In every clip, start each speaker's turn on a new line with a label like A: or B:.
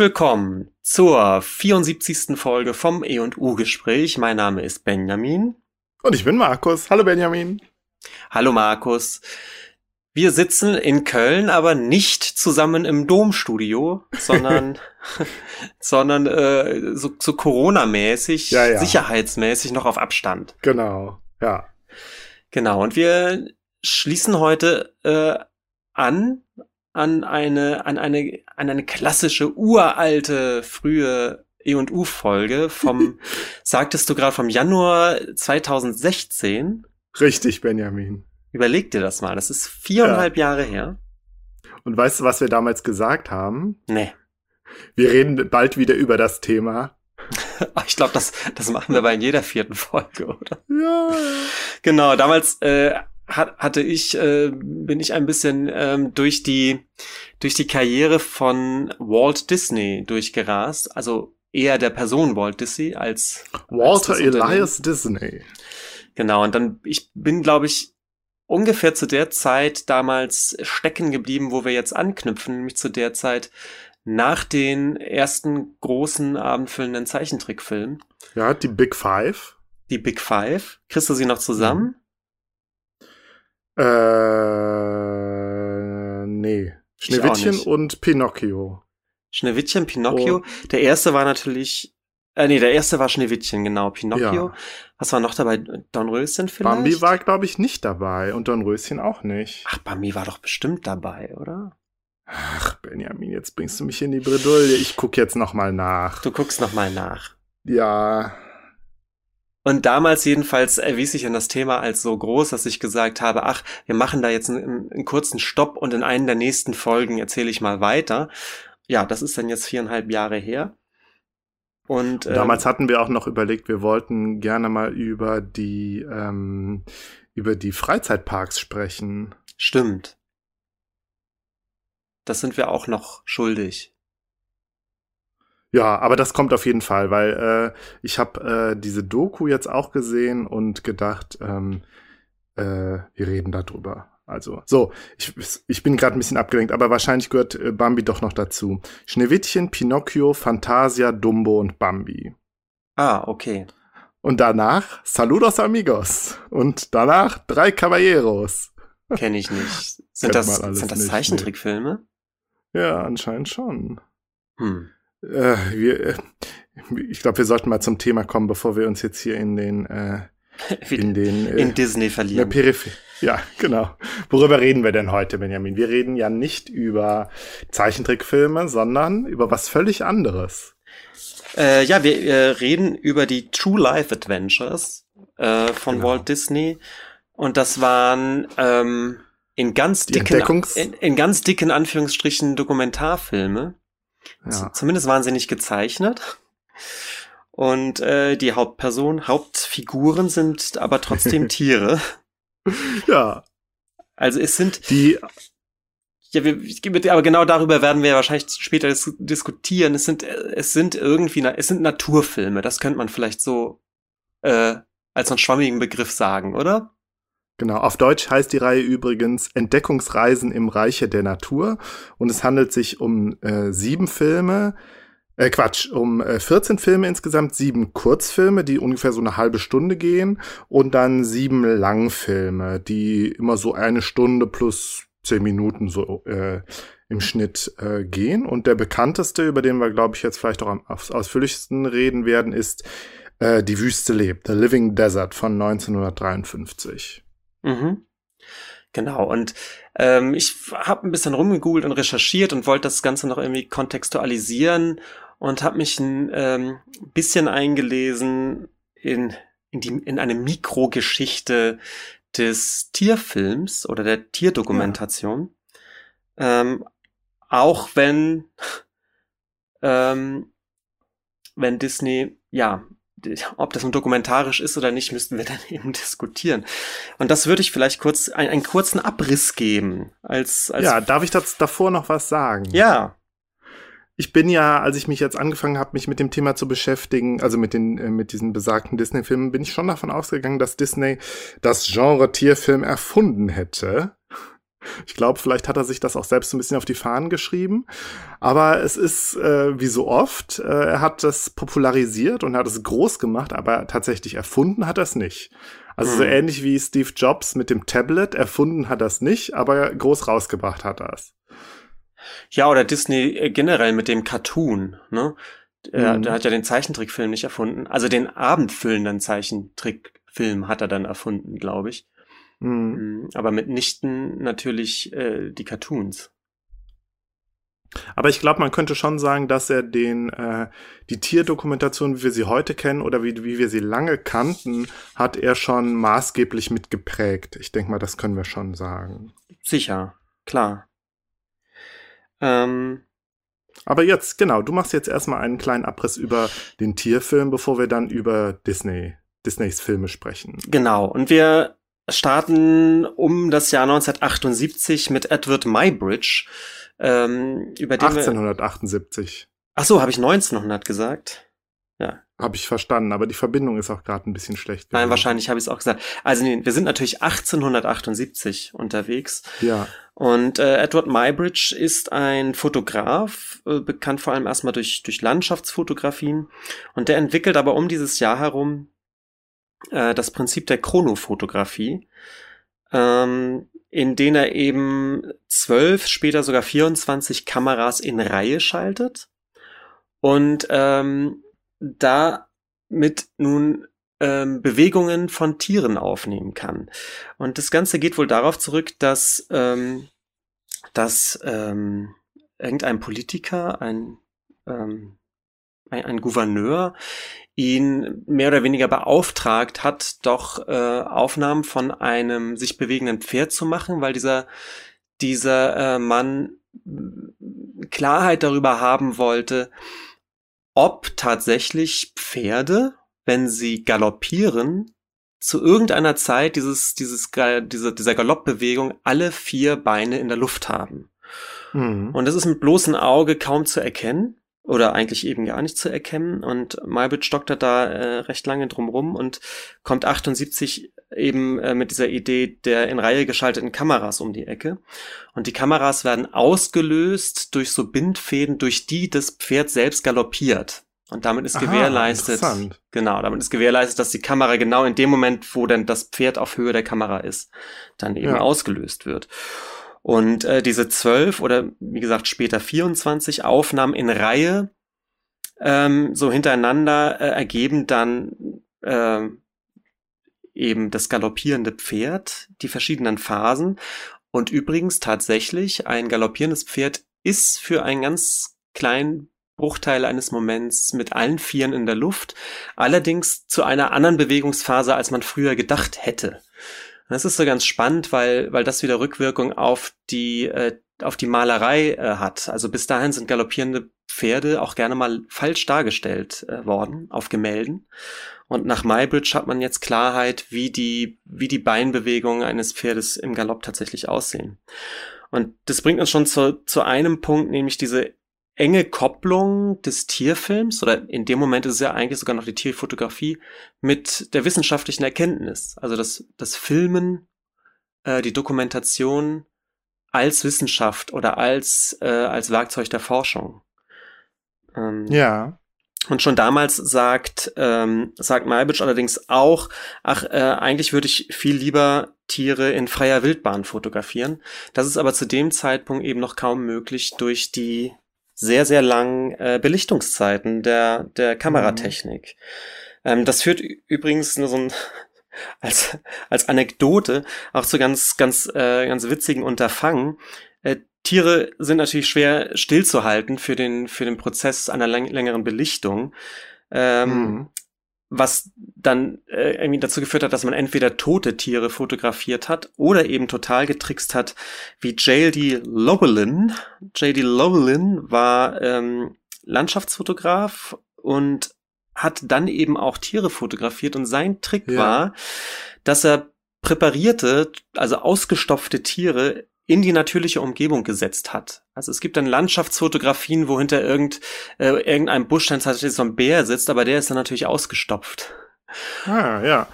A: Willkommen zur 74. Folge vom E&U-Gespräch. Mein Name ist Benjamin.
B: Und ich bin Markus. Hallo Benjamin.
A: Hallo Markus. Wir sitzen in Köln, aber nicht zusammen im Domstudio, sondern, sondern äh, so, so Corona-mäßig,
B: Ja, ja.
A: sicherheitsmäßig noch auf Abstand.
B: Genau, ja.
A: Genau, und wir schließen heute äh, an an eine, an eine, an eine klassische, uralte, frühe E&U-Folge vom, sagtest du gerade, vom Januar 2016.
B: Richtig, Benjamin.
A: Überleg dir das mal, das ist viereinhalb Jahre her.
B: Und weißt du, was wir damals gesagt haben?
A: Nee.
B: Wir reden bald wieder über das Thema.
A: Ich glaube, das, das machen wir bei jeder vierten Folge, oder?
B: Ja.
A: Genau, damals äh, hat, hatte ich, äh, bin ich ein bisschen ähm, durch die durch die Karriere von Walt Disney durchgerast. Also eher der Person Walt Disney als
B: Walter
A: als.
B: Elias Disney.
A: Genau, und dann, ich bin, glaube ich, ungefähr zu der Zeit damals stecken geblieben, wo wir jetzt anknüpfen, nämlich zu der Zeit nach den ersten großen abendfüllenden Zeichentrickfilmen.
B: Ja, die Big Five.
A: Die Big Five. Kriegst du sie noch zusammen?
B: Äh, nee. Schneewittchen und Pinocchio.
A: Schneewittchen, Pinocchio. Der erste war natürlich, äh, nee, der erste war Schneewittchen, genau, Pinocchio.
B: Ja.
A: Was war noch dabei? Dornröschen vielleicht?
B: Bambi war, glaube ich, nicht dabei und Dornröschen auch nicht.
A: Ach, Bambi war doch bestimmt dabei, oder?
B: Ach, Benjamin, jetzt bringst du mich in die Bredouille. Ich guck jetzt noch mal nach.
A: Du guckst noch mal nach.
B: Ja,
A: Und damals jedenfalls erwies sich dann das Thema als so groß, dass ich gesagt habe, ach, wir machen da jetzt einen, einen kurzen Stopp und in einen der nächsten Folgen erzähle ich mal weiter. Ja, das ist dann jetzt viereinhalb Jahre her. Und ähm,
B: Damals hatten wir auch noch überlegt, wir wollten gerne mal über die ähm, über die Freizeitparks sprechen.
A: stimmt. Das sind wir auch noch schuldig.
B: Ja, aber das kommt auf jeden Fall, weil äh, ich habe äh, diese Doku jetzt auch gesehen und gedacht, ähm, äh, wir reden darüber. Also, so, ich, ich bin gerade ein bisschen abgelenkt, aber wahrscheinlich gehört äh, Bambi doch noch dazu. Schneewittchen, Pinocchio, Fantasia, Dumbo und Bambi.
A: Ah, okay.
B: Und danach Saludos Amigos. Und danach Drei Caballeros.
A: Kenne ich nicht. Sind das, sind das. Zeichentrickfilme?
B: Ja, anscheinend schon.
A: Hm.
B: Äh, wir, äh, ich glaube, wir sollten mal zum Thema kommen, bevor wir uns jetzt hier in den äh, in den äh,
A: in Disney verlieren.
B: Peripherie. Ja, genau. Worüber reden wir denn heute, Benjamin? Wir reden ja nicht über Zeichentrickfilme, sondern über was völlig anderes.
A: Äh, ja, wir äh, reden über die True Life Adventures äh, von
B: Genau.
A: Walt Disney. Und das waren ähm, in ganz dicken, in, in ganz dicken Anführungsstrichen Dokumentarfilme.
B: Ja.
A: Zumindest waren sie nicht gezeichnet. Und äh, die Hauptperson, Hauptfiguren sind aber trotzdem Tiere.
B: ja,
A: Also es sind
B: die
A: Ja, wir, aber genau darüber werden wir wahrscheinlich später dis diskutieren. Es sind, es sind irgendwie, es sind Naturfilme. Das könnte man vielleicht so äh, als einen schwammigen Begriff sagen, oder?
B: Genau, auf Deutsch heißt die Reihe übrigens Entdeckungsreisen im Reiche der Natur und es handelt sich um äh, sieben Filme, äh, Quatsch, um äh, 14 Filme insgesamt, sieben Kurzfilme, die ungefähr so eine halbe Stunde gehen und dann sieben Langfilme, die immer so eine Stunde plus zehn Minuten so äh, im Schnitt äh, gehen und der bekannteste, über den wir glaube ich jetzt vielleicht auch am aus- ausführlichsten reden werden, ist äh, Die Wüste lebt, The Living Desert von 1953.
A: Mhm. Genau, und ähm, ich habe ein bisschen rumgegoogelt und recherchiert und wollte das Ganze noch irgendwie kontextualisieren und habe mich ein ähm, bisschen eingelesen in, in, die, in eine Mikrogeschichte des Tierfilms oder der Tierdokumentation. Ähm, auch wenn, ähm, wenn Disney, ja, ob das nun dokumentarisch ist oder nicht, müssten wir dann eben diskutieren. Und das würde ich vielleicht kurz, ein, einen kurzen Abriss geben. Als, als
B: Ja, darf ich das davor noch was sagen?
A: ja,
B: Ich bin ja, als ich mich jetzt angefangen habe, mich mit dem Thema zu beschäftigen, also mit den äh, mit diesen besagten Disney-Filmen, bin ich schon davon ausgegangen, dass Disney das Genre Tierfilm erfunden hätte. Ich glaube, vielleicht hat er sich das auch selbst ein bisschen auf die Fahnen geschrieben. Aber es ist äh, wie so oft, äh, er hat das popularisiert und hat es groß gemacht, aber tatsächlich erfunden hat er es nicht. Also hm. so ähnlich wie Steve Jobs mit dem Tablet, erfunden hat er es nicht, aber groß rausgebracht hat er es.
A: Ja, oder Disney äh, generell mit dem Cartoon, ne? Er, mhm. Der hat ja den Zeichentrickfilm nicht erfunden. Also den abendfüllenden Zeichentrickfilm hat er dann erfunden, glaube ich. Mhm. mhm. Aber mitnichten natürlich äh, die Cartoons.
B: Aber ich glaube, man könnte schon sagen, dass er den äh, die Tierdokumentation, wie wir sie heute kennen oder wie, wie wir sie lange kannten, hat er schon maßgeblich mitgeprägt. Ich denke mal, das können wir schon sagen.
A: Sicher, klar. Ähm,
B: aber jetzt, genau, du machst jetzt erstmal einen kleinen Abriss über den Tierfilm, bevor wir dann über Disney, Disneys Filme sprechen.
A: Genau, und wir starten um das Jahr 1978 mit Edward Mybridge. Ähm, über
B: den 1878.
A: Ach so, habe ich 1900 gesagt?
B: Ja. Habe ich verstanden, aber die Verbindung ist auch gerade ein bisschen schlecht.
A: Nein, wahrscheinlich habe ich es auch gesagt. Also nee, wir sind natürlich 1878 unterwegs.
B: Ja.
A: Und äh, Edward Mybridge ist ein Fotograf, äh, bekannt vor allem erstmal durch, durch Landschaftsfotografien. Und der entwickelt aber um dieses Jahr herum äh, das Prinzip der Chronofotografie, ähm, in denen er eben zwölf, später sogar 24 Kameras in Reihe schaltet und ähm, damit nun ähm, Bewegungen von Tieren aufnehmen kann. Und das Ganze geht wohl darauf zurück, dass, ähm, dass ähm, irgendein Politiker, ein, ähm, ein, ein Gouverneur, ihn mehr oder weniger beauftragt hat, doch äh, Aufnahmen von einem sich bewegenden Pferd zu machen, weil dieser, dieser äh, Mann Klarheit darüber haben wollte, ob tatsächlich Pferde, wenn sie galoppieren, zu irgendeiner Zeit dieses, dieses, diese, dieser Galoppbewegung alle vier Beine in der Luft haben. Mhm. Und das ist mit bloßem Auge kaum zu erkennen oder eigentlich eben gar nicht zu erkennen. Und Malbit stockt da äh, recht lange drumrum und kommt 78 eben äh, mit dieser Idee der in Reihe geschalteten Kameras um die Ecke. Und die Kameras werden ausgelöst durch so Bindfäden, durch die das Pferd selbst galoppiert. Und damit ist Aha, gewährleistet, genau, damit ist gewährleistet, dass die Kamera genau in dem Moment, wo dann das Pferd auf Höhe der Kamera ist, dann eben ja. ausgelöst wird. Und äh, diese zwölf oder wie gesagt später 24 Aufnahmen in Reihe ähm, so hintereinander äh, ergeben dann äh, eben das galoppierende Pferd, die verschiedenen Phasen. Und übrigens tatsächlich, ein galoppierendes Pferd ist für einen ganz kleinen Bruchteil eines Moments mit allen Vieren in der Luft, allerdings zu einer anderen Bewegungsphase, als man früher gedacht hätte. Das ist so ganz spannend, weil, weil das wieder Rückwirkung auf die, äh, auf die Malerei äh, hat. Also bis dahin sind galoppierende Pferde auch gerne mal falsch dargestellt äh, worden auf Gemälden. Und nach Mybridge hat man jetzt Klarheit, wie die, wie die Beinbewegungen eines Pferdes im Galopp tatsächlich aussehen. Und das bringt uns schon zu, zu einem Punkt, nämlich diese enge Kopplung des Tierfilms, oder in dem Moment ist es ja eigentlich sogar noch die Tierfotografie, mit der wissenschaftlichen Erkenntnis. Also das, das Filmen, äh, die Dokumentation als Wissenschaft oder als, äh, als Werkzeug der Forschung.
B: Ähm, ja.
A: Und schon damals sagt, ähm, sagt Malbitsch allerdings auch, ach, äh, eigentlich würde ich viel lieber Tiere in freier Wildbahn fotografieren. Das ist aber zu dem Zeitpunkt eben noch kaum möglich durch die sehr, sehr langen äh, Belichtungszeiten der, der Kameratechnik. Mhm. Ähm, das führt übrigens nur so ein als, als Anekdote auch zu ganz, ganz, äh, ganz witzigen Unterfangen. Äh, Tiere sind natürlich schwer stillzuhalten für den, für den Prozess einer längeren Belichtung. Ähm, mhm was dann äh, irgendwie dazu geführt hat, dass man entweder tote Tiere fotografiert hat oder eben total getrickst hat, wie J.D. Llewellyn. J.D. Llewellyn war ähm, Landschaftsfotograf und hat dann eben auch Tiere fotografiert und sein Trick ja. war, dass er präparierte, also ausgestopfte Tiere in die natürliche Umgebung gesetzt hat. Also es gibt dann Landschaftsfotografien, wo hinter irgend, äh, irgendeinem Busch dann tatsächlich so ein Bär sitzt, aber der ist dann natürlich ausgestopft.
B: Ah, ja.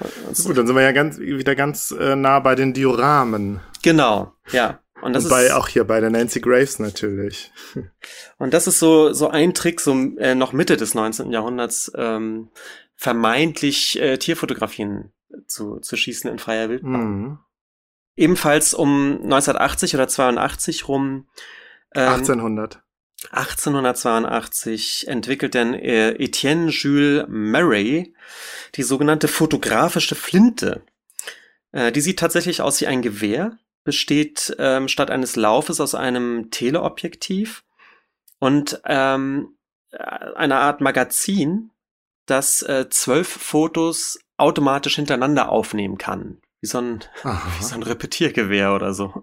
B: Gut, dann sind wir ja ganz, wieder ganz äh, nah bei den Dioramen.
A: Genau, ja. Und, das
B: Und bei,
A: ist,
B: auch hier bei der Nancy Graves natürlich.
A: und das ist so, so ein Trick, so äh, noch Mitte des 19. Jahrhunderts, ähm, vermeintlich äh, Tierfotografien zu, zu schießen in freier Wildbahn.
B: Mhm.
A: Ebenfalls um 1980 oder 82 rum. Ähm,
B: 1800.
A: 1882 entwickelt dann äh, Etienne Jules Murray die sogenannte fotografische Flinte. Äh, die sieht tatsächlich aus wie ein Gewehr, besteht ähm, statt eines Laufes aus einem Teleobjektiv und ähm, äh, einer Art Magazin, das äh, zwölf Fotos automatisch hintereinander aufnehmen kann. Wie so ein, wie so ein Repetiergewehr oder so.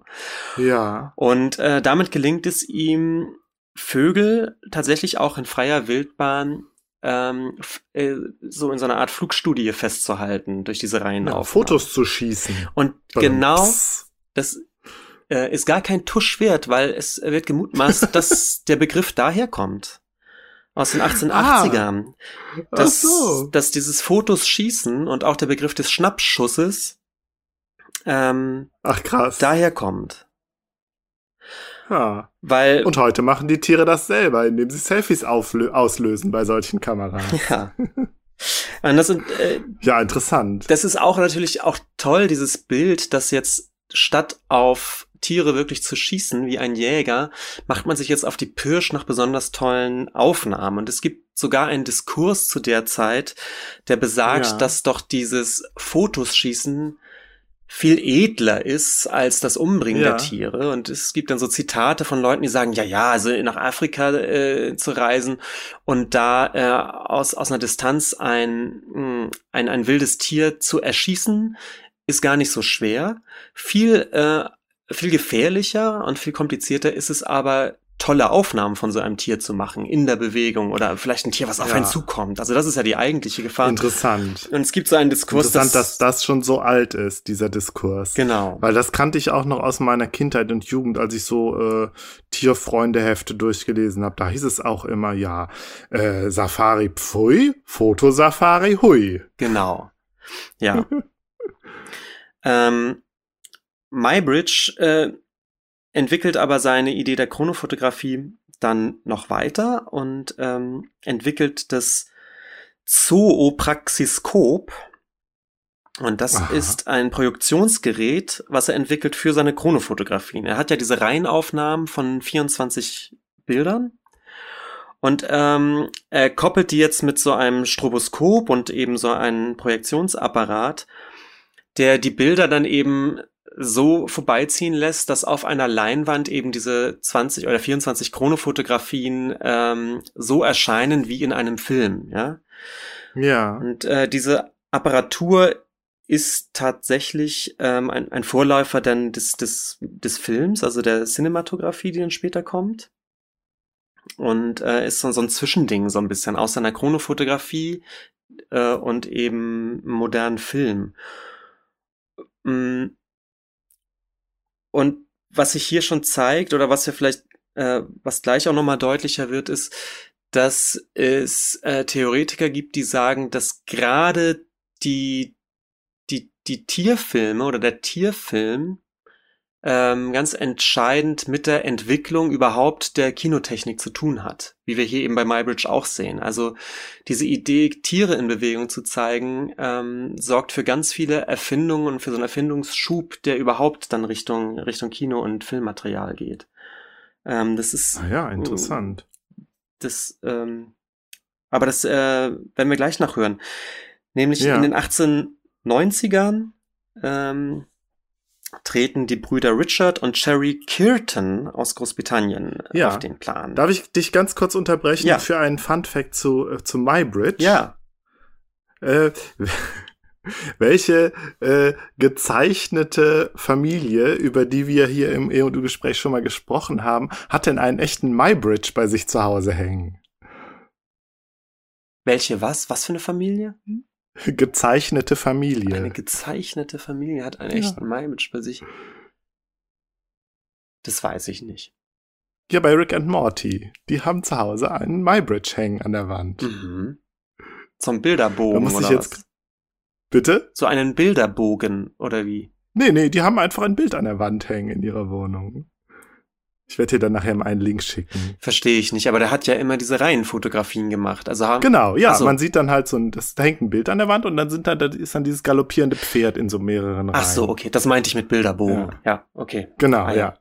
B: Ja.
A: Und äh, damit gelingt es ihm, Vögel tatsächlich auch in freier Wildbahn ähm, äh, so in so einer Art Flugstudie festzuhalten durch diese Reihen
B: ja
A: auf
B: Fotos zu schießen.
A: Und genau
B: Psst.
A: das äh, ist gar kein Tusch wert, weil es wird gemutmaßt, dass der Begriff daher kommt. Aus den 1880ern.
B: Ach
A: Dass,
B: so.
A: dass dieses Fotos schießen und auch der Begriff des Schnappschusses ähm,
B: Ach krass.
A: daher kommt.
B: ja.
A: Weil
B: Und heute machen die Tiere das selber, indem sie Selfies auslösen bei solchen Kameras.
A: Ja. Und das, sind, äh,
B: Ja, interessant.
A: das ist auch natürlich auch toll, dieses Bild, dass jetzt statt auf Tiere wirklich zu schießen wie ein Jäger, macht man sich jetzt auf die Pirsch nach besonders tollen Aufnahmen. Und es gibt sogar einen Diskurs zu der Zeit, der besagt,
B: Ja.
A: dass doch dieses Fotos schießen viel edler ist als das Umbringen
B: Ja.
A: der Tiere. Und es gibt dann so Zitate von Leuten, die sagen, ja, ja, also nach Afrika äh, zu reisen und da äh, aus, aus einer Distanz ein, mh, ein, ein wildes Tier zu erschießen, ist gar nicht so schwer. Viel, äh, viel gefährlicher und viel komplizierter ist es aber, tolle Aufnahmen von so einem Tier zu machen, in der Bewegung oder vielleicht ein Tier, was auf
B: Ja.
A: einen zukommt. Also das ist ja die eigentliche Gefahr.
B: Interessant.
A: Und es gibt so einen Diskurs,
B: Interessant, dass das schon so alt ist, dieser Diskurs.
A: Genau.
B: Weil das kannte ich auch noch aus meiner Kindheit und Jugend, als ich so äh, Tierfreunde-Hefte durchgelesen habe. Da hieß es auch immer, ja, äh, Safari pfui, Fotosafari hui.
A: Genau. Ja. ähm, Mybridge äh, entwickelt aber seine Idee der Chronofotografie dann noch weiter und ähm, entwickelt das Zoopraxiskop. Und das
B: Aha.
A: ist ein Projektionsgerät, was er entwickelt für seine Chronofotografien. Er hat ja diese Reihenaufnahmen von 24 Bildern und ähm, er koppelt die jetzt mit so einem Stroboskop und eben so einem Projektionsapparat, der die Bilder dann eben so vorbeiziehen lässt, dass auf einer Leinwand eben diese 20 oder 24 Chronofotografien ähm, so erscheinen wie in einem Film, ja.
B: Ja.
A: Und äh, diese Apparatur ist tatsächlich ähm, ein, ein Vorläufer dann des, des, des Films, also der Cinematografie, die dann später kommt. Und äh, ist so, so ein Zwischending so ein bisschen aus seiner Chronofotografie äh, und eben modernen Film. Mm. Und was sich hier schon zeigt oder was wir vielleicht, äh, was gleich auch nochmal deutlicher wird, ist, dass es äh, Theoretiker gibt, die sagen, dass gerade die, die, die Tierfilme oder der Tierfilm ähm, ganz entscheidend mit der Entwicklung überhaupt der Kinotechnik zu tun hat, wie wir hier eben bei Mybridge auch sehen. Also diese Idee, Tiere in Bewegung zu zeigen, ähm, sorgt für ganz viele Erfindungen und für so einen Erfindungsschub, der überhaupt dann Richtung, Richtung Kino und Filmmaterial geht. Ähm, das ist
B: Ah ja, interessant.
A: das, ähm, aber das äh, werden wir gleich nachhören. Nämlich
B: Ja.
A: in den 1890ern ähm, treten die Brüder Richard und Cherry Kearton aus Großbritannien
B: Ja.
A: auf den Plan.
B: Darf ich dich ganz kurz unterbrechen
A: Ja.
B: für einen Fun Fact zu, äh, zu MyBridge?
A: ja,
B: Äh, welche äh, gezeichnete Familie, über die wir hier im E&U-Gespräch schon mal gesprochen haben, hat denn einen echten MyBridge bei sich zu Hause hängen?
A: welche was? Was für eine Familie?
B: Gezeichnete
A: Eine
B: Familie.
A: gezeichnete Familie hat einen
B: Ja.
A: echten Maimitsch bei sich. Das weiß ich nicht.
B: Ja, bei Rick and Morty. Die haben zu Hause einen MyBridge hängen an der Wand.
A: Mhm. Zum
B: Da
A: Bilderbogen
B: muss ich jetzt-
A: was?
B: Bitte?
A: So einen Bilderbogen oder wie?
B: Nee, nee, die haben einfach ein Bild an der Wand hängen in ihrer Wohnung. Ich werde dir dann nachher mal einen Link schicken.
A: Verstehe ich nicht, aber der hat ja immer diese Reihenfotografien gemacht. Also haben,
B: genau, ja, also, man sieht dann halt so ein, das, da hängt ein Bild an der Wand und dann sind da, da ist dann dieses galoppierende Pferd in so mehreren Reihen.
A: Ach so, okay, das meinte ich mit Bilderbogen. Ja, ja okay.
B: Genau, ah, ja.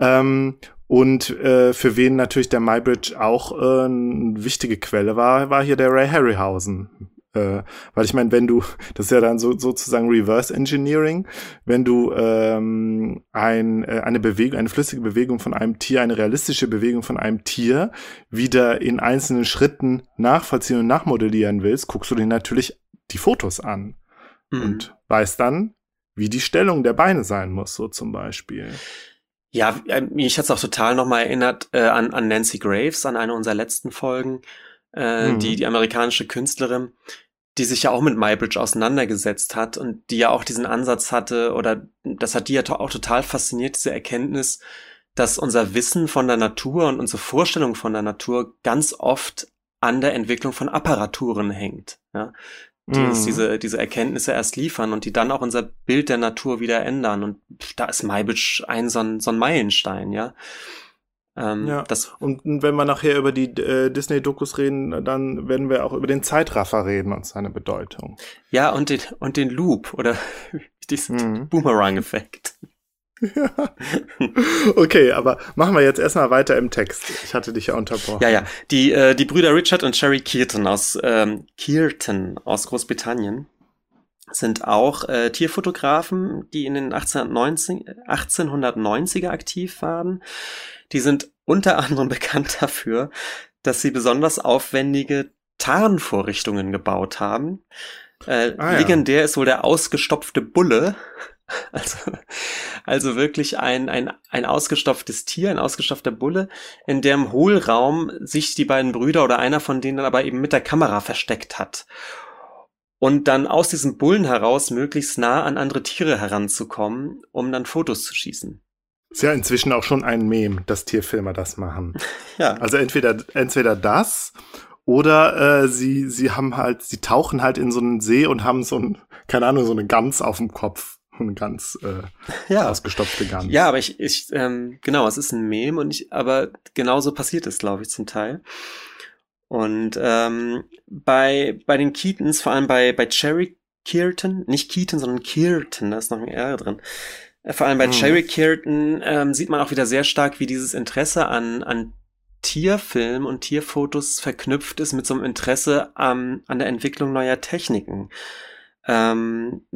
B: ja. Ähm, und äh, für wen natürlich der MyBridge auch äh, eine wichtige Quelle war, war hier der Ray Harryhausen. Äh, weil ich meine, wenn du, das ist ja dann so, sozusagen Reverse Engineering, wenn du ähm, ein, äh, eine Bewegung, eine flüssige Bewegung von einem Tier, eine realistische Bewegung von einem Tier wieder in einzelnen Schritten nachvollziehen und nachmodellieren willst, guckst du dir natürlich die Fotos an mhm. und weißt dann, wie die Stellung der Beine sein muss, so zum Beispiel.
A: Ja, äh, mich hat's auch total nochmal erinnert äh, an, an Nancy Graves, an eine unserer letzten Folgen, äh, mhm. die, die amerikanische Künstlerin, die sich ja auch mit MyBridge auseinandergesetzt hat und die ja auch diesen Ansatz hatte, oder das hat die ja auch total fasziniert, diese Erkenntnis, dass unser Wissen von der Natur und unsere Vorstellung von der Natur ganz oft an der Entwicklung von Apparaturen hängt. Ja? die mm. uns mhm. diese, diese Erkenntnisse erst liefern und die dann auch unser Bild der Natur wieder ändern. Und da ist Maybitch ein so ein, so ein Meilenstein, ja.
B: Ähm, ja. Und wenn wir nachher über die äh, Disney-Dokus reden, dann werden wir auch über den Zeitraffer reden und seine Bedeutung.
A: Ja, und den, und den Loop oder diesen mhm. Boomerang-Effekt.
B: Ja. Okay, aber machen wir jetzt erstmal weiter im Text. Ich hatte dich ja unterbrochen.
A: Ja, ja. Die, äh, die Brüder Richard und Sherry Kearton aus ähm, Kearton aus Großbritannien sind auch äh, Tierfotografen, die in den 1890, 1890er aktiv waren. Die sind unter anderem bekannt dafür, dass sie besonders aufwendige Tarnvorrichtungen gebaut haben. Äh, ah, ja. Legendär ist wohl der ausgestopfte Bulle, also, also wirklich ein, ein, ein ausgestopftes Tier, ein ausgestopfter Bulle, in dem Hohlraum sich die beiden Brüder oder einer von denen aber eben mit der Kamera versteckt hat. Und dann aus diesem Bullen heraus möglichst nah an andere Tiere heranzukommen, um dann Fotos zu schießen.
B: Ist ja inzwischen auch schon ein Mem, dass Tierfilmer das machen. ja. Also entweder, entweder das oder äh, sie, sie haben halt, sie tauchen halt in so einen See und haben so ein, keine Ahnung, so eine Gans auf dem Kopf eine ganz äh, ja. ausgestopfte Gans.
A: Ja, aber ich, ich ähm, genau, es ist ein Meme und ich, aber genauso passiert es, glaube ich, zum Teil. Und ähm, bei, bei den Keatons, vor allem bei, bei Cherry Keaton, nicht Keaton, sondern Keaton, da ist noch ein R drin. Äh, vor allem bei hm. Cherry Keaton ähm, sieht man auch wieder sehr stark, wie dieses Interesse an, an Tierfilm und Tierfotos verknüpft ist mit so einem Interesse ähm, an der Entwicklung neuer Techniken. Ähm,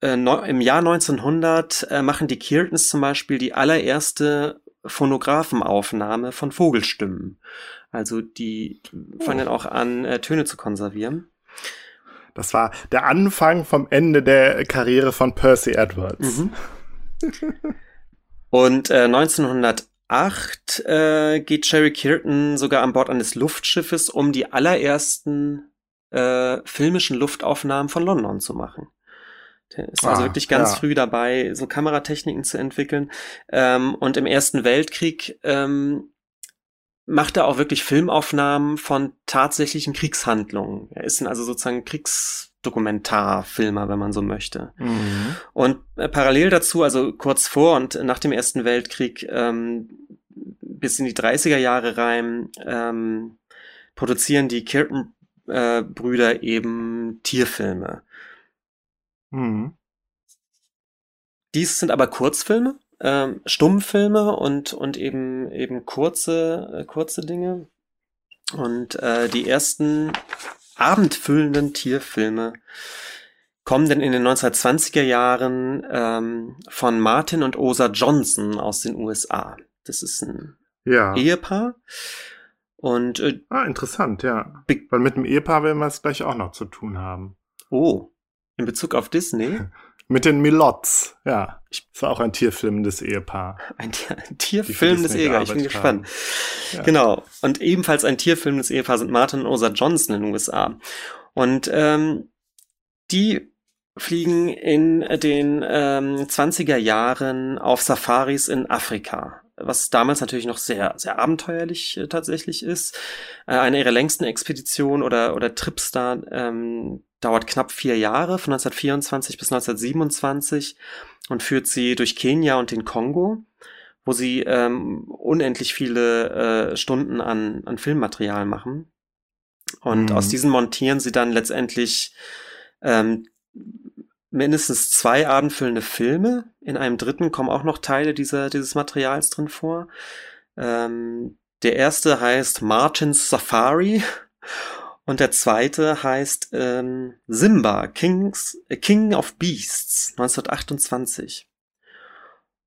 A: äh, im Jahr 1900 äh, machen die Kirtons zum Beispiel die allererste Phonographenaufnahme von Vogelstimmen. Also die fangen oh. auch an, äh, Töne zu konservieren.
B: Das war der Anfang vom Ende der Karriere von Percy Edwards. Mhm.
A: Und äh, 1908 äh, geht Cherry Kirton sogar an Bord eines Luftschiffes, um die allerersten äh, filmischen Luftaufnahmen von London zu machen. Der ist also ah, also wirklich ganz ja. früh dabei, so Kameratechniken zu entwickeln. Ähm, und im Ersten Weltkrieg ähm, macht er auch wirklich Filmaufnahmen von tatsächlichen Kriegshandlungen. Er ist also sozusagen Kriegsdokumentarfilmer, wenn man so möchte. Mhm. Und äh, parallel dazu, also kurz vor und nach dem Ersten Weltkrieg, ähm, bis in die 30er Jahre rein, ähm, produzieren die Kirton-Brüder äh, eben Tierfilme. Mhm. Dies sind aber Kurzfilme, ähm, Stummfilme und, und eben, eben kurze, äh, kurze Dinge. Und äh, die ersten abendfüllenden Tierfilme kommen denn in den 1920er Jahren ähm, von Martin und Osa Johnson aus den USA. Das ist ein ja. Ehepaar. Und
B: äh, ah, interessant, ja. Weil mit dem Ehepaar werden wir es gleich auch noch zu tun haben.
A: Oh, in Bezug auf Disney?
B: Mit den Milots, ja. Das war auch ein tierfilmendes Ehepaar.
A: Ein, ein tierfilmendes Ehepaar, ich bin gespannt. Ja. Genau. Und ebenfalls ein tierfilmendes Ehepaar sind Martin und Osa Johnson in den USA. Und ähm, die fliegen in den ähm, 20er Jahren auf Safaris in Afrika was damals natürlich noch sehr, sehr abenteuerlich äh, tatsächlich ist. Äh, eine ihrer längsten Expeditionen oder, oder Trips da ähm, dauert knapp vier Jahre, von 1924 bis 1927 und führt sie durch Kenia und den Kongo, wo sie ähm, unendlich viele äh, Stunden an, an Filmmaterial machen. Und mhm. aus diesen montieren sie dann letztendlich ähm, mindestens zwei abendfüllende Filme. In einem dritten kommen auch noch Teile dieser, dieses Materials drin vor. Ähm, der erste heißt Martin's Safari und der zweite heißt ähm, Simba, Kings, äh, King of Beasts, 1928.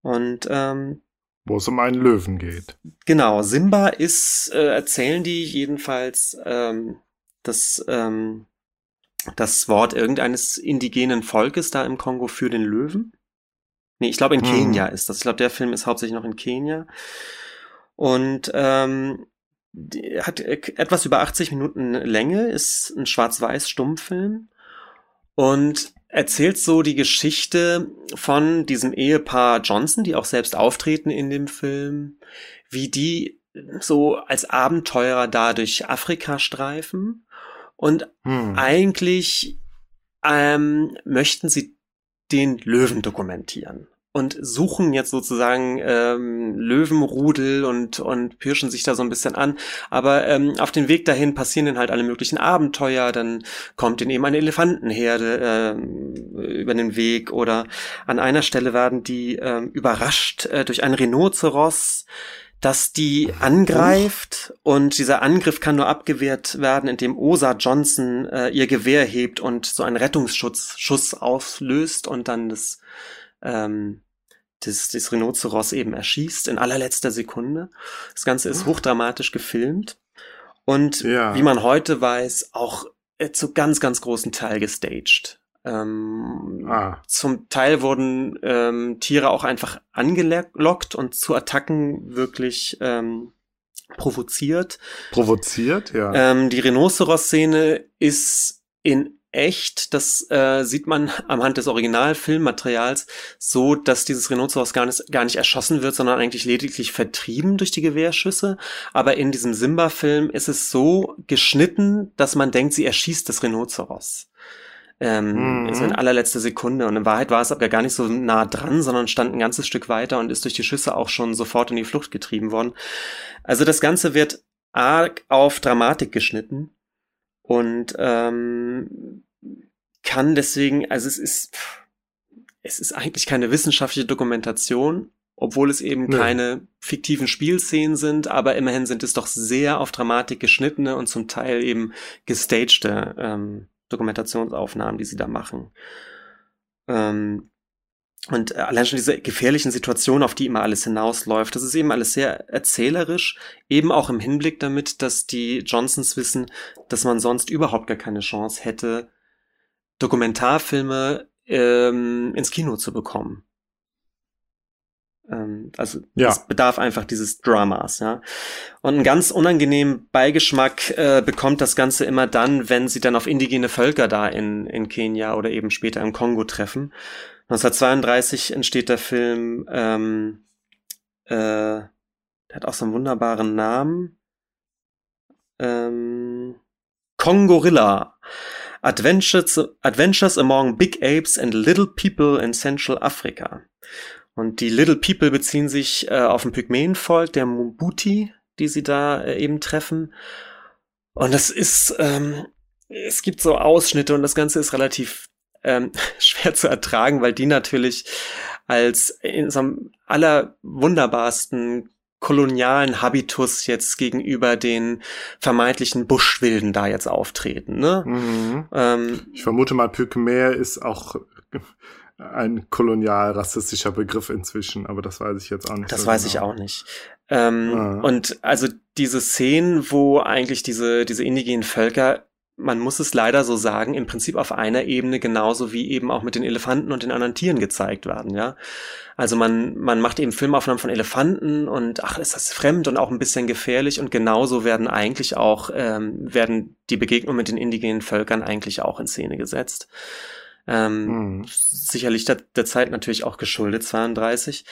A: Und ähm,
B: wo es um einen Löwen geht.
A: Genau, Simba ist, äh, erzählen die jedenfalls, ähm, das, ähm, das Wort irgendeines indigenen Volkes da im Kongo für den Löwen. Nee, ich glaube in hm. Kenia ist das. Ich glaube, der Film ist hauptsächlich noch in Kenia. Und ähm, hat etwas über 80 Minuten Länge, ist ein schwarz-weiß Stummfilm und erzählt so die Geschichte von diesem Ehepaar Johnson, die auch selbst auftreten in dem Film, wie die so als Abenteurer da durch Afrika streifen und hm. eigentlich ähm, möchten sie den Löwen dokumentieren und suchen jetzt sozusagen ähm, Löwenrudel und und pirschen sich da so ein bisschen an. Aber ähm, auf dem Weg dahin passieren dann halt alle möglichen Abenteuer. Dann kommt ihnen eben eine Elefantenherde äh, über den Weg oder an einer Stelle werden die äh, überrascht äh, durch ein Rhinoceros dass die angreift und dieser Angriff kann nur abgewehrt werden, indem Osa Johnson äh, ihr Gewehr hebt und so einen Rettungsschutz Schuss auslöst und dann das ähm, das, das Rhinoceros eben erschießt in allerletzter Sekunde. Das Ganze ist ah. hochdramatisch gefilmt und ja. wie man heute weiß, auch äh, zu ganz, ganz großen Teil gestaged. Ähm, ah. Zum Teil wurden ähm, Tiere auch einfach angelockt und zu Attacken wirklich ähm, provoziert.
B: Provoziert, ja.
A: Ähm, die Rhinoceros-Szene ist in echt, das äh, sieht man am Hand des Originalfilmmaterials, so dass dieses Rhinoceros gar nicht, gar nicht erschossen wird, sondern eigentlich lediglich vertrieben durch die Gewehrschüsse. Aber in diesem Simba-Film ist es so geschnitten, dass man denkt, sie erschießt das Rhinoceros. Ähm, mhm. Also in allerletzter Sekunde. Und in Wahrheit war es aber gar nicht so nah dran, sondern stand ein ganzes Stück weiter und ist durch die Schüsse auch schon sofort in die Flucht getrieben worden. Also das Ganze wird arg auf Dramatik geschnitten und ähm, kann deswegen, also es ist, es ist eigentlich keine wissenschaftliche Dokumentation, obwohl es eben nee. keine fiktiven Spielszenen sind, aber immerhin sind es doch sehr auf Dramatik geschnittene und zum Teil eben gestagte ähm, Dokumentationsaufnahmen, die sie da machen. Ähm, und äh, allein schon diese gefährlichen Situationen, auf die immer alles hinausläuft, das ist eben alles sehr erzählerisch, eben auch im Hinblick damit, dass die Johnsons wissen, dass man sonst überhaupt gar keine Chance hätte, Dokumentarfilme ähm, ins Kino zu bekommen. Ähm, also ja. es bedarf einfach dieses Dramas, ja. Und einen ganz unangenehmen Beigeschmack äh, bekommt das Ganze immer dann, wenn sie dann auf indigene Völker da in, in Kenia oder eben später im Kongo treffen 1932 entsteht der Film, ähm, äh, der hat auch so einen wunderbaren Namen. Ähm, Kongorilla. Adventures, Adventures Among Big Apes and Little People in Central Africa. Und die Little People beziehen sich äh, auf ein Pygmäenvolk, der Mbuti, die sie da äh, eben treffen. Und das ist, ähm, es gibt so Ausschnitte und das Ganze ist relativ ähm, schwer zu ertragen, weil die natürlich als in so einem allerwunderbarsten kolonialen Habitus jetzt gegenüber den vermeintlichen Buschwilden da jetzt auftreten. Ne?
B: Mhm. Ähm, ich vermute mal, Pygmäer ist auch ein kolonial rassistischer Begriff inzwischen, aber das weiß ich jetzt auch nicht.
A: Das so weiß genau. ich auch nicht. Ähm, ah. Und also diese Szenen, wo eigentlich diese, diese indigenen Völker man muss es leider so sagen, im Prinzip auf einer Ebene genauso wie eben auch mit den Elefanten und den anderen Tieren gezeigt werden, ja. Also man, man macht eben Filmaufnahmen von Elefanten und ach, ist das fremd und auch ein bisschen gefährlich und genauso werden eigentlich auch, ähm, werden die Begegnungen mit den indigenen Völkern eigentlich auch in Szene gesetzt. Ähm, hm. Sicherlich der, der Zeit natürlich auch geschuldet, 32.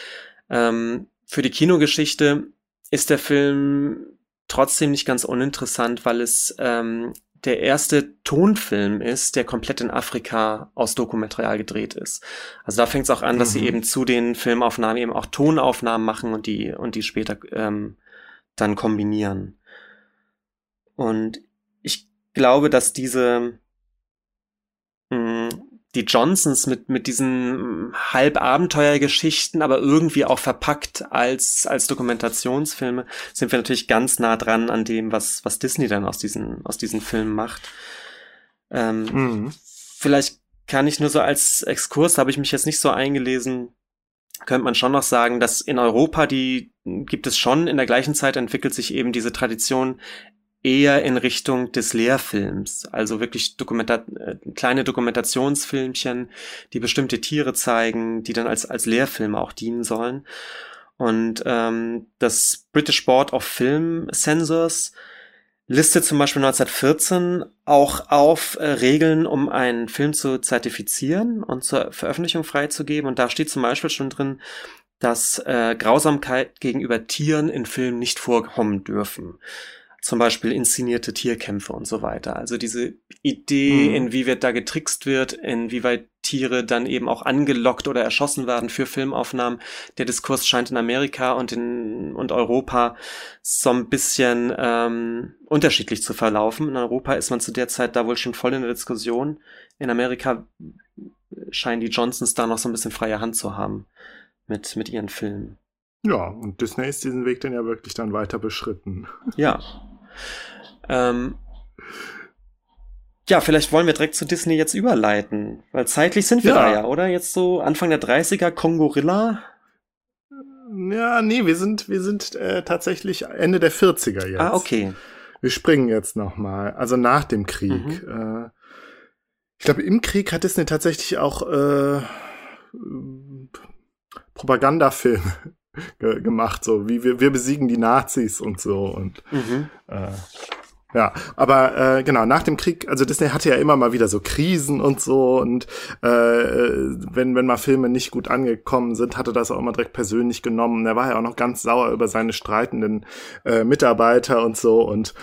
A: Ähm, für die Kinogeschichte ist der Film trotzdem nicht ganz uninteressant, weil es ähm, der erste Tonfilm ist, der komplett in Afrika aus Dokumaterial gedreht ist. Also da fängt es auch an, dass mhm. sie eben zu den Filmaufnahmen eben auch Tonaufnahmen machen und die und die später ähm, dann kombinieren. Und ich glaube, dass diese mh, hm, die Johnsons mit, mit diesen halb Abenteuergeschichten, aber irgendwie auch verpackt als, als Dokumentationsfilme, sind wir natürlich ganz nah dran an dem, was, was Disney dann aus diesen, aus diesen Filmen macht. Ähm, mhm. Vielleicht kann ich nur so als Exkurs, da habe ich mich jetzt nicht so eingelesen, könnte man schon noch sagen, dass in Europa die gibt es schon, in der gleichen Zeit entwickelt sich eben diese Tradition eher in Richtung des Lehrfilms, also wirklich Dokumenta äh, kleine Dokumentationsfilmchen, die bestimmte Tiere zeigen, die dann als, als Lehrfilme auch dienen sollen. Und ähm, das British Board of Film Censors listet zum Beispiel 1914 auch auf äh, Regeln, um einen Film zu zertifizieren und zur Veröffentlichung freizugeben. Und da steht zum Beispiel schon drin, dass äh, Grausamkeit gegenüber Tieren in Filmen nicht vorkommen dürfen zum Beispiel inszenierte Tierkämpfe und so weiter. Also diese Idee, mhm. inwieweit da getrickst wird, inwieweit Tiere dann eben auch angelockt oder erschossen werden für Filmaufnahmen. Der Diskurs scheint in Amerika und in und Europa so ein bisschen ähm, unterschiedlich zu verlaufen. In Europa ist man zu der Zeit da wohl schon voll in der Diskussion. In Amerika scheinen die Johnsons da noch so ein bisschen freie Hand zu haben mit, mit ihren Filmen.
B: Ja, und Disney ist diesen Weg dann ja wirklich dann weiter beschritten.
A: Ja, ähm, ja, vielleicht wollen wir direkt zu Disney jetzt überleiten, weil zeitlich sind wir ja. da ja, oder? Jetzt so Anfang der 30er, Kongorilla.
B: Ja, nee, wir sind, wir sind äh, tatsächlich Ende der 40er jetzt.
A: Ah, okay.
B: Wir springen jetzt nochmal, also nach dem Krieg. Mhm. Äh, ich glaube, im Krieg hat Disney tatsächlich auch äh, Propagandafilme ge gemacht, so wie wir, wir besiegen die Nazis und so und mhm. äh, ja, aber äh, genau, nach dem Krieg, also Disney hatte ja immer mal wieder so Krisen und so und äh, wenn, wenn mal Filme nicht gut angekommen sind, hatte das auch immer direkt persönlich genommen. Er war ja auch noch ganz sauer über seine streitenden äh, Mitarbeiter und so und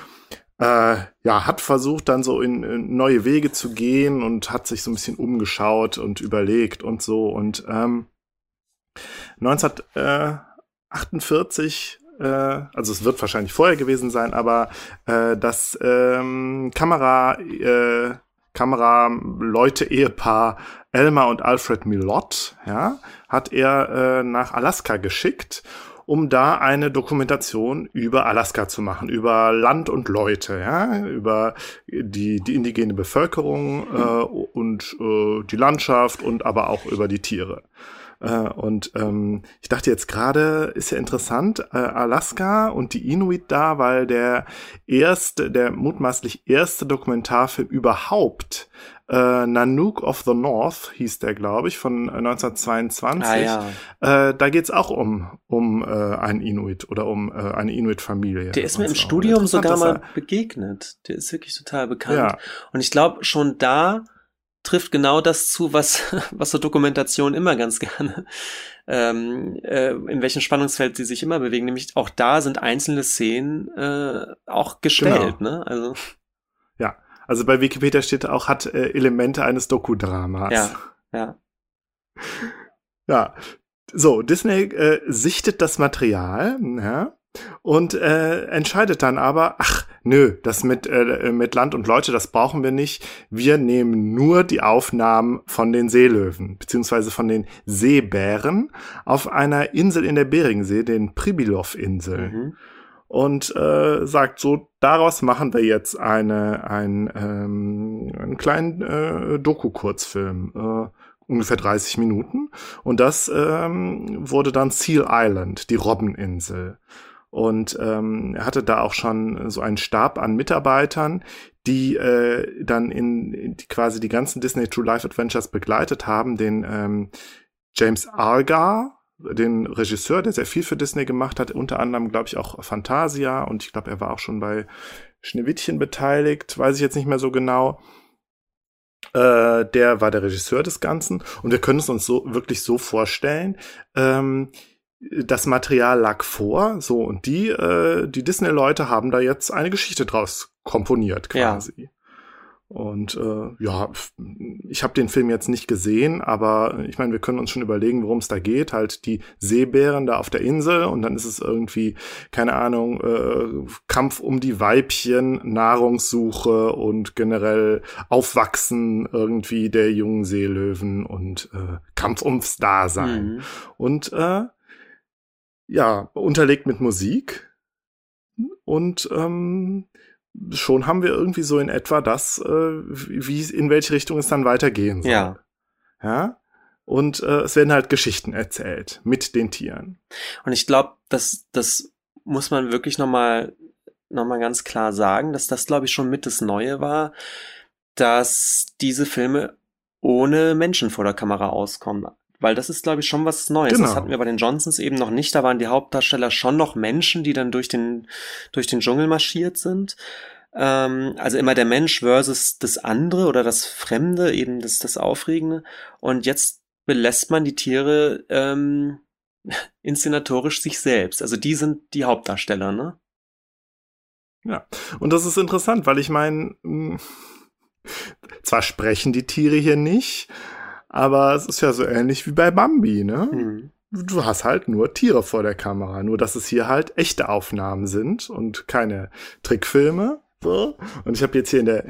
B: äh, ja, hat versucht dann so in, in neue Wege zu gehen und hat sich so ein bisschen umgeschaut und überlegt und so und ähm, 1948 äh, also es wird wahrscheinlich vorher gewesen sein, aber äh, das ähm, Kamera äh, Kameraleute-Ehepaar Elmer und Alfred Milott, ja, hat er äh, nach Alaska geschickt, um da eine Dokumentation über Alaska zu machen, über Land und Leute, ja, über die, die indigene Bevölkerung äh, und äh, die Landschaft und aber auch über die Tiere. Äh, und ähm, ich dachte jetzt gerade, ist ja interessant, äh, Alaska und die Inuit da, weil der erste, der mutmaßlich erste Dokumentarfilm überhaupt äh, Nanook of the North hieß der, glaube ich, von 1922. Ah, ja. äh, da geht's auch um, um äh, einen Inuit oder um äh, eine Inuit-Familie.
A: Der ist mir im Studium sogar mal begegnet. Der ist wirklich total bekannt. Ja. Und ich glaube, schon da trifft genau das zu, was, was so Dokumentation immer ganz gerne, ähm, äh, in welchem Spannungsfeld sie sich immer bewegen. Nämlich auch da sind einzelne Szenen äh, auch gestellt, genau. ne? Also.
B: Ja, also bei Wikipedia steht auch, hat äh, Elemente eines Dokudramas.
A: Ja, ja.
B: Ja. So, Disney äh, sichtet das Material, ja, und äh, entscheidet dann aber, ach nö, das mit, äh, mit Land und Leute, das brauchen wir nicht. Wir nehmen nur die Aufnahmen von den Seelöwen, beziehungsweise von den Seebären auf einer Insel in der Beringsee, den Pribilov-Insel. Mhm. Und äh, sagt so, daraus machen wir jetzt eine, ein, ähm, einen kleinen äh, Doku-Kurzfilm. Äh, ungefähr 30 Minuten. Und das ähm, wurde dann Seal Island, die Robbeninsel. Und ähm, er hatte da auch schon so einen Stab an Mitarbeitern, die äh, dann in, in quasi die ganzen Disney True Life Adventures begleitet haben. Den ähm, James Argar, den Regisseur, der sehr viel für Disney gemacht hat, unter anderem, glaube ich, auch Fantasia und ich glaube, er war auch schon bei Schneewittchen beteiligt, weiß ich jetzt nicht mehr so genau. Äh, der war der Regisseur des Ganzen und wir können es uns so wirklich so vorstellen. Ähm, das Material lag vor, so und die, äh, die Disney-Leute haben da jetzt eine Geschichte draus komponiert quasi. Ja. Und äh, ja, ich habe den Film jetzt nicht gesehen, aber ich meine, wir können uns schon überlegen, worum es da geht. Halt die Seebären da auf der Insel und dann ist es irgendwie, keine Ahnung, äh, Kampf um die Weibchen, Nahrungssuche und generell Aufwachsen irgendwie der jungen Seelöwen und äh, Kampf ums Dasein. Mhm. Und äh, ja, unterlegt mit Musik. Und ähm, schon haben wir irgendwie so in etwa das, äh, wie in welche Richtung es dann weitergehen soll.
A: Ja.
B: Ja. Und äh, es werden halt Geschichten erzählt mit den Tieren.
A: Und ich glaube, das, das muss man wirklich nochmal noch mal ganz klar sagen, dass das, glaube ich, schon mit das Neue war, dass diese Filme ohne Menschen vor der Kamera auskommen. Weil das ist, glaube ich, schon was Neues. Genau. Das hatten wir bei den Johnsons eben noch nicht. Da waren die Hauptdarsteller schon noch Menschen, die dann durch den, durch den Dschungel marschiert sind. Ähm, also immer der Mensch versus das andere oder das Fremde, eben das, das Aufregende. Und jetzt belässt man die Tiere ähm, inszenatorisch sich selbst. Also die sind die Hauptdarsteller, ne?
B: Ja, und das ist interessant, weil ich meine, hm, zwar sprechen die Tiere hier nicht, aber es ist ja so ähnlich wie bei Bambi, ne? Mhm. Du hast halt nur Tiere vor der Kamera, nur dass es hier halt echte Aufnahmen sind und keine Trickfilme. So. Und ich habe jetzt hier in der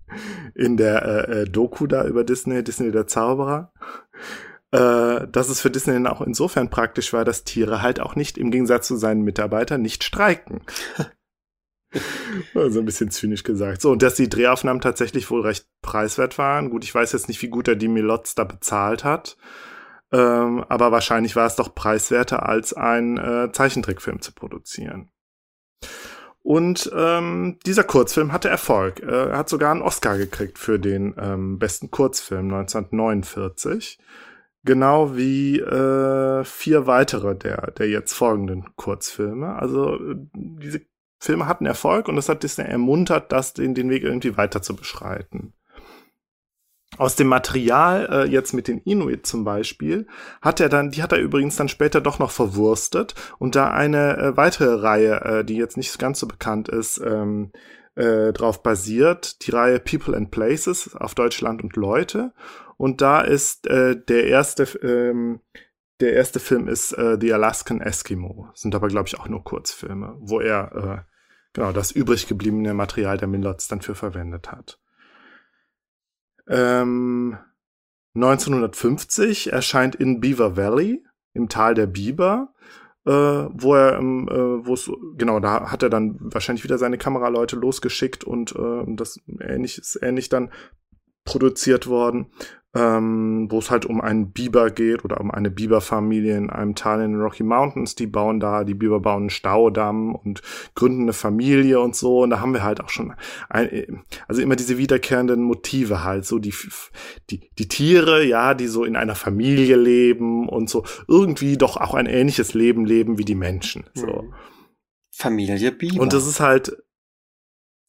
B: in der äh, äh, Doku da über Disney, Disney der Zauberer, äh, dass es für Disney auch insofern praktisch war, dass Tiere halt auch nicht im Gegensatz zu seinen Mitarbeitern nicht streiken. so ein bisschen zynisch gesagt. So, und dass die Drehaufnahmen tatsächlich wohl recht preiswert waren. Gut, ich weiß jetzt nicht, wie gut er die Milotz da bezahlt hat. Ähm, aber wahrscheinlich war es doch preiswerter, als einen äh, Zeichentrickfilm zu produzieren. Und ähm, dieser Kurzfilm hatte Erfolg. Er hat sogar einen Oscar gekriegt für den ähm, besten Kurzfilm 1949. Genau wie äh, vier weitere der, der jetzt folgenden Kurzfilme. Also äh, diese Filme hatten Erfolg und das hat Disney ermuntert, das den, den Weg irgendwie weiter zu beschreiten. Aus dem Material, äh, jetzt mit den Inuit zum Beispiel, hat er dann, die hat er übrigens dann später doch noch verwurstet und da eine äh, weitere Reihe, äh, die jetzt nicht ganz so bekannt ist, ähm, äh, drauf basiert, die Reihe People and Places auf Deutschland und Leute. Und da ist äh, der erste, ähm, der erste Film ist äh, The Alaskan Eskimo. Sind aber, glaube ich, auch nur Kurzfilme, wo er äh, genau das übrig gebliebene Material der Minlots dann für verwendet hat. Ähm, 1950 erscheint in Beaver Valley im Tal der Biber, äh, wo er, ähm, äh, wo es genau, da hat er dann wahrscheinlich wieder seine Kameraleute losgeschickt und äh, das ähnlich ist ähnlich dann produziert worden ähm, wo es halt um einen Biber geht oder um eine Biberfamilie in einem Tal in den Rocky Mountains. Die bauen da, die Biber bauen einen Staudamm und gründen eine Familie und so. Und da haben wir halt auch schon, ein, also immer diese wiederkehrenden Motive halt, so die, die, die Tiere, ja, die so in einer Familie leben und so irgendwie doch auch ein ähnliches Leben leben wie die Menschen. So. Hm.
A: Familie Biber.
B: Und das ist halt,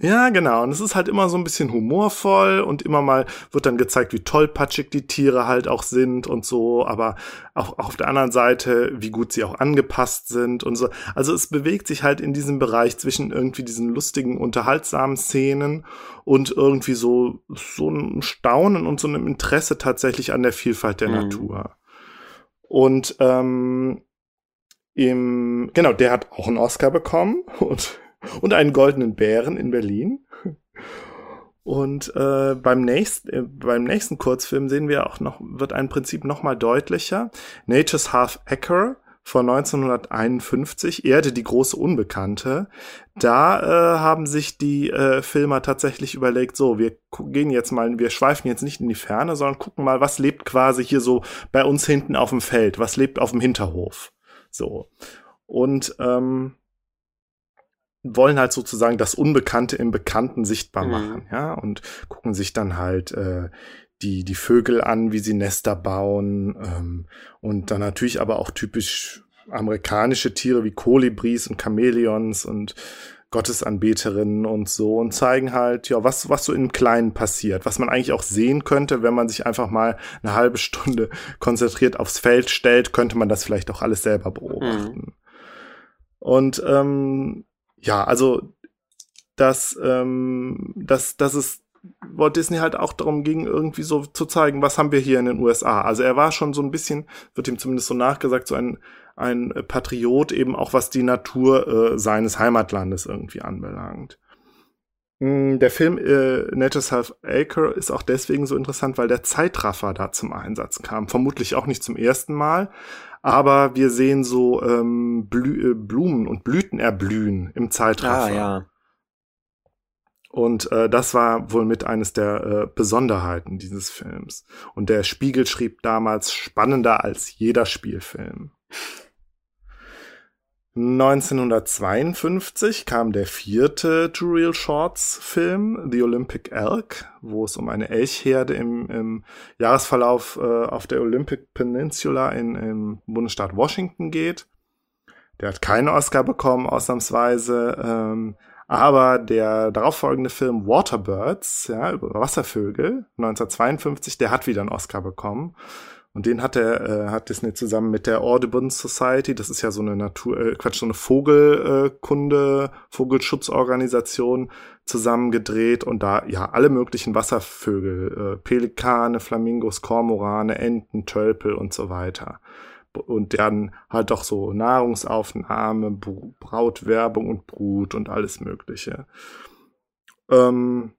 B: ja, genau. Und es ist halt immer so ein bisschen humorvoll und immer mal wird dann gezeigt, wie tollpatschig die Tiere halt auch sind und so, aber auch, auch auf der anderen Seite, wie gut sie auch angepasst sind und so. Also es bewegt sich halt in diesem Bereich zwischen irgendwie diesen lustigen, unterhaltsamen Szenen und irgendwie so, so einem Staunen und so einem Interesse tatsächlich an der Vielfalt der mhm. Natur. Und ähm, im, genau, der hat auch einen Oscar bekommen und und einen goldenen Bären in Berlin. Und äh, beim, nächsten, äh, beim nächsten Kurzfilm sehen wir auch noch, wird ein Prinzip noch mal deutlicher. Nature's Half Acre von 1951, Erde, die große Unbekannte. Da äh, haben sich die äh, Filmer tatsächlich überlegt, so, wir gehen jetzt mal, wir schweifen jetzt nicht in die Ferne, sondern gucken mal, was lebt quasi hier so bei uns hinten auf dem Feld, was lebt auf dem Hinterhof. So. Und ähm, wollen halt sozusagen das Unbekannte im Bekannten sichtbar mhm. machen, ja, und gucken sich dann halt äh, die, die Vögel an, wie sie Nester bauen, ähm, und dann natürlich aber auch typisch amerikanische Tiere wie Kolibris und Chamäleons und Gottesanbeterinnen und so und zeigen halt, ja, was, was so im Kleinen passiert, was man eigentlich auch sehen könnte, wenn man sich einfach mal eine halbe Stunde konzentriert aufs Feld stellt, könnte man das vielleicht auch alles selber beobachten. Mhm. Und ähm, ja, also dass, ähm, dass, dass es Walt Disney halt auch darum ging, irgendwie so zu zeigen, was haben wir hier in den USA. Also er war schon so ein bisschen, wird ihm zumindest so nachgesagt, so ein, ein Patriot eben auch, was die Natur äh, seines Heimatlandes irgendwie anbelangt. Mm, der Film äh, Nature's Half Acre ist auch deswegen so interessant, weil der Zeitraffer da zum Einsatz kam. Vermutlich auch nicht zum ersten Mal, aber wir sehen so ähm, Blü äh, Blumen und Blüten erblühen im Zeitraffer. Ah, ja. Und äh, das war wohl mit eines der äh, Besonderheiten dieses Films. Und der Spiegel schrieb damals spannender als jeder Spielfilm. 1952 kam der vierte True Real Shorts Film, The Olympic Elk, wo es um eine Elchherde im, im Jahresverlauf äh, auf der Olympic Peninsula in, im Bundesstaat Washington geht. Der hat keinen Oscar bekommen, ausnahmsweise. Ähm, aber der darauffolgende Film Waterbirds, ja, über Wasservögel, 1952, der hat wieder einen Oscar bekommen. Und den hat er, äh, hat Disney zusammen mit der Audubon Society, das ist ja so eine Natur, äh, Quatsch, so eine Vogelkunde, Vogelschutzorganisation zusammen gedreht und da ja alle möglichen Wasservögel, äh, Pelikane, Flamingos, Kormorane, Enten, Tölpel und so weiter. Und dann halt doch so Nahrungsaufnahme, Brautwerbung und Brut und alles Mögliche. Ähm,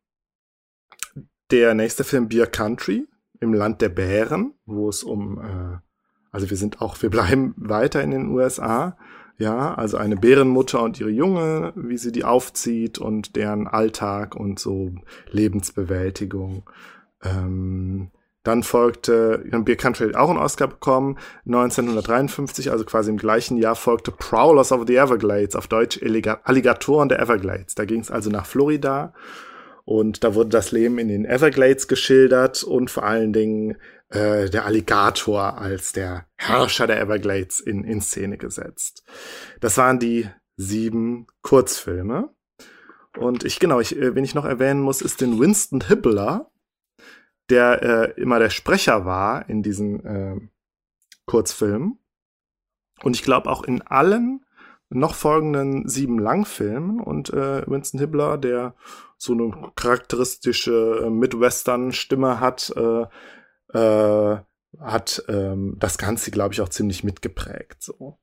B: der nächste Film Beer Country, im Land der Bären, wo es um, äh, also wir sind auch, wir bleiben weiter in den USA. Ja, also eine Bärenmutter und ihre Junge, wie sie die aufzieht und deren Alltag und so Lebensbewältigung. Ähm, dann folgte, Beer Country hat auch einen Oscar bekommen, 1953, also quasi im gleichen Jahr folgte Prowlers of the Everglades, auf Deutsch Alligatoren der Everglades. Da ging es also nach Florida und da wurde das Leben in den Everglades geschildert und vor allen Dingen äh, der Alligator als der Herrscher der Everglades in, in Szene gesetzt. Das waren die sieben Kurzfilme. Und ich, genau, ich, äh, wen ich noch erwähnen muss, ist den Winston Hibbler, der äh, immer der Sprecher war in diesen äh, Kurzfilmen. Und ich glaube auch in allen noch folgenden sieben Langfilmen. Und äh, Winston Hibbler, der so eine charakteristische äh, Midwestern-Stimme hat, äh, äh, hat ähm, das Ganze, glaube ich, auch ziemlich mitgeprägt. So.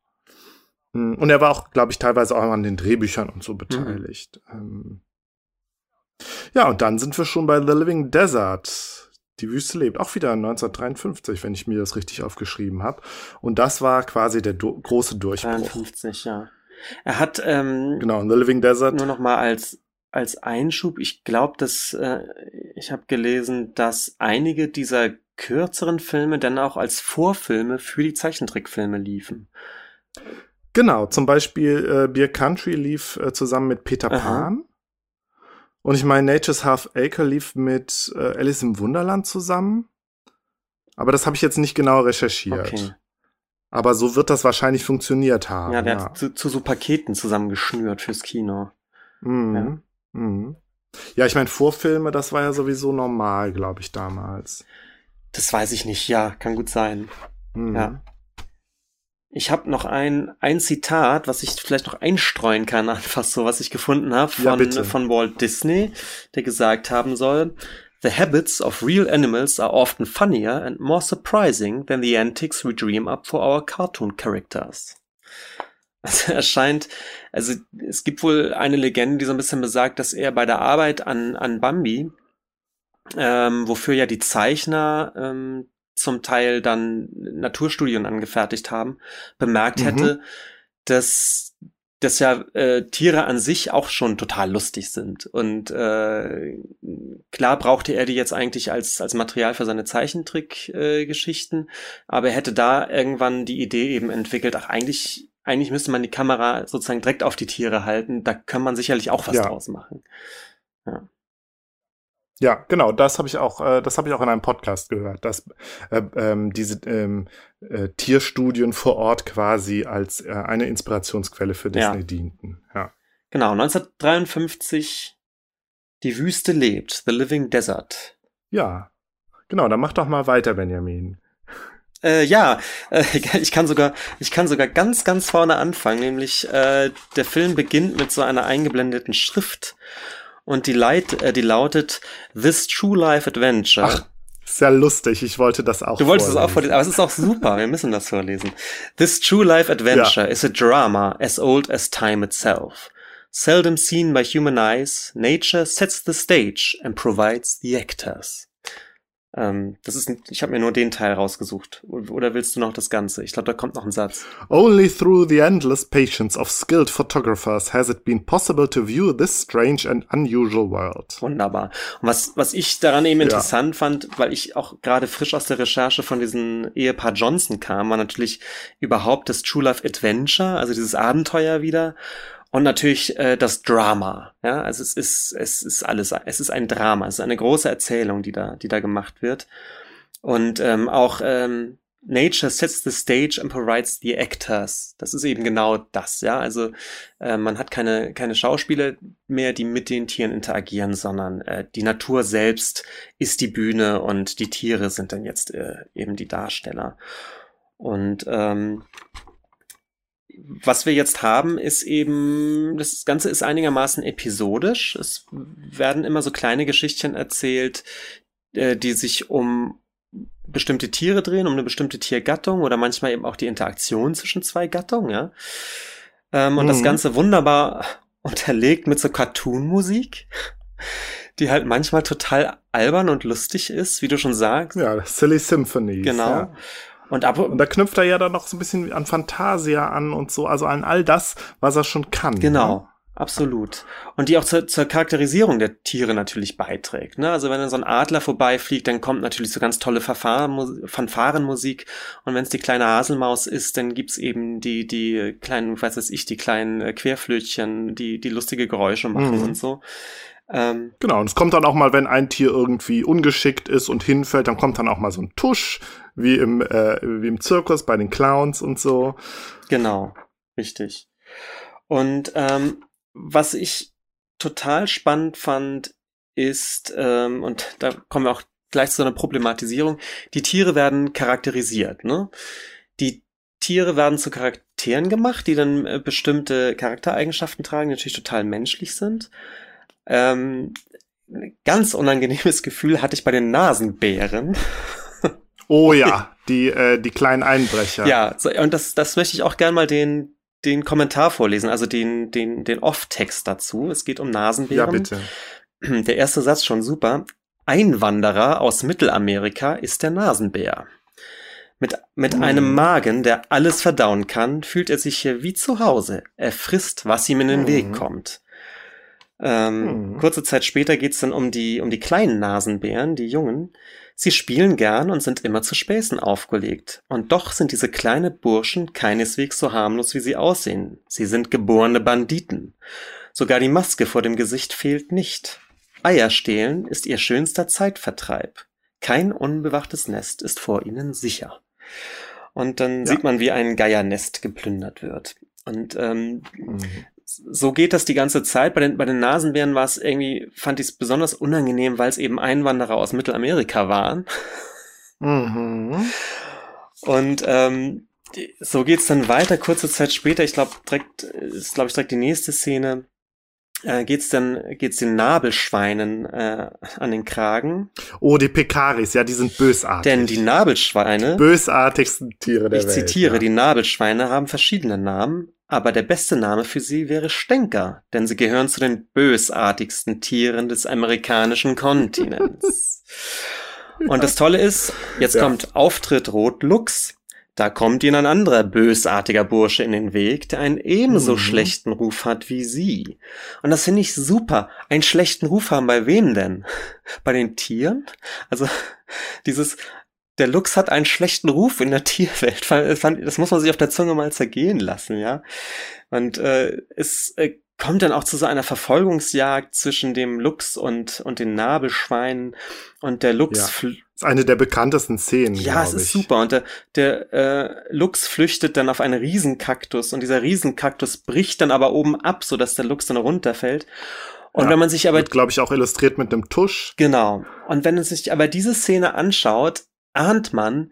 B: Hm, und er war auch, glaube ich, teilweise auch an den Drehbüchern und so mhm. beteiligt. Mhm. Ja, und dann sind wir schon bei The Living Desert. Die Wüste lebt. Auch wieder 1953, wenn ich mir das richtig aufgeschrieben habe. Und das war quasi der du große Durchbruch.
A: 53, ja. Er hat ähm,
B: genau The Living Desert
A: nur noch mal als als Einschub, ich glaube, dass äh, ich habe gelesen, dass einige dieser kürzeren Filme dann auch als Vorfilme für die Zeichentrickfilme liefen.
B: Genau, zum Beispiel äh, Beer Country lief äh, zusammen mit Peter Aha. Pan. Und ich meine, Nature's Half Acre lief mit äh, Alice im Wunderland zusammen. Aber das habe ich jetzt nicht genau recherchiert. Okay. Aber so wird das wahrscheinlich funktioniert haben.
A: Ja, der ja. hat zu, zu, so Paketen zusammengeschnürt fürs Kino.
B: Mhm. Ja. Mhm. Ja, ich meine, Vorfilme, das war ja sowieso normal, glaube ich, damals.
A: Das weiß ich nicht, ja, kann gut sein. Mhm. Ja. Ich habe noch ein, ein Zitat, was ich vielleicht noch einstreuen kann, einfach so, was ich gefunden habe von, ja, von Walt Disney, der gesagt haben soll, The habits of real animals are often funnier and more surprising than the antics we dream up for our cartoon characters. Also er scheint, also es gibt wohl eine Legende, die so ein bisschen besagt, dass er bei der Arbeit an, an Bambi, ähm, wofür ja die Zeichner ähm, zum Teil dann Naturstudien angefertigt haben, bemerkt mhm. hätte, dass dass ja äh, Tiere an sich auch schon total lustig sind. Und äh, klar brauchte er die jetzt eigentlich als, als Material für seine Zeichentrick-Geschichten, äh, aber er hätte da irgendwann die Idee eben entwickelt, ach eigentlich eigentlich müsste man die Kamera sozusagen direkt auf die Tiere halten. Da kann man sicherlich auch was ja. draus machen.
B: Ja. Ja, genau, das habe ich auch, äh, das habe ich auch in einem Podcast gehört, dass äh, ähm, diese ähm, äh, Tierstudien vor Ort quasi als äh, eine Inspirationsquelle für Disney ja. dienten. Ja.
A: Genau, 1953 Die Wüste lebt, The Living Desert.
B: Ja, genau, dann mach doch mal weiter, Benjamin.
A: Äh, ja, äh, ich kann sogar, ich kann sogar ganz, ganz vorne anfangen, nämlich äh, der Film beginnt mit so einer eingeblendeten Schrift und die, Leit, äh, die lautet This True Life Adventure.
B: Ach, sehr lustig. Ich wollte das auch.
A: Du wolltest vorlesen. es auch vorlesen, aber es ist auch super. Wir müssen das vorlesen. This True Life Adventure ja. is a drama as old as time itself. Seldom seen by human eyes, nature sets the stage and provides the actors. Ähm, das ist, ich habe mir nur den Teil rausgesucht. Oder willst du noch das Ganze? Ich glaube, da kommt noch ein Satz.
B: Only through the endless patience of skilled photographers has it been possible to view this strange and unusual world.
A: Wunderbar. Und was, was ich daran eben ja. interessant fand, weil ich auch gerade frisch aus der Recherche von diesem Ehepaar Johnson kam, war natürlich überhaupt das True Life Adventure, also dieses Abenteuer wieder. Und natürlich äh, das Drama. Ja, also es ist, es ist alles, es ist ein Drama, es ist eine große Erzählung, die da, die da gemacht wird. Und ähm, auch ähm, Nature sets the stage and provides the actors. Das ist eben genau das, ja. Also äh, man hat keine, keine Schauspieler mehr, die mit den Tieren interagieren, sondern äh, die Natur selbst ist die Bühne und die Tiere sind dann jetzt äh, eben die Darsteller. Und ähm, was wir jetzt haben, ist eben, das Ganze ist einigermaßen episodisch. Es werden immer so kleine Geschichtchen erzählt, äh, die sich um bestimmte Tiere drehen, um eine bestimmte Tiergattung oder manchmal eben auch die Interaktion zwischen zwei Gattungen, ja. Ähm, und mhm. das Ganze wunderbar unterlegt mit so Cartoon-Musik, die halt manchmal total albern und lustig ist, wie du schon sagst.
B: Ja, Silly Symphony.
A: Genau.
B: Ja. Und, ab und da knüpft er ja dann noch so ein bisschen an Fantasia an und so, also an all das, was er schon kann.
A: Genau. Ne? Absolut. Und die auch zur, zur Charakterisierung der Tiere natürlich beiträgt. Ne? Also wenn dann so ein Adler vorbeifliegt, dann kommt natürlich so ganz tolle Fanfarenmusik. Und wenn es die kleine Haselmaus ist, dann gibt's eben die, die kleinen, was weiß ich, die kleinen äh, Querflötchen, die, die lustige Geräusche machen mhm. und so.
B: Ähm, genau, und es kommt dann auch mal, wenn ein Tier irgendwie ungeschickt ist und hinfällt, dann kommt dann auch mal so ein Tusch, wie im, äh, wie im Zirkus bei den Clowns und so.
A: Genau, richtig. Und ähm, was ich total spannend fand, ist, ähm, und da kommen wir auch gleich zu einer Problematisierung, die Tiere werden charakterisiert. Ne? Die Tiere werden zu Charakteren gemacht, die dann äh, bestimmte Charaktereigenschaften tragen, die natürlich total menschlich sind. Ähm, ganz unangenehmes Gefühl hatte ich bei den Nasenbären.
B: Oh ja, die, äh, die kleinen Einbrecher.
A: Ja, so, und das, das möchte ich auch gern mal den, den Kommentar vorlesen, also den, den, den Off-Text dazu. Es geht um Nasenbären.
B: Ja, bitte.
A: Der erste Satz schon super. Einwanderer aus Mittelamerika ist der Nasenbär. Mit, mit mm. einem Magen, der alles verdauen kann, fühlt er sich hier wie zu Hause. Er frisst, was ihm in den mm. Weg kommt. Ähm, mhm. Kurze Zeit später geht's dann um die, um die kleinen Nasenbären, die Jungen. Sie spielen gern und sind immer zu Späßen aufgelegt. Und doch sind diese kleine Burschen keineswegs so harmlos, wie sie aussehen. Sie sind geborene Banditen. Sogar die Maske vor dem Gesicht fehlt nicht. Eier stehlen ist ihr schönster Zeitvertreib. Kein unbewachtes Nest ist vor ihnen sicher. Und dann ja. sieht man, wie ein Geiernest geplündert wird. Und ähm, mhm so geht das die ganze Zeit. Bei den, bei den Nasenbären war es irgendwie, fand ich es besonders unangenehm, weil es eben Einwanderer aus Mittelamerika waren. Mhm. Und ähm, so geht's dann weiter. Kurze Zeit später, ich glaube, direkt ist, glaube ich, direkt die nächste Szene. Äh, geht's dann geht's den Nabelschweinen äh, an den Kragen.
B: Oh, die Pekaris, ja, die sind bösartig.
A: Denn die Nabelschweine,
B: bösartigsten Tiere der
A: ich
B: Welt.
A: Ich zitiere, ja. die Nabelschweine haben verschiedene Namen, aber der beste Name für sie wäre Stänker, denn sie gehören zu den bösartigsten Tieren des amerikanischen Kontinents. Und das Tolle ist, jetzt ja. kommt Auftritt Rotlux. Da kommt ihnen ein anderer bösartiger Bursche in den Weg, der einen ebenso mhm. schlechten Ruf hat wie sie. Und das finde ich super. Einen schlechten Ruf haben bei wem denn? Bei den Tieren? Also dieses, der Lux hat einen schlechten Ruf in der Tierwelt. Das muss man sich auf der Zunge mal zergehen lassen, ja. Und äh, es äh, kommt dann auch zu so einer Verfolgungsjagd zwischen dem Luchs und, und den Nabelschweinen. Und der Luchs.
B: Ja, ist eine der bekanntesten Szenen.
A: Ja, es ist ich. super. Und der, der äh, Luchs flüchtet dann auf einen Riesenkaktus und dieser Riesenkaktus bricht dann aber oben ab, sodass der Luchs dann runterfällt. Und ja, wenn man sich aber.
B: glaube ich, auch illustriert mit einem Tusch.
A: Genau. Und wenn man sich aber diese Szene anschaut, ahnt man,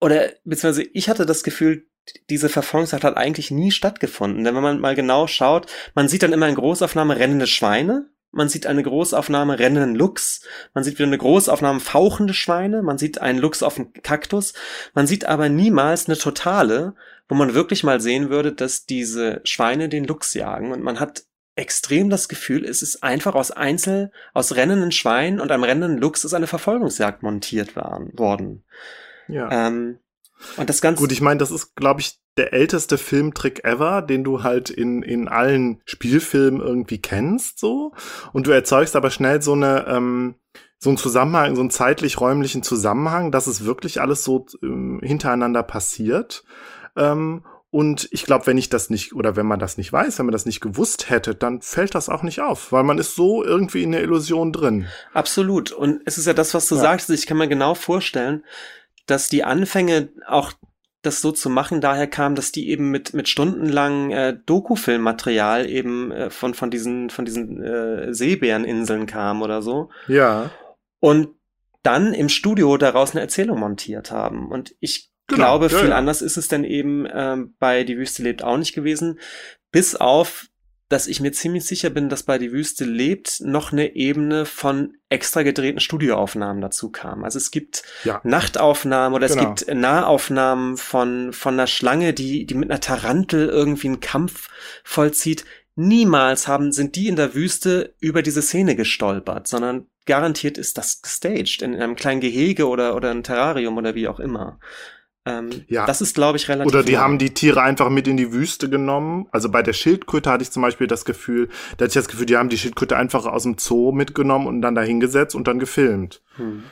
A: oder beziehungsweise ich hatte das Gefühl, diese Verfolgungsjagd hat eigentlich nie stattgefunden. Denn wenn man mal genau schaut, man sieht dann immer in Großaufnahme rennende Schweine man sieht eine Großaufnahme rennenden Luchs, man sieht wieder eine Großaufnahme fauchende Schweine, man sieht einen Luchs auf dem Kaktus, man sieht aber niemals eine totale, wo man wirklich mal sehen würde, dass diese Schweine den Luchs jagen und man hat extrem das Gefühl, es ist einfach aus Einzel, aus rennenden Schweinen und einem rennenden Luchs ist eine Verfolgungsjagd montiert worden.
B: Ja.
A: Ähm, und das Ganze.
B: Gut, ich meine, das ist, glaube ich, der älteste Filmtrick ever, den du halt in, in allen Spielfilmen irgendwie kennst, so. Und du erzeugst aber schnell so eine, ähm, so einen Zusammenhang, so einen zeitlich-räumlichen Zusammenhang, dass es wirklich alles so ähm, hintereinander passiert. Ähm, und ich glaube, wenn ich das nicht, oder wenn man das nicht weiß, wenn man das nicht gewusst hätte, dann fällt das auch nicht auf, weil man ist so irgendwie in der Illusion drin.
A: Absolut. Und es ist ja das, was du ja. sagst, ich kann mir genau vorstellen, dass die Anfänge auch das so zu machen daher kam, dass die eben mit mit stundenlang äh, Dokufilmmaterial eben äh, von von diesen von diesen äh, Seebäreninseln kam oder so.
B: Ja.
A: Und dann im Studio daraus eine Erzählung montiert haben. Und ich genau, glaube, ja, viel ja. anders ist es dann eben ähm, bei Die Wüste lebt auch nicht gewesen. Bis auf dass ich mir ziemlich sicher bin, dass bei Die Wüste lebt noch eine Ebene von extra gedrehten Studioaufnahmen dazu kam. Also es gibt ja. Nachtaufnahmen oder genau. es gibt Nahaufnahmen von, von einer Schlange, die, die mit einer Tarantel irgendwie einen Kampf vollzieht. Niemals haben, sind die in der Wüste über diese Szene gestolpert, sondern garantiert ist das gestaged in einem kleinen Gehege oder, oder ein Terrarium oder wie auch immer. Ähm, ja. Das ist, glaube ich, relativ.
B: Oder die haben die Tiere einfach mit in die Wüste genommen. Also bei der Schildkröte hatte ich zum Beispiel das Gefühl, da hatte ich das Gefühl, die haben die Schildkröte einfach aus dem Zoo mitgenommen und dann da hingesetzt und dann gefilmt. Hm.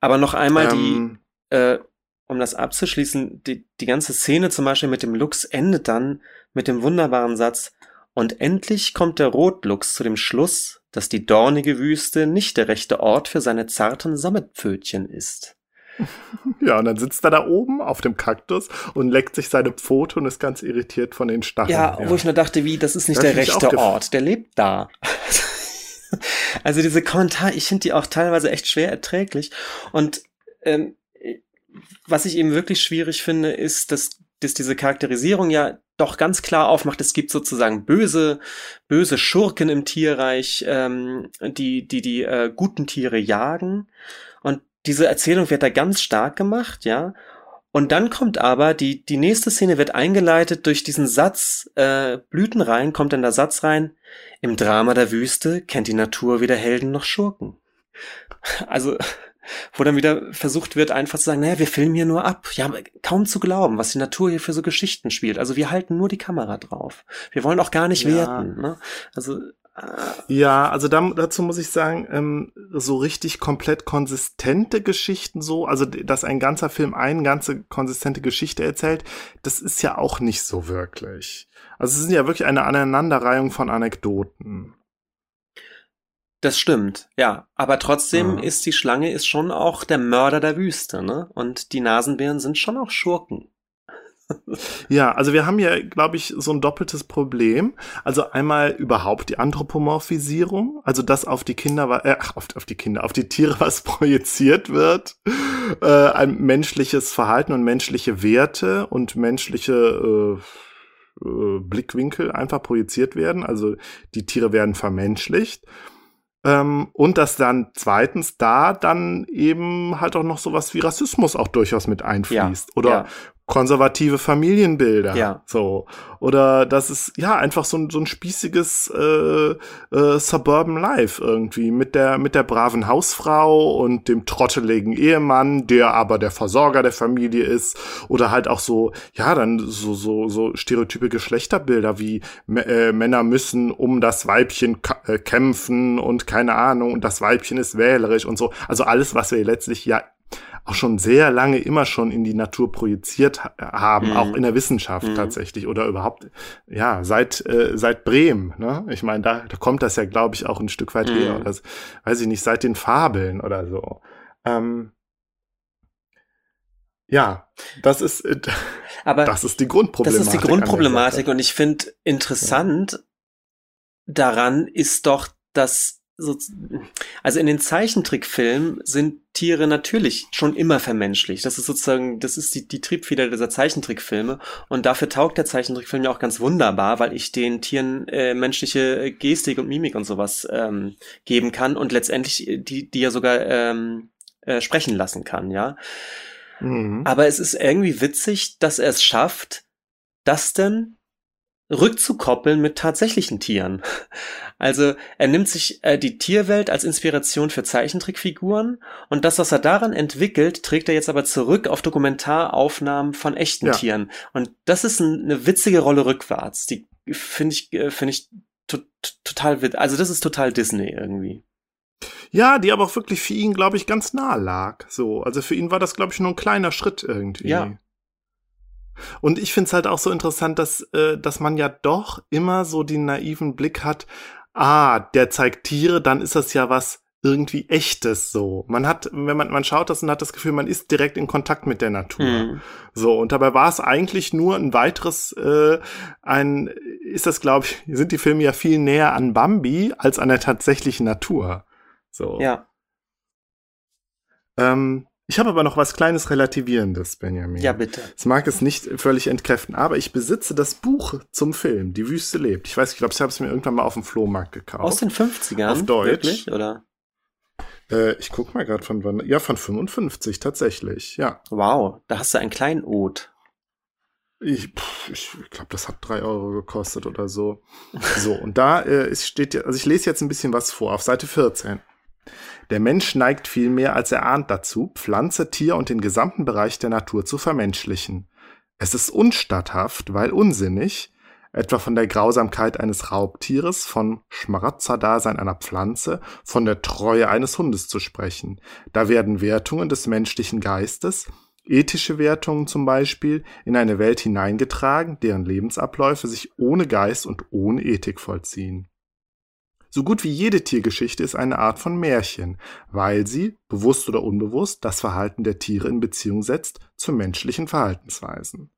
A: Aber noch einmal ähm, die, äh, um das abzuschließen, die, die ganze Szene zum Beispiel mit dem Luchs endet dann mit dem wunderbaren Satz, und endlich kommt der Rotluchs zu dem Schluss, dass die dornige Wüste nicht der rechte Ort für seine zarten Sammetpfötchen ist.
B: Ja, und dann sitzt er da oben auf dem Kaktus und leckt sich seine Pfote und ist ganz irritiert von den Stacheln.
A: Ja, ja. wo ich nur dachte, wie, das ist nicht das der rechte Ort, der lebt da. also diese Kommentare, ich finde die auch teilweise echt schwer erträglich. Und ähm, was ich eben wirklich schwierig finde, ist, dass, dass diese Charakterisierung ja doch ganz klar aufmacht, es gibt sozusagen böse, böse Schurken im Tierreich, ähm, die die, die äh, guten Tiere jagen. Und diese Erzählung wird da ganz stark gemacht, ja. Und dann kommt aber, die, die nächste Szene wird eingeleitet durch diesen Satz, äh, Blüten rein, kommt dann der Satz rein, im Drama der Wüste kennt die Natur weder Helden noch Schurken. Also, wo dann wieder versucht wird, einfach zu sagen, naja, wir filmen hier nur ab. Ja, kaum zu glauben, was die Natur hier für so Geschichten spielt. Also wir halten nur die Kamera drauf. Wir wollen auch gar nicht ja. werten. Ne? Also
B: ja, also da, dazu muss ich sagen, ähm, so richtig komplett konsistente Geschichten so, also dass ein ganzer Film eine ganze konsistente Geschichte erzählt, das ist ja auch nicht so wirklich. Also es ist ja wirklich eine Aneinanderreihung von Anekdoten.
A: Das stimmt, ja. Aber trotzdem ja. ist die Schlange ist schon auch der Mörder der Wüste, ne? Und die Nasenbären sind schon auch Schurken.
B: Ja, also wir haben ja, glaube ich, so ein doppeltes Problem. Also einmal überhaupt die Anthropomorphisierung, also dass auf die Kinder, äh, auf, auf die Kinder, auf die Tiere was projiziert wird, äh, ein menschliches Verhalten und menschliche Werte und menschliche äh, äh, Blickwinkel einfach projiziert werden. Also die Tiere werden vermenschlicht. Ähm, und dass dann zweitens da dann eben halt auch noch sowas wie Rassismus auch durchaus mit einfließt. Ja, Oder ja konservative Familienbilder. Ja. So. Oder das ist ja einfach so ein, so ein spießiges äh, äh, Suburban Life irgendwie mit der, mit der braven Hausfrau und dem trotteligen Ehemann, der aber der Versorger der Familie ist. Oder halt auch so, ja, dann so, so, so stereotype Geschlechterbilder wie äh, Männer müssen um das Weibchen äh, kämpfen und keine Ahnung, und das Weibchen ist wählerisch und so. Also alles, was wir letztlich ja auch schon sehr lange immer schon in die Natur projiziert haben, mhm. auch in der Wissenschaft mhm. tatsächlich oder überhaupt, ja, seit, äh, seit Bremen. Ne? Ich meine, da, da kommt das ja, glaube ich, auch ein Stück weit mhm. her. Oder, weiß ich nicht, seit den Fabeln oder so. Ähm, ja, das ist, äh,
A: Aber
B: das ist die Grundproblematik.
A: Das ist die Grundproblematik und ich finde interessant ja. daran ist doch, dass so, also in den Zeichentrickfilmen sind Tiere natürlich schon immer vermenschlicht. Das ist sozusagen, das ist die, die Triebfeder dieser Zeichentrickfilme. Und dafür taugt der Zeichentrickfilm ja auch ganz wunderbar, weil ich den Tieren äh, menschliche Gestik und Mimik und sowas ähm, geben kann und letztendlich äh, die, die ja sogar ähm, äh, sprechen lassen kann, ja. Mhm. Aber es ist irgendwie witzig, dass er es schafft, das denn rückzukoppeln mit tatsächlichen Tieren. Also er nimmt sich äh, die Tierwelt als Inspiration für Zeichentrickfiguren und das, was er daran entwickelt, trägt er jetzt aber zurück auf Dokumentaraufnahmen von echten ja. Tieren. Und das ist ein, eine witzige Rolle rückwärts. Die finde ich, äh, finde ich to total witzig. Also das ist total Disney irgendwie.
B: Ja, die aber auch wirklich für ihn, glaube ich, ganz nah lag. So, also für ihn war das, glaube ich, nur ein kleiner Schritt irgendwie.
A: Ja.
B: Und ich finde es halt auch so interessant, dass, äh, dass man ja doch immer so den naiven Blick hat, ah, der zeigt Tiere, dann ist das ja was irgendwie echtes so. Man hat, wenn man, man schaut das und hat das Gefühl, man ist direkt in Kontakt mit der Natur. Mhm. So, und dabei war es eigentlich nur ein weiteres, äh, ein, ist das, glaube ich, sind die Filme ja viel näher an Bambi als an der tatsächlichen Natur. So.
A: Ja.
B: Ähm, ich habe aber noch was kleines Relativierendes, Benjamin.
A: Ja, bitte.
B: Es mag es nicht völlig entkräften, aber ich besitze das Buch zum Film, Die Wüste lebt. Ich weiß, ich glaube, ich habe es mir irgendwann mal auf dem Flohmarkt gekauft.
A: Aus den 50ern?
B: Auf Deutsch.
A: Wirklich, oder?
B: Äh, ich guck mal gerade von wann. Ja, von 55 tatsächlich, ja.
A: Wow, da hast du ein Kleinod.
B: Ich, ich glaube, das hat drei Euro gekostet oder so. so, und da äh, steht ja, also ich lese jetzt ein bisschen was vor, auf Seite 14. Der Mensch neigt vielmehr, als er ahnt, dazu, Pflanze, Tier und den gesamten Bereich der Natur zu vermenschlichen. Es ist unstatthaft, weil unsinnig, etwa von der Grausamkeit eines Raubtieres, von Schmarotzerdasein einer Pflanze, von der Treue eines Hundes zu sprechen. Da werden Wertungen des menschlichen Geistes, ethische Wertungen zum Beispiel, in eine Welt hineingetragen, deren Lebensabläufe sich ohne Geist und ohne Ethik vollziehen. So gut wie jede Tiergeschichte ist eine Art von Märchen, weil sie, bewusst oder unbewusst, das Verhalten der Tiere in Beziehung setzt zu menschlichen Verhaltensweisen.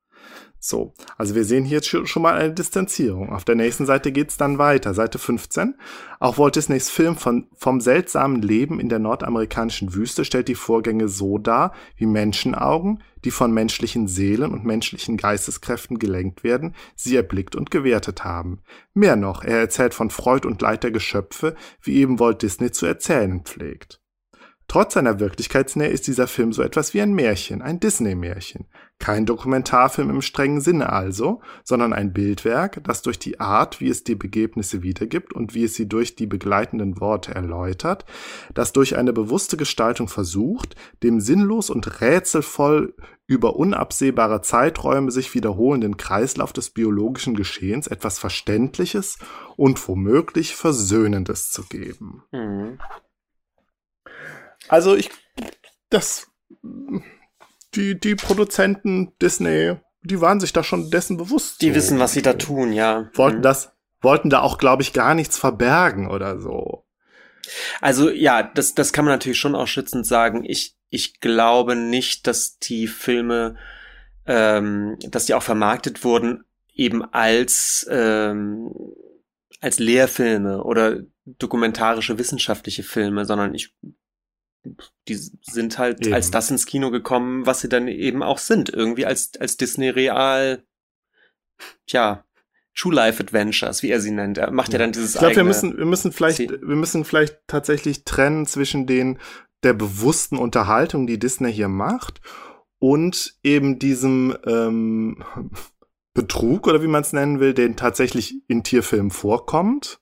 B: So, also wir sehen hier jetzt schon mal eine Distanzierung. Auf der nächsten Seite geht's dann weiter, Seite 15. Auch Walt Disneys Film von, vom seltsamen Leben in der nordamerikanischen Wüste stellt die Vorgänge so dar, wie Menschenaugen, die von menschlichen Seelen und menschlichen Geisteskräften gelenkt werden, sie erblickt und gewertet haben. Mehr noch, er erzählt von Freud und Leid der Geschöpfe, wie eben Walt Disney zu erzählen pflegt. Trotz seiner Wirklichkeitsnähe ist dieser Film so etwas wie ein Märchen, ein Disney-Märchen. Kein Dokumentarfilm im strengen Sinne also, sondern ein Bildwerk, das durch die Art, wie es die Begebnisse wiedergibt und wie es sie durch die begleitenden Worte erläutert, das durch eine bewusste Gestaltung versucht, dem sinnlos und rätselvoll über unabsehbare Zeiträume sich wiederholenden Kreislauf des biologischen Geschehens etwas Verständliches und womöglich Versöhnendes zu geben. Mhm. Also ich, das, die, die Produzenten Disney, die waren sich da schon dessen bewusst.
A: Die so. wissen, was sie da tun, ja.
B: Wollten mhm. das, wollten da auch, glaube ich, gar nichts verbergen oder so.
A: Also ja, das, das kann man natürlich schon auch schützend sagen. Ich, ich glaube nicht, dass die Filme, ähm, dass die auch vermarktet wurden, eben als, ähm, als Lehrfilme oder dokumentarische wissenschaftliche Filme, sondern ich die sind halt eben. als das ins Kino gekommen, was sie dann eben auch sind. Irgendwie als, als Disney Real, tja, True Life Adventures, wie er sie nennt. Er macht ja, ja dann dieses
B: Ich glaube, wir müssen, wir müssen vielleicht, wir müssen vielleicht tatsächlich trennen zwischen den, der bewussten Unterhaltung, die Disney hier macht und eben diesem, ähm, Betrug oder wie man es nennen will, den tatsächlich in Tierfilmen vorkommt.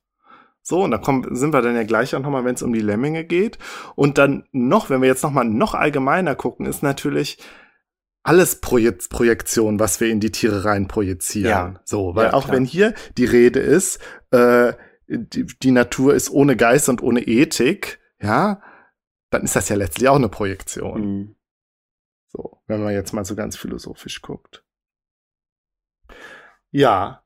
B: So, und da kommen, sind wir dann ja gleich auch nochmal, wenn es um die Lemminge geht. Und dann noch, wenn wir jetzt nochmal noch allgemeiner gucken, ist natürlich alles Projekt Projektion, was wir in die Tiere rein projizieren. Ja. So, weil ja, auch klar. wenn hier die Rede ist, äh, die, die Natur ist ohne Geist und ohne Ethik, ja, dann ist das ja letztlich auch eine Projektion. Mhm. So, wenn man jetzt mal so ganz philosophisch guckt. Ja.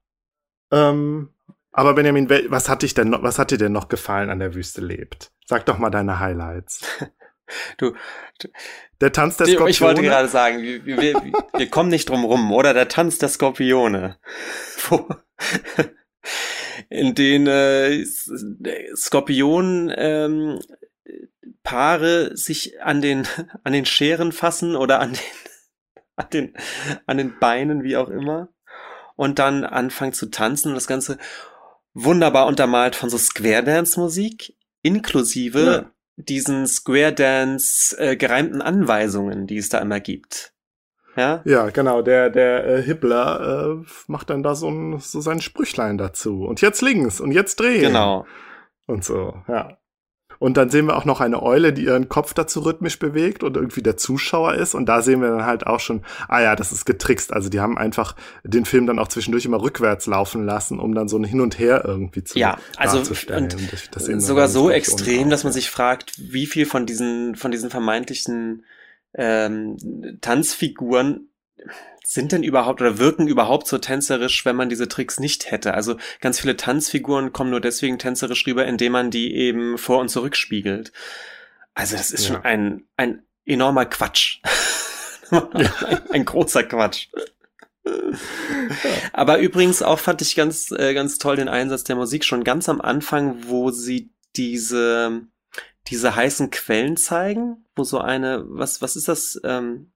B: Ähm, aber Benjamin, was hat dich denn noch, was hat dir denn noch gefallen an der Wüste lebt? Sag doch mal deine Highlights.
A: Du, du,
B: der Tanz der Skorpione.
A: Ich wollte gerade sagen, wir, wir, wir kommen nicht drum rum, oder? Der Tanz der Skorpione. in denen äh, Skorpion ähm, Paare sich an den an den Scheren fassen oder an den an den an den Beinen wie auch immer und dann anfangen zu tanzen und das Ganze wunderbar untermalt von so Square Dance Musik inklusive ja. diesen Square Dance äh, gereimten Anweisungen, die es da immer gibt.
B: Ja, ja genau. Der, der äh, Hibbler äh, macht dann da so, ein, so sein Sprüchlein dazu. Und jetzt links und jetzt drehen.
A: Genau.
B: Und so, ja. Und dann sehen wir auch noch eine Eule, die ihren Kopf dazu rhythmisch bewegt und irgendwie der Zuschauer ist. Und da sehen wir dann halt auch schon, ah ja, das ist getrickst. Also die haben einfach den Film dann auch zwischendurch immer rückwärts laufen lassen, um dann so ein Hin und Her irgendwie zu
A: Ja, also und das, das sogar so extrem, dass man sich fragt, wie viel von diesen, von diesen vermeintlichen ähm, Tanzfiguren sind denn überhaupt oder wirken überhaupt so tänzerisch, wenn man diese Tricks nicht hätte? Also ganz viele Tanzfiguren kommen nur deswegen tänzerisch rüber, indem man die eben vor und zurück spiegelt. Also das ist ja. schon ein, ein enormer Quatsch. ein, ein großer Quatsch. Aber übrigens auch fand ich ganz, äh, ganz toll den Einsatz der Musik schon ganz am Anfang, wo sie diese, diese heißen Quellen zeigen, wo so eine, was, was ist das? Ähm,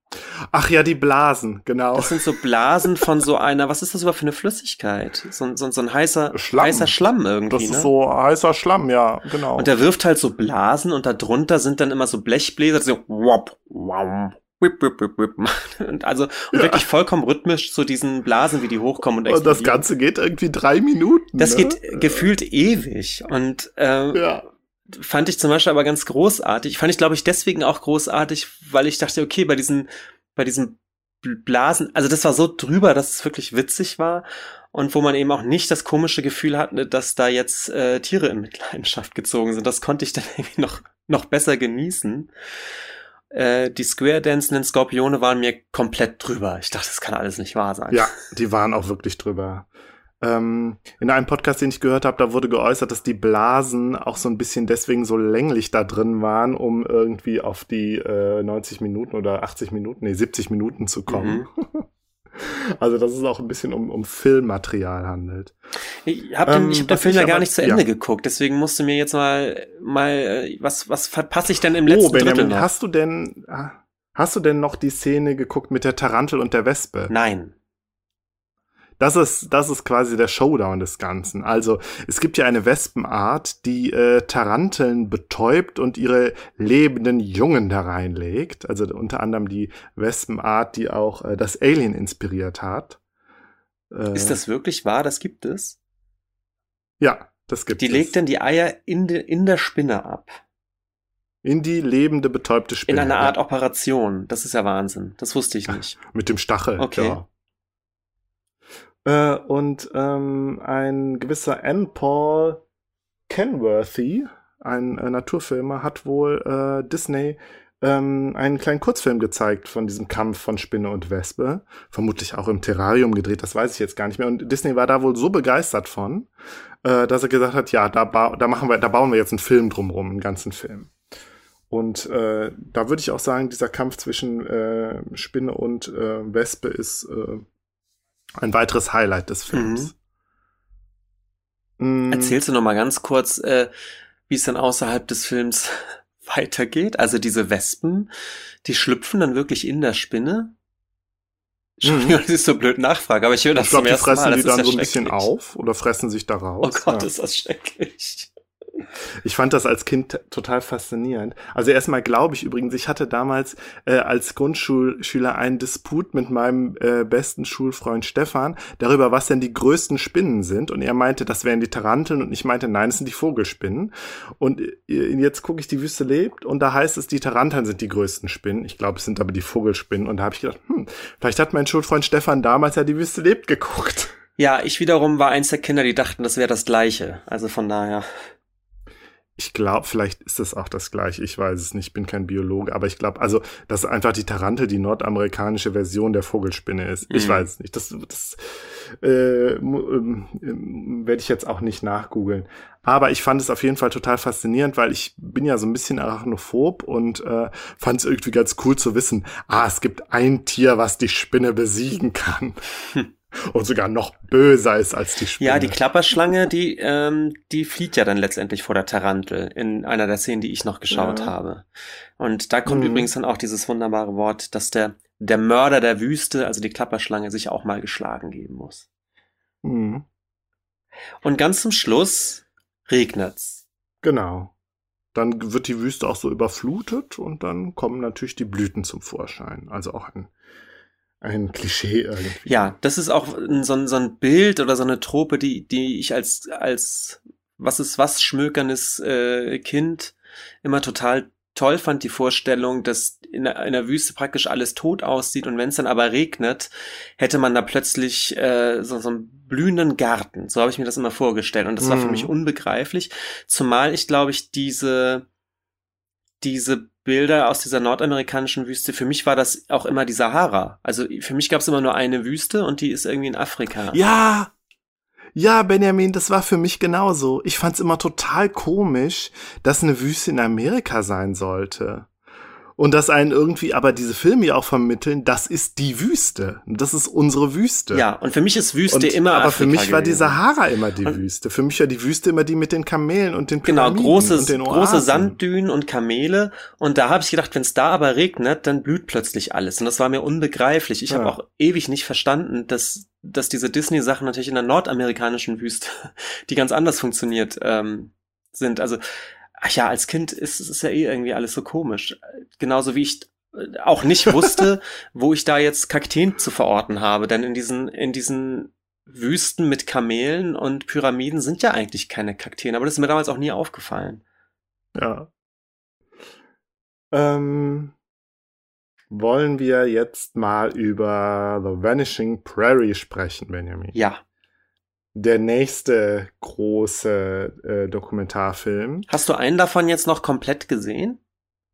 B: Ach ja, die Blasen, genau.
A: Das sind so Blasen von so einer, was ist das überhaupt für eine Flüssigkeit? So, so, so ein heißer
B: Schlamm.
A: heißer Schlamm irgendwie.
B: Das ist ne? so heißer Schlamm, ja, genau.
A: Und der wirft halt so Blasen und darunter sind dann immer so Blechbläser, die so wop, wop, Whip, whip, whip, whip. Und also und ja. wirklich vollkommen rhythmisch zu diesen Blasen, wie die hochkommen und
B: explodieren. Und das Ganze geht irgendwie drei Minuten.
A: Das ne? geht gefühlt ewig. Und äh, ja fand ich zum Beispiel aber ganz großartig. Fand ich, glaube ich, deswegen auch großartig, weil ich dachte, okay, bei diesen, bei diesen Blasen, also das war so drüber, dass es wirklich witzig war und wo man eben auch nicht das komische Gefühl hatte, dass da jetzt äh, Tiere in Mitleidenschaft gezogen sind. Das konnte ich dann irgendwie noch, noch besser genießen. Äh, die Square Dancenden Skorpione waren mir komplett drüber. Ich dachte, das kann alles nicht wahr sein.
B: Ja, die waren auch wirklich drüber. Ähm, in einem Podcast, den ich gehört habe, da wurde geäußert, dass die Blasen auch so ein bisschen deswegen so länglich da drin waren, um irgendwie auf die äh, 90 Minuten oder 80 Minuten, nee, 70 Minuten zu kommen. Mhm. Also, dass es auch ein bisschen um, um Filmmaterial handelt.
A: Ich habe den, ähm, ich hab den Film ja gar nicht zu Ende ja. geguckt, deswegen musst du mir jetzt mal, mal äh, was, was verpasse ich denn im letzten oh, Benjamin, Drittel noch?
B: Hast du denn, hast du denn noch die Szene geguckt mit der Tarantel und der Wespe?
A: Nein
B: das ist, das ist quasi der Showdown des Ganzen. Also es gibt ja eine Wespenart, die äh, Taranteln betäubt und ihre lebenden Jungen da reinlegt. Also unter anderem die Wespenart, die auch äh, das Alien inspiriert hat.
A: Äh, ist das wirklich wahr? Das gibt es?
B: Ja, das gibt
A: die es. Die legt dann die Eier in, de, in der Spinne ab.
B: In die lebende, betäubte Spinne.
A: In einer Art Operation. Das ist ja Wahnsinn. Das wusste ich nicht.
B: Mit dem Stachel.
A: Okay. Ja.
B: Äh, und ähm, ein gewisser N. Paul Kenworthy, ein äh, Naturfilmer, hat wohl äh, Disney ähm, einen kleinen Kurzfilm gezeigt von diesem Kampf von Spinne und Wespe. Vermutlich auch im Terrarium gedreht, das weiß ich jetzt gar nicht mehr. Und Disney war da wohl so begeistert von, äh, dass er gesagt hat, ja, da, da machen wir, da bauen wir jetzt einen Film drumrum, einen ganzen Film. Und äh, da würde ich auch sagen, dieser Kampf zwischen äh, Spinne und äh, Wespe ist äh, ein weiteres Highlight des Films.
A: Mhm. Erzählst du noch mal ganz kurz, äh, wie es dann außerhalb des Films weitergeht? Also diese Wespen, die schlüpfen dann wirklich in der Spinne? Entschuldigung, mhm. das ist so blöd Nachfrage, aber ich höre das ich glaub, zum ersten
B: Mal.
A: fressen
B: die dann ja so ein bisschen auf oder fressen sich da raus.
A: Oh Gott, ja. ist das schrecklich.
B: Ich fand das als Kind total faszinierend. Also erstmal glaube ich übrigens, ich hatte damals äh, als Grundschulschüler einen Disput mit meinem äh, besten Schulfreund Stefan darüber, was denn die größten Spinnen sind. Und er meinte, das wären die Taranteln und ich meinte, nein, es sind die Vogelspinnen. Und äh, jetzt gucke ich, die Wüste lebt und da heißt es, die Taranteln sind die größten Spinnen. Ich glaube, es sind aber die Vogelspinnen. Und da habe ich gedacht, hm, vielleicht hat mein Schulfreund Stefan damals ja die Wüste lebt geguckt.
A: Ja, ich wiederum war eins der Kinder, die dachten, das wäre das Gleiche. Also von daher.
B: Ich glaube, vielleicht ist das auch das gleiche. Ich weiß es nicht, ich bin kein Biologe, aber ich glaube, also, dass einfach die Tarantel die nordamerikanische Version der Vogelspinne ist. Ich mhm. weiß es nicht. Das, das äh, ähm, werde ich jetzt auch nicht nachgoogeln. Aber ich fand es auf jeden Fall total faszinierend, weil ich bin ja so ein bisschen arachnophob und äh, fand es irgendwie ganz cool zu wissen, ah, es gibt ein Tier, was die Spinne besiegen kann. Hm. Und sogar noch böser ist als die Spinne.
A: Ja, die Klapperschlange, die, ähm, die flieht ja dann letztendlich vor der Tarantel in einer der Szenen, die ich noch geschaut
B: Ja.
A: habe. Und da kommt
B: Mhm.
A: übrigens dann auch dieses wunderbare Wort, dass der, der Mörder der Wüste, also die Klapperschlange, sich auch mal geschlagen geben muss.
B: Mhm.
A: Und ganz zum Schluss regnet's.
B: Genau. Dann wird die Wüste auch so überflutet und dann kommen natürlich die Blüten zum Vorschein. Also auch ein, ein Klischee irgendwie.
A: Ja, das ist auch so ein, so ein Bild oder so eine Trope, die, die ich als, als was ist was schmökernes äh, Kind immer total toll fand, die Vorstellung, dass in der, in der Wüste praktisch alles tot aussieht und wenn es dann aber regnet, hätte man da plötzlich äh, so, so einen blühenden Garten. So habe ich mir das immer vorgestellt und das war für
B: Mhm.
A: mich unbegreiflich, zumal ich glaube ich diese diese Bilder aus dieser nordamerikanischen Wüste, für mich war das auch immer die Sahara. Also für mich gab es immer nur eine Wüste und die ist irgendwie in Afrika.
B: Ja, ja, Benjamin, das war für mich genauso. Ich fand's immer total komisch, dass eine Wüste in Amerika sein sollte. Und dass einen irgendwie aber diese Filme ja auch vermitteln, das ist die Wüste. Das ist unsere Wüste.
A: Ja, und für mich ist Wüste
B: Und,
A: immer
B: aber
A: Afrika
B: für mich war die
A: gewesen.
B: Sahara immer die
A: Und-
B: Wüste. Für mich war die Wüste immer die mit den Kamelen und den
A: Genau,
B: Pyramiden
A: große,
B: und den
A: große
B: Oasen.
A: Sanddünen und Kamele. Und da habe ich gedacht, wenn es da aber regnet, dann blüht plötzlich alles. Und das war mir unbegreiflich. Ich
B: Ja.
A: habe auch ewig nicht verstanden, dass, dass diese Disney-Sachen natürlich in der nordamerikanischen Wüste, die ganz anders funktioniert, ähm, sind. Also, ach ja, als Kind ist es ja eh irgendwie alles so komisch. Genauso wie ich äh, auch nicht wusste, wo ich da jetzt Kakteen zu verorten habe. Denn in diesen, in diesen Wüsten mit Kamelen und Pyramiden sind ja eigentlich keine Kakteen. Aber das ist mir damals auch nie aufgefallen.
B: Ja. Ähm, wollen wir jetzt mal über The Vanishing Prairie sprechen, Benjamin?
A: Ja.
B: Der nächste große äh, Dokumentarfilm.
A: Hast du einen davon jetzt noch komplett gesehen?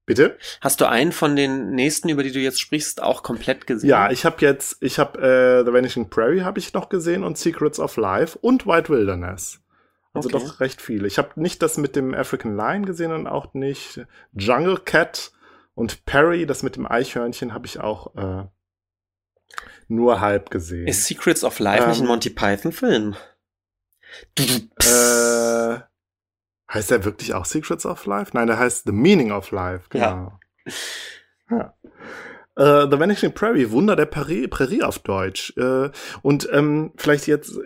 B: Bitte?
A: Hast du einen von den nächsten, über die du jetzt sprichst, auch komplett gesehen?
B: Ja, ich habe jetzt, ich habe äh, The Vanishing Prairie habe ich noch gesehen und Secrets of Life und White Wilderness. Also
A: Okay.
B: doch recht viele. Ich habe nicht das mit dem African Lion gesehen und auch nicht Jungle Cat und Perry, das mit dem Eichhörnchen, habe ich auch äh, nur halb gesehen.
A: Ist Secrets of Life nicht ein
B: Ähm,
A: Monty Python-Film?
B: äh, heißt der wirklich auch Secrets of Life? Nein, der heißt The Meaning of Life. Genau. Ja. Äh, The Vanishing Prairie, Wunder der Prärie, Prärie auf Deutsch. Äh, und ähm, vielleicht jetzt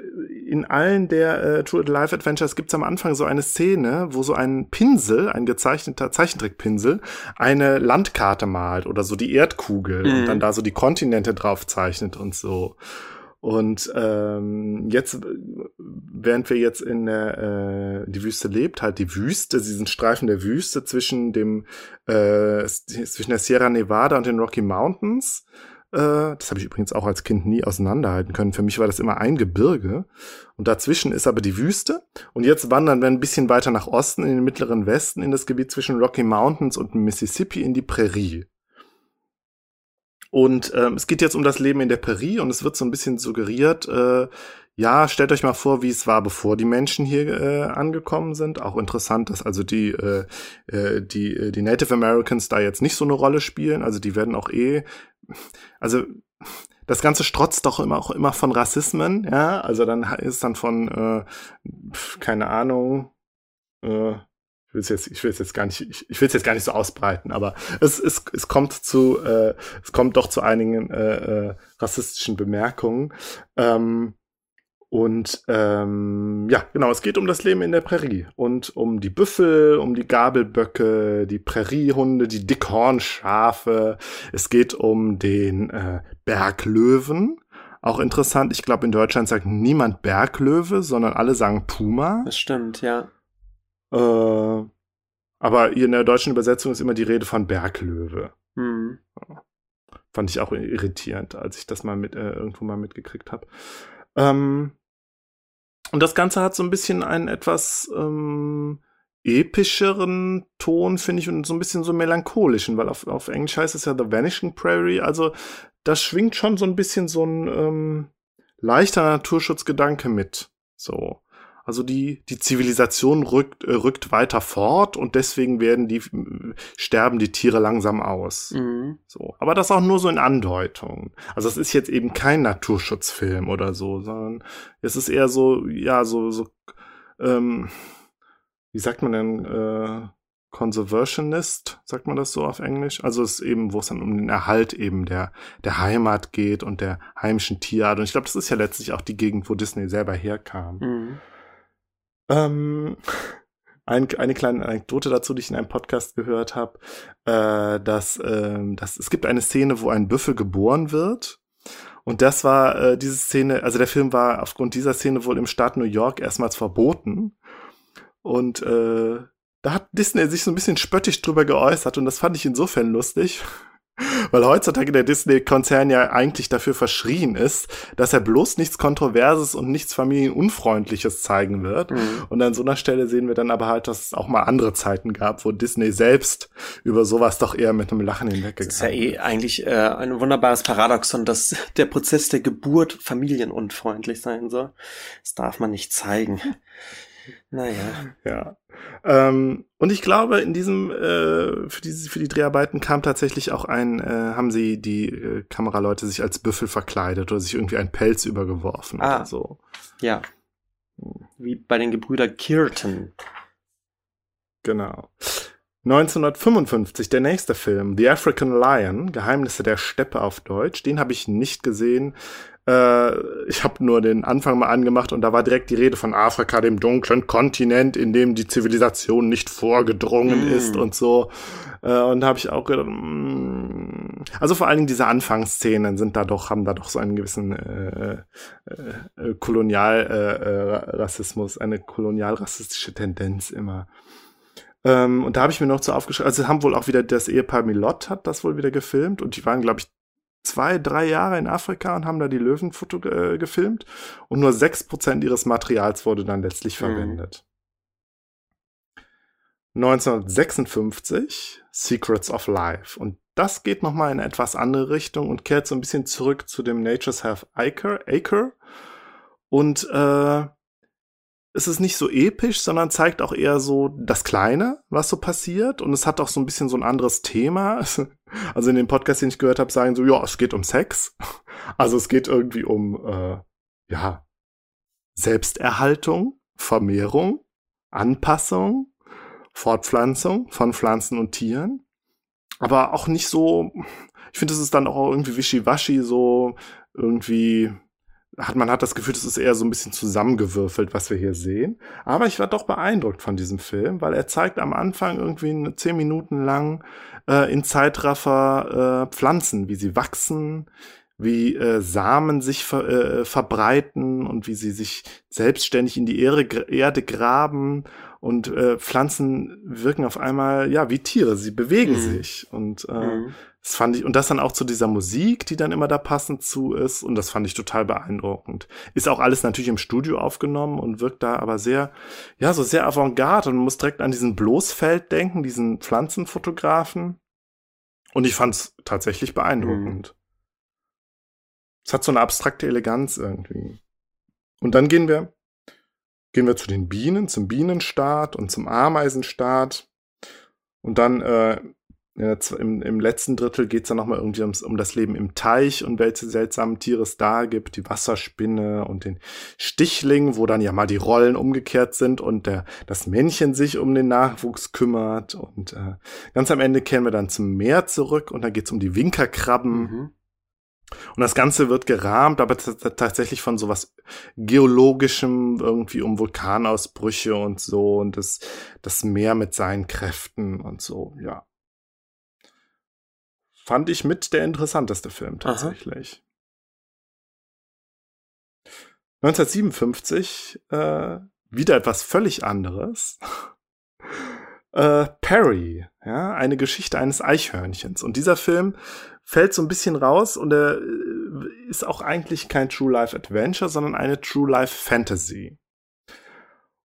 B: in allen der äh, True Life Adventures gibt's am Anfang so eine Szene, wo so ein Pinsel, ein gezeichneter Zeichentrickpinsel, eine Landkarte malt oder so die Erdkugel
A: Mhm.
B: und dann da so die Kontinente drauf zeichnet und so. Und ähm, jetzt, äh, während wir jetzt in der äh, die Wüste lebt, halt die Wüste, diesen Streifen der Wüste zwischen dem äh, zwischen der Sierra Nevada und den Rocky Mountains. Äh, das habe ich übrigens auch als Kind nie auseinanderhalten können. Für mich war das immer ein Gebirge. Und dazwischen ist aber die Wüste. Und jetzt wandern wir ein bisschen weiter nach Osten, in den mittleren Westen, in das Gebiet zwischen Rocky Mountains und Mississippi in die Prärie. Und ähm, es geht jetzt um das Leben in der Prärie und es wird so ein bisschen suggeriert, äh, ja, stellt euch mal vor, wie es war, bevor die Menschen hier äh, angekommen sind. Auch interessant, dass also die, äh, äh, die, äh, die Native Americans da jetzt nicht so eine Rolle spielen. Also die werden auch eh, also das Ganze strotzt doch immer auch immer von Rassismen, ja. Also dann ist dann von, äh, keine Ahnung, äh, ich will es jetzt, ich will jetzt gar nicht, ich, ich will es jetzt gar nicht so ausbreiten, aber es, es, es kommt zu, äh, es kommt doch zu einigen äh, äh, rassistischen Bemerkungen. Ähm, und ähm, ja, genau, es geht um das Leben in der Prärie und um die Büffel, um die Gabelböcke, die Präriehunde, die Dickhornschafe. Es geht um den äh, Berglöwen. Auch interessant, ich glaube, in Deutschland sagt niemand Berglöwe, sondern alle sagen Puma.
A: Das stimmt, ja.
B: Äh, aber in der deutschen Übersetzung ist immer die Rede von Berglöwe.
A: Hm.
B: Fand ich auch irritierend, als ich das mal mit äh, irgendwo mal mitgekriegt habe. Ähm, und das Ganze hat so ein bisschen einen etwas ähm, epischeren Ton, finde ich, und so ein bisschen so melancholischen, weil auf, auf Englisch heißt es ja The Vanishing Prairie. Also da schwingt schon so ein bisschen so ein ähm, leichter Naturschutzgedanke mit. So. Also die, die Zivilisation rückt, äh, rückt weiter fort und deswegen werden die, sterben die Tiere langsam aus.
A: Mhm.
B: So. Aber das auch nur so in Andeutung. Also es ist jetzt eben kein Naturschutzfilm oder so, sondern es ist eher so, ja, so, so, ähm, wie sagt man denn, äh, Conservationist, sagt man das so auf Englisch? Also es ist eben, wo es dann um den Erhalt eben der, der Heimat geht und der heimischen Tierart. Und ich glaube, das ist ja letztlich auch die Gegend, wo Disney selber herkam.
A: Mhm.
B: Ähm, ein, eine kleine Anekdote dazu, die ich in einem Podcast gehört habe, äh, dass, ähm, dass es gibt eine Szene, wo ein Büffel geboren wird. Und das war äh, diese Szene, also der Film war aufgrund dieser Szene wohl im Staat New York erstmals verboten. Und äh, da hat Disney sich so ein bisschen spöttisch drüber geäußert und das fand ich insofern lustig, weil heutzutage der Disney-Konzern ja eigentlich dafür verschrien ist, dass er bloß nichts Kontroverses und nichts Familienunfreundliches zeigen wird.
A: Mhm.
B: Und an so einer Stelle sehen wir dann aber halt, dass es auch mal andere Zeiten gab, wo Disney selbst über sowas doch eher mit einem Lachen hinweggegangen
A: Das ist ja eh eigentlich äh, ein wunderbares Paradoxon, dass der Prozess der Geburt familienunfreundlich sein soll. Das darf man nicht zeigen. Naja.
B: Ja. Ähm, und ich glaube, in diesem, äh, für, diese, für die Dreharbeiten kam tatsächlich auch ein, äh, haben sie die äh, Kameraleute sich als Büffel verkleidet oder sich irgendwie einen Pelz übergeworfen
A: Ah.
B: oder so.
A: Ja. Wie bei den Gebrüder Kirton.
B: Genau. 1955, der nächste Film, The African Lion, Geheimnisse der Steppe auf Deutsch, den habe ich nicht gesehen. Äh, ich habe nur den Anfang mal angemacht und da war direkt die Rede von Afrika, dem dunklen Kontinent, in dem die Zivilisation nicht vorgedrungen
A: Mm.
B: ist und so. Äh, und da habe ich auch gedacht, mm, also vor allen Dingen diese Anfangsszenen sind da doch, haben da doch so einen gewissen äh, äh, äh, Kolonialrassismus, eine kolonialrassistische Tendenz immer. Ähm, und da habe ich mir noch so aufgeschrieben, also haben wohl auch wieder das Ehepaar Milot hat das wohl wieder gefilmt und die waren, glaube ich, zwei, drei Jahre in Afrika und haben da die Löwen äh, gefilmt und nur sechs Prozent ihres Materials wurde dann letztlich
A: Mhm.
B: verwendet. 1956 Secrets of Life und das geht noch mal in eine etwas andere Richtung und kehrt so ein bisschen zurück zu dem Nature's Have Acre, Acre. und äh, es ist nicht so episch, sondern zeigt auch eher so das Kleine, was so passiert. Und es hat auch so ein bisschen so ein anderes Thema. Also in dem Podcast, den ich gehört habe, sagen so, ja, es geht um Sex. Also es geht irgendwie um, äh, ja, Selbsterhaltung, Vermehrung, Anpassung, Fortpflanzung von Pflanzen und Tieren. Aber auch nicht so, ich finde, es ist dann auch irgendwie wischiwaschi, so irgendwie hat man hat das Gefühl, das ist eher so ein bisschen zusammengewürfelt, was wir hier sehen. Aber ich war doch beeindruckt von diesem Film, weil er zeigt am Anfang irgendwie zehn Minuten lang äh, in Zeitraffer äh, Pflanzen, wie sie wachsen, wie äh, Samen sich ver äh, verbreiten und wie sie sich selbstständig in die Erde, Erde graben und äh, Pflanzen wirken auf einmal ja wie Tiere, sie bewegen
A: Mhm.
B: sich und äh,
A: Mhm.
B: das fand ich, und das dann auch zu dieser Musik, die dann immer da passend zu ist. Und das fand ich total beeindruckend. Ist auch alles natürlich im Studio aufgenommen und wirkt da aber sehr, ja, so sehr avantgarde. Und man muss direkt an diesen Bloßfeld denken, diesen Pflanzenfotografen. Und ich fand es tatsächlich beeindruckend. Es hat so eine abstrakte Eleganz irgendwie. Und dann gehen wir, gehen wir zu den Bienen, zum Bienenstaat und zum Ameisenstaat. Und dann äh, im, im letzten Drittel geht es dann nochmal irgendwie ums, um das Leben im Teich und welche seltsamen Tiere es da gibt. Die Wasserspinne und den Stichling, wo dann ja mal die Rollen umgekehrt sind und der, das Männchen sich um den Nachwuchs kümmert. Und äh, ganz am Ende kehren wir dann zum Meer zurück und da geht es um die Winkerkrabben.
A: Mhm.
B: Und das Ganze wird gerahmt, aber tatsächlich von sowas geologischem, irgendwie um Vulkanausbrüche und so und das, das Meer mit seinen Kräften und so, ja. Fand ich mit der interessanteste Film
A: Aha.
B: tatsächlich. 1957, äh, wieder etwas völlig anderes. äh, Perry, ja, eine Geschichte eines Eichhörnchens. Und dieser Film fällt so ein bisschen raus und er äh, ist auch eigentlich kein True Life Adventure, sondern eine True Life Fantasy.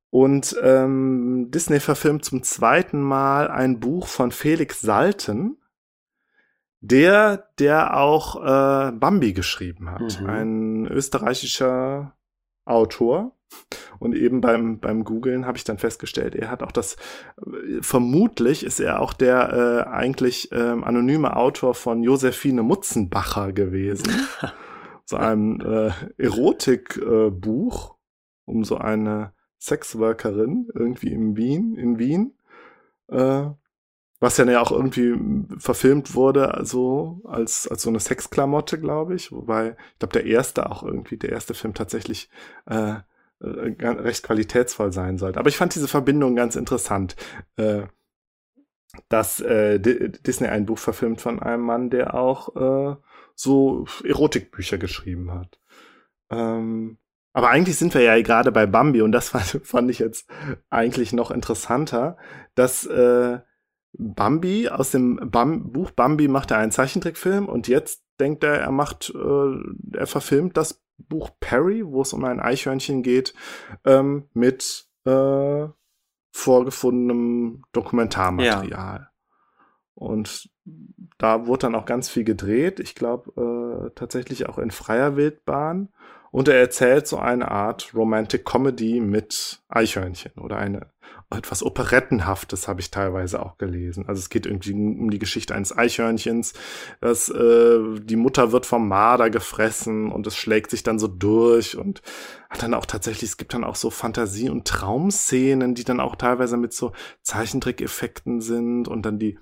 B: Und ähm, Disney verfilmt zum zweiten Mal ein Buch von Felix Salten, der, der auch äh, Bambi geschrieben hat.
A: Mhm.
B: Ein österreichischer Autor. Und eben beim, beim Googlen habe ich dann festgestellt, er hat auch das, äh, vermutlich ist er auch der äh, eigentlich ähm, anonyme Autor von Josephine Mutzenbacher gewesen. so einem äh, Erotikbuch äh, um so eine Sexworkerin irgendwie in Wien, in Wien. Äh, was ja auch irgendwie verfilmt wurde, also als, als so eine Sexklamotte, glaube ich. Wobei, ich glaube, der erste auch irgendwie, der erste Film tatsächlich äh, recht qualitätsvoll sein sollte. Aber ich fand diese Verbindung ganz interessant, äh, dass äh, Disney ein Buch verfilmt von einem Mann, der auch äh, so Erotikbücher geschrieben hat. Ähm, aber eigentlich sind wir ja gerade bei Bambi und das fand, fand ich jetzt eigentlich noch interessanter, dass äh, Bambi aus dem Bam Buch Bambi macht er einen Zeichentrickfilm und jetzt denkt er, er macht, äh, er verfilmt das Buch Perry, wo es um ein Eichhörnchen geht, ähm, mit äh, vorgefundenem Dokumentarmaterial. Ja. Und da wurde dann auch ganz viel gedreht. Ich glaube äh, tatsächlich auch in freier Wildbahn. Und er erzählt so eine Art Romantic Comedy mit Eichhörnchen oder eine etwas Operettenhaftes habe ich teilweise auch gelesen. Also es geht irgendwie um die Geschichte eines Eichhörnchens, dass äh, die Mutter wird vom Marder gefressen und es schlägt sich dann so durch und hat dann auch tatsächlich, es gibt dann auch so Fantasie- und Traumszenen, die dann auch teilweise mit so Zeichentrickeffekten sind und dann die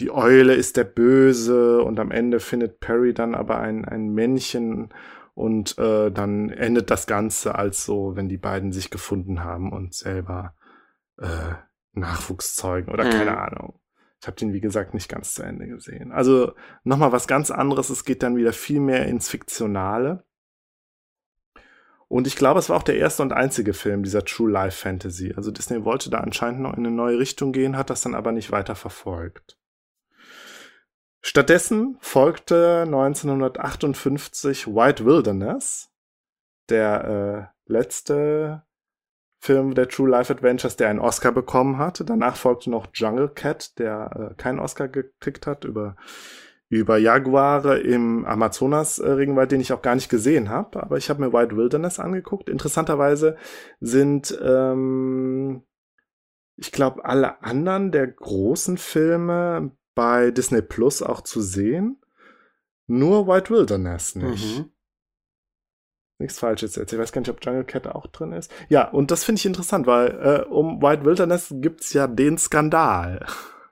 B: die Eule ist der Böse und am Ende findet Perry dann aber ein, ein Männchen und äh, dann endet das Ganze als so, wenn die beiden sich gefunden haben und selber äh, Nachwuchs zeugen oder mhm. keine Ahnung. Ich habe den, wie gesagt, nicht ganz zu Ende gesehen. Also nochmal was ganz anderes. Es geht dann wieder viel mehr ins Fiktionale. Und ich glaube, es war auch der erste und einzige Film dieser True Life Fantasy. Also Disney wollte da anscheinend noch in eine neue Richtung gehen, hat das dann aber nicht weiter verfolgt. Stattdessen folgte 1958 White Wilderness, der äh, letzte Film der True Life Adventures, der einen Oscar bekommen hat. Danach folgte noch Jungle Cat, der äh, keinen Oscar gekriegt hat, über, über Jaguare im Amazonas-Regenwald, den ich auch gar nicht gesehen habe. Aber ich habe mir White Wilderness angeguckt. Interessanterweise sind, ähm, ich glaube, alle anderen der großen Filme bei Disney Plus auch zu sehen. Nur White Wilderness nicht. Mhm. Nichts Falsches jetzt. Ich weiß gar nicht, ob Jungle Cat auch drin ist. Ja, und das finde ich interessant, weil äh, um White Wilderness gibt's ja den Skandal.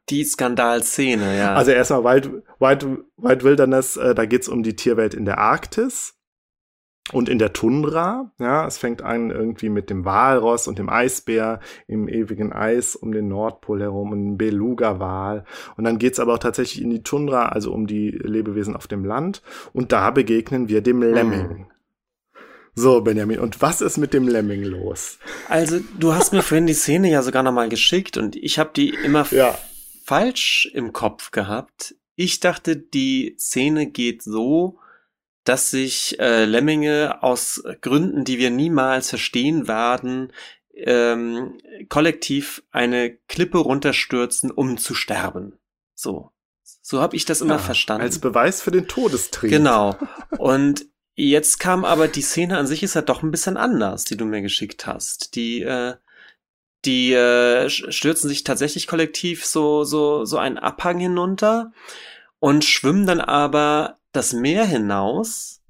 A: Die Skandalszene, ja.
B: Also erstmal White, White, White Wilderness, äh, da geht's um die Tierwelt in der Arktis und in der Tundra, ja, es fängt an irgendwie mit dem Walross und dem Eisbär im ewigen Eis um den Nordpol herum und dem Beluga-Wal. Und dann geht's aber auch tatsächlich in die Tundra, also um die Lebewesen auf dem Land. Und da begegnen wir dem Lemming. Hm. So, Benjamin, und was ist mit dem Lemming los?
A: Also, du hast mir vorhin die Szene ja sogar nochmal geschickt und ich habe die immer ja. falsch im Kopf gehabt. Ich dachte, die Szene geht so, dass sich äh, Lemminge aus Gründen, die wir niemals verstehen werden, ähm, kollektiv eine Klippe runterstürzen, um zu sterben. So. So habe ich das immer ja, verstanden.
B: Als Beweis für den Todestrieb.
A: Genau. Und jetzt kam aber die Szene an sich ist ja doch ein bisschen anders, die du mir geschickt hast. Die äh, die äh, stürzen sich tatsächlich kollektiv so so so einen Abhang hinunter und schwimmen dann aber das Meer hinaus.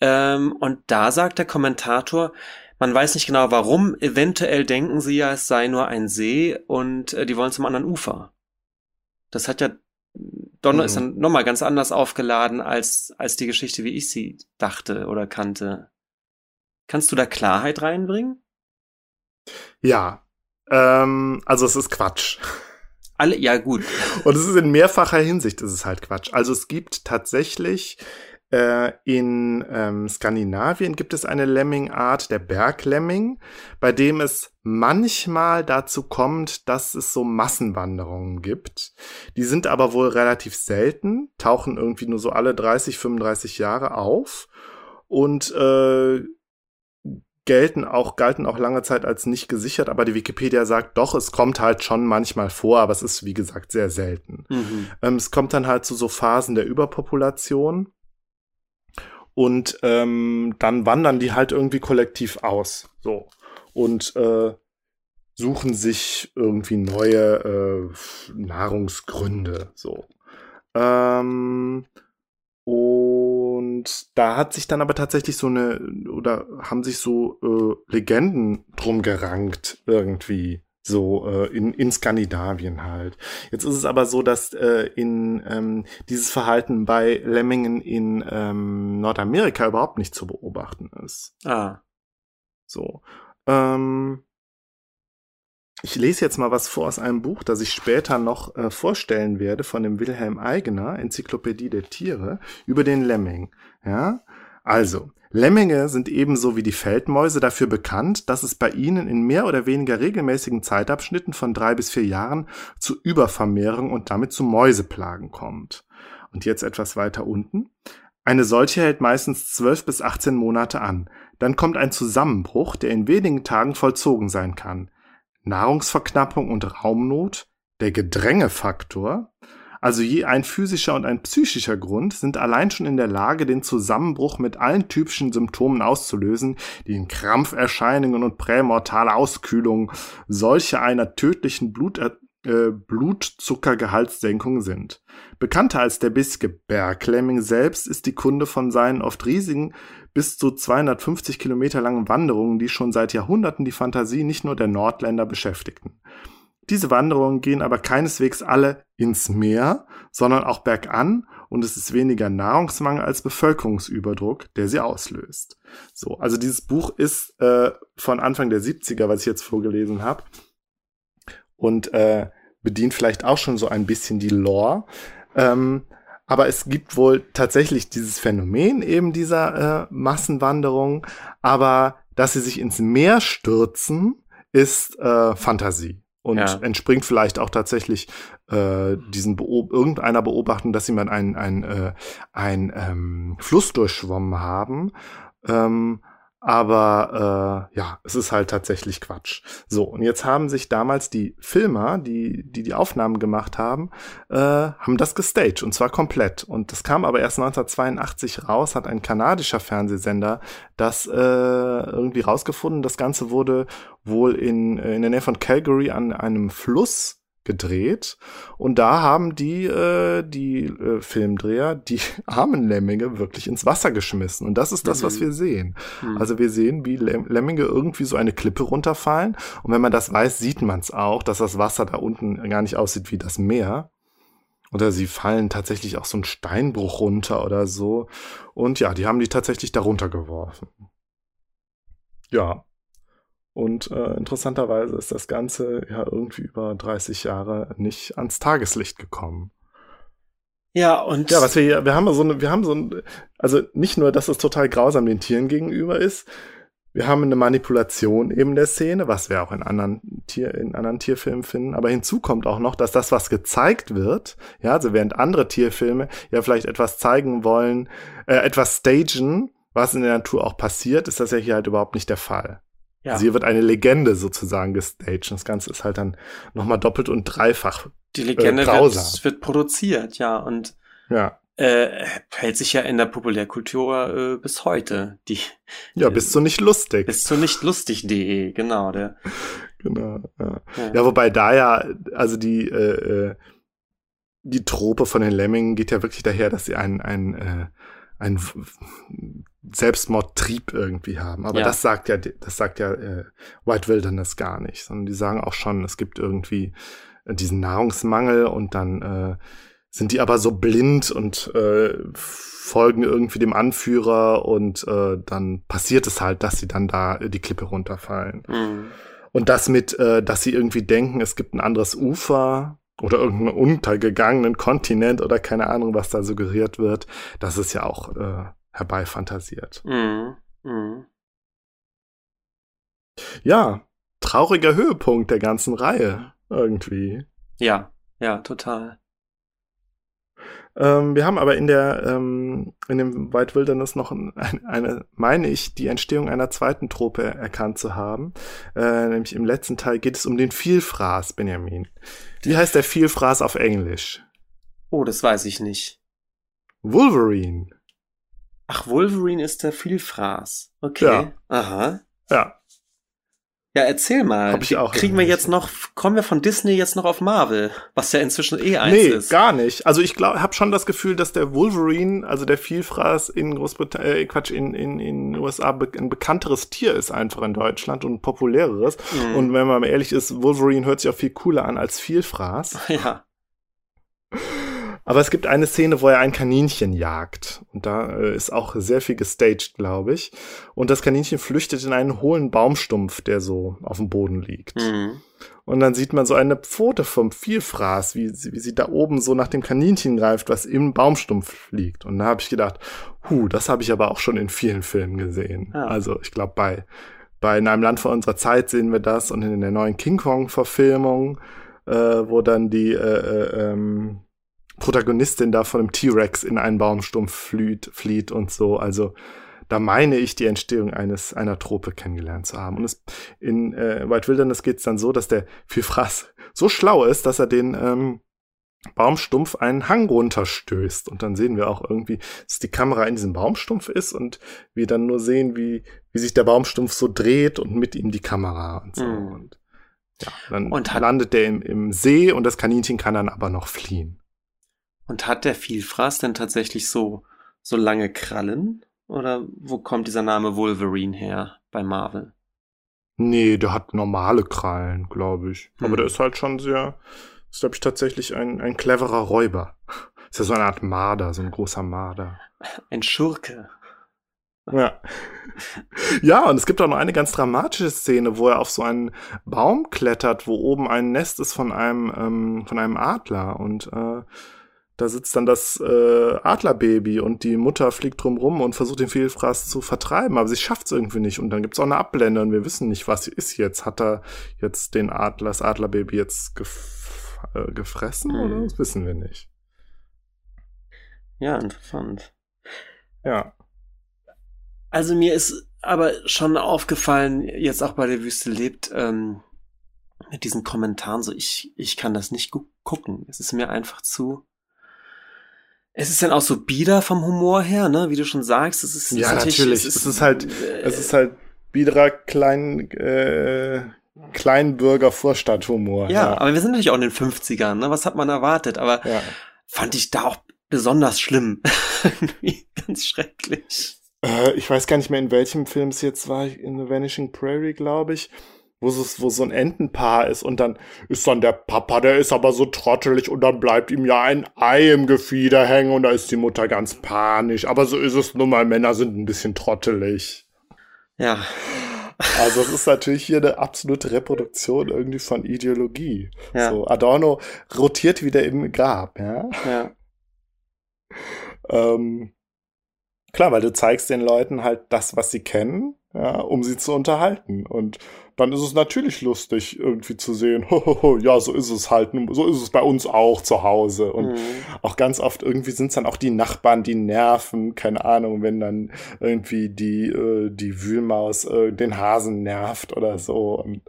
A: Ähm, und da sagt der Kommentator, man weiß nicht genau warum, eventuell denken sie ja, es sei nur ein See und äh, die wollen zum anderen Ufer. Das hat ja Donner mhm. ist dann nochmal ganz anders aufgeladen als, als die Geschichte, wie ich sie dachte oder kannte. Kannst du da Klarheit reinbringen?
B: Ja. Ähm, also es ist Quatsch.
A: Alle, ja, gut.
B: Und es ist in mehrfacher Hinsicht, ist es halt Quatsch. Also es gibt tatsächlich äh, in ähm, Skandinavien gibt es eine Lemmingart, der Berglemming, bei dem es manchmal dazu kommt, dass es so Massenwanderungen gibt. Die sind aber wohl relativ selten, tauchen irgendwie nur so alle 30, 35 Jahre auf und äh, gelten auch, galten auch lange Zeit als nicht gesichert, aber die Wikipedia sagt doch, es kommt halt schon manchmal vor, aber es ist, wie gesagt, sehr selten. Mhm. Ähm, es kommt dann halt zu so Phasen der Überpopulation. Und ähm, dann wandern die halt irgendwie kollektiv aus. So. Und äh, suchen sich irgendwie neue äh, Nahrungsgründe. So. Ähm, und da hat sich dann aber tatsächlich so eine, oder haben sich so äh, Legenden drum gerankt irgendwie so äh, in, in Skandinavien halt. Jetzt ist es aber so, dass äh, in ähm, dieses Verhalten bei Lemmingen in ähm, Nordamerika überhaupt nicht zu beobachten ist.
A: Ah.
B: So. Ähm, ich lese jetzt mal was vor aus einem Buch, das ich später noch äh, vorstellen werde von dem Wilhelm Eigener, Enzyklopädie der Tiere, über den Lemming. Ja, also Lemminge sind ebenso wie die Feldmäuse dafür bekannt, dass es bei ihnen in mehr oder weniger regelmäßigen Zeitabschnitten von drei bis vier Jahren zu Übervermehrung und damit zu Mäuseplagen kommt. Und jetzt etwas weiter unten. Eine solche hält meistens zwölf bis 18 Monate an. Dann kommt ein Zusammenbruch, der in wenigen Tagen vollzogen sein kann. Nahrungsverknappung und Raumnot, der Gedrängefaktor, also je ein physischer und ein psychischer Grund, sind allein schon in der Lage, den Zusammenbruch mit allen typischen Symptomen auszulösen, die in Krampferscheinungen und prämortale Auskühlung solche einer tödlichen Blut äh, Blutzuckergehaltssenkung sind. Bekannter als der Biske Berglemming selbst ist die Kunde von seinen oft riesigen, bis zu 250 Kilometer langen Wanderungen, die schon seit Jahrhunderten die Fantasie nicht nur der Nordländer beschäftigten. Diese Wanderungen gehen aber keineswegs alle ins Meer, sondern auch bergan und es ist weniger Nahrungsmangel als Bevölkerungsüberdruck, der sie auslöst. So, also dieses Buch ist äh, von Anfang der 70er, was ich jetzt vorgelesen habe und äh, bedient vielleicht auch schon so ein bisschen die Lore. Ähm, aber es gibt wohl tatsächlich dieses Phänomen eben dieser äh, Massenwanderung, aber dass sie sich ins Meer stürzen, ist äh, Fantasie und ja. entspringt vielleicht auch tatsächlich äh, diesen Beob irgendeiner Beobachtung, dass sie mal einen, einen, äh, einen ähm, Fluss durchschwommen haben. Ähm, aber äh, ja, es ist halt tatsächlich Quatsch. So, und jetzt haben sich damals die Filmer, die die, die Aufnahmen gemacht haben, äh, haben das gestaged und zwar komplett. Und das kam aber erst 1982 raus, hat ein kanadischer Fernsehsender das äh, irgendwie rausgefunden. Das Ganze wurde wohl in, in der Nähe von Calgary an einem Fluss gedreht und da haben die äh, die äh, Filmdreher die armen Lemminge wirklich ins Wasser geschmissen und das ist das, mhm. was wir sehen. Mhm. Also wir sehen, wie Lemminge irgendwie so eine Klippe runterfallen und wenn man das weiß, sieht man es auch, dass das Wasser da unten gar nicht aussieht wie das Meer. Oder sie fallen tatsächlich auch so einen Steinbruch runter oder so. Und ja, die haben die tatsächlich darunter geworfen. Ja, und äh, interessanterweise ist das Ganze ja irgendwie über 30 Jahre nicht ans Tageslicht gekommen.
A: Ja, und.
B: Ja, was wir hier, wir haben so eine, wir haben so ein, also nicht nur, dass es total grausam den Tieren gegenüber ist, wir haben eine Manipulation eben der Szene, was wir auch in anderen Tier, in anderen Tierfilmen finden. Aber hinzu kommt auch noch, dass das, was gezeigt wird, ja, also während andere Tierfilme ja vielleicht etwas zeigen wollen, äh, etwas stagen, was in der Natur auch passiert, ist das ja hier halt überhaupt nicht der Fall. Ja. Also hier wird eine Legende sozusagen gestaged. Das Ganze ist halt dann nochmal doppelt und dreifach.
A: Die Legende äh, wird, wird, produziert, ja, und
B: ja.
A: Äh, hält sich ja in der Populärkultur äh, bis heute. Die,
B: ja, bis zu nicht lustig.
A: Bis zu nicht lustig.de, genau. Der,
B: genau. Ja. ja. ja, wobei da ja, also die, äh, äh, die Trope von den Lemmingen geht ja wirklich daher, dass sie ein, ein äh, einen Selbstmordtrieb irgendwie haben. Aber ja. das sagt ja, das sagt ja äh, White Wilderness gar nicht, sondern die sagen auch schon, es gibt irgendwie äh, diesen Nahrungsmangel und dann äh, sind die aber so blind und äh, folgen irgendwie dem Anführer und äh, dann passiert es halt, dass sie dann da die Klippe runterfallen. Mhm. Und das mit, äh, dass sie irgendwie denken, es gibt ein anderes Ufer, oder irgendeinen untergegangenen Kontinent oder keine Ahnung, was da suggeriert wird, das ist ja auch äh, herbeifantasiert.
A: Mm, mm.
B: Ja, trauriger Höhepunkt der ganzen Reihe irgendwie.
A: Ja, ja, total.
B: Ähm, wir haben aber in der ähm, in dem White Wilderness noch ein, eine, meine ich, die Entstehung einer zweiten Trope erkannt zu haben. Äh, nämlich im letzten Teil geht es um den Vielfraß, Benjamin. Wie heißt der Vielfraß auf Englisch?
A: Oh, das weiß ich nicht.
B: Wolverine.
A: Ach, Wolverine ist der Vielfraß. Okay.
B: Ja.
A: Aha.
B: Ja.
A: Ja, erzähl mal.
B: Hab ich auch
A: Kriegen wir jetzt noch, kommen wir von Disney jetzt noch auf Marvel, was ja inzwischen eh eins
B: Nee,
A: ist.
B: gar nicht. Also ich glaube, habe schon das Gefühl, dass der Wolverine, also der Vielfraß in Großbritannien, äh, Quatsch, in in in den USA be ein bekannteres Tier ist einfach in Deutschland und ein populäreres.
A: Mhm.
B: Und wenn man mal ehrlich ist, Wolverine hört sich auch viel cooler an als Vielfraß.
A: ja.
B: Aber es gibt eine Szene, wo er ein Kaninchen jagt. Und da äh, ist auch sehr viel gestaged, glaube ich. Und das Kaninchen flüchtet in einen hohlen Baumstumpf, der so auf dem Boden liegt.
A: Mhm.
B: Und dann sieht man so eine Pfote vom Vielfraß, wie, sie- wie sie da oben so nach dem Kaninchen greift, was im Baumstumpf liegt. Und da habe ich gedacht, hu, das habe ich aber auch schon in vielen Filmen gesehen.
A: Ja.
B: Also ich glaube, bei, bei In einem Land vor unserer Zeit sehen wir das und in der neuen King Kong-Verfilmung, äh, wo dann die äh, äh, ähm, Protagonistin da von einem T-Rex in einen Baumstumpf flieht, flieht und so. Also da meine ich, die Entstehung eines einer Trope kennengelernt zu haben. Und es, in äh, White Wilderness geht es dann so, dass der Vielfraß so schlau ist, dass er den ähm, Baumstumpf einen Hang runterstößt. Und dann sehen wir auch irgendwie, dass die Kamera in diesem Baumstumpf ist und wir dann nur sehen, wie, wie sich der Baumstumpf so dreht und mit ihm die Kamera und so.
A: Mhm.
B: Und ja, dann
A: Und
B: landet der im, im See und das Kaninchen kann dann aber noch fliehen.
A: Und hat der Vielfraß denn tatsächlich so, so lange Krallen? Oder wo kommt dieser Name Wolverine her bei Marvel?
B: Nee, der hat normale Krallen, glaube ich.
A: Hm.
B: Aber der ist halt schon sehr, ist, glaube ich, tatsächlich ein, ein cleverer Räuber. Ist ja so eine Art Marder, so ein großer Marder.
A: Ein Schurke.
B: Ja. Ja, und es gibt auch noch eine ganz dramatische Szene, wo er auf so einen Baum klettert, wo oben ein Nest ist von einem, ähm, von einem Adler. Und äh, da sitzt dann das äh, Adlerbaby und die Mutter fliegt drumrum und versucht den Vielfraß zu vertreiben, aber sie schafft es irgendwie nicht. Und dann gibt's auch eine Abblende und wir wissen nicht, was ist jetzt. Hat er jetzt den Adler, das Adlerbaby jetzt gef äh, gefressen
A: Hm.
B: oder? Das wissen wir nicht.
A: Ja, interessant.
B: Ja.
A: Also mir ist aber schon aufgefallen, jetzt auch bei der Wüste lebt, ähm, mit diesen Kommentaren so, ich, ich kann das nicht gu gucken. Es ist mir einfach zu. Es ist dann auch so bieder vom Humor her, ne? Wie du schon sagst, es ist,
B: Ja,
A: es ist
B: natürlich. Es ist halt-
A: äh,
B: Es ist halt biederer klein, äh, Kleinbürger-Vorstadthumor.
A: ja, aber wir sind natürlich auch in den 50ern, ne? Was hat man erwartet? Aber
B: ja.
A: fand ich da auch besonders schlimm. Ganz schrecklich.
B: Äh, ich weiß gar nicht mehr, in welchem Film es jetzt war, in The Vanishing Prairie, glaube ich, wo, es, wo so ein Entenpaar ist und dann ist dann der Papa, der ist aber so trottelig und dann bleibt ihm ja ein Ei im Gefieder hängen und da ist die Mutter ganz panisch. Aber so ist es nun mal, Männer sind ein bisschen trottelig.
A: Ja.
B: Also es ist natürlich hier eine absolute Reproduktion irgendwie von Ideologie.
A: Ja.
B: So, Adorno rotiert wieder im Grab, ja.
A: Ja.
B: Ähm, klar, weil du zeigst den Leuten halt das, was sie kennen, ja, um sie zu unterhalten. Und dann ist es natürlich lustig, irgendwie zu sehen, hohoho, ja, so ist es halt, so ist es bei uns auch zu Hause. Und
A: Mhm.
B: auch ganz oft irgendwie sind es dann auch die Nachbarn, die nerven, keine Ahnung, wenn dann irgendwie die, äh, die Wühlmaus äh, den Hasen nervt oder so. Und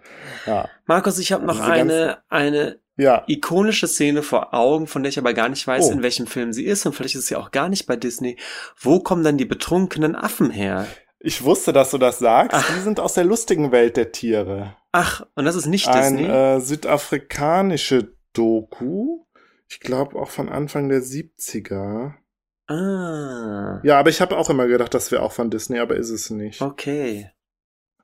B: ja,
A: Markus, ich habe noch
B: Diese
A: eine, eine
B: ja.
A: ikonische Szene vor Augen, von der ich aber gar nicht weiß,
B: Oh.
A: in welchem Film sie ist. Und vielleicht ist sie auch gar nicht bei Disney. Wo kommen dann die betrunkenen Affen her?
B: Ich wusste, dass du das sagst.
A: Ach.
B: Die sind aus der lustigen Welt der Tiere.
A: Ach, und das ist nicht
B: Ein
A: Disney?
B: äh, südafrikanische Doku. Ich glaube auch von Anfang der 70er.
A: ah,
B: Ja, aber ich habe auch immer gedacht, das wäre auch von Disney, aber ist es nicht.
A: okay.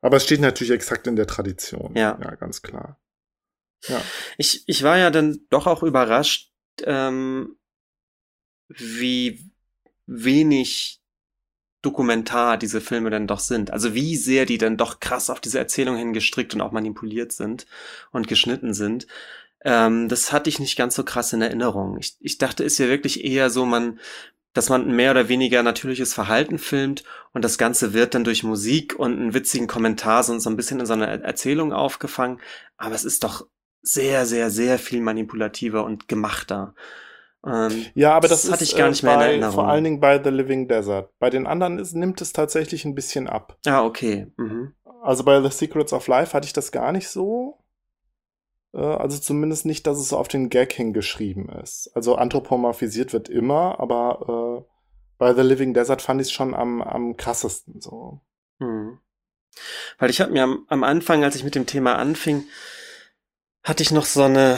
B: Aber es steht natürlich exakt in der Tradition.
A: Ja.
B: Ja, ganz klar.
A: Ich, ich war ja dann doch auch überrascht, ähm, wie wenig dokumentar diese Filme dann doch sind. Also wie sehr die dann doch krass auf diese Erzählung hingestrickt und auch manipuliert sind und geschnitten sind. Ähm, das hatte ich nicht ganz so krass in Erinnerung. Ich, ich dachte, es ist ja wirklich eher so, man, dass man ein mehr oder weniger natürliches Verhalten filmt und das Ganze wird dann durch Musik und einen witzigen Kommentar so, so ein bisschen in so einer Erzählung aufgefangen. Aber es ist doch sehr, sehr, sehr viel manipulativer und gemachter. Ähm,
B: Ja, aber das,
A: Das hatte
B: ist
A: ich gar
B: äh,
A: nicht mehr in
B: bei,
A: Erinnerung.
B: vor allen Dingen bei The Living Desert. Bei den anderen ist, nimmt es tatsächlich ein bisschen ab.
A: ah, okay. Mhm.
B: Also bei The Secrets of Life hatte ich das gar nicht so. Äh, Also zumindest nicht, dass es auf den Gag hingeschrieben ist. Also anthropomorphisiert wird immer, aber bei The Living Desert fand ich es schon am, am krassesten so.
A: Hm. Weil ich habe mir am, am Anfang, als ich mit dem Thema anfing, hatte ich noch so eine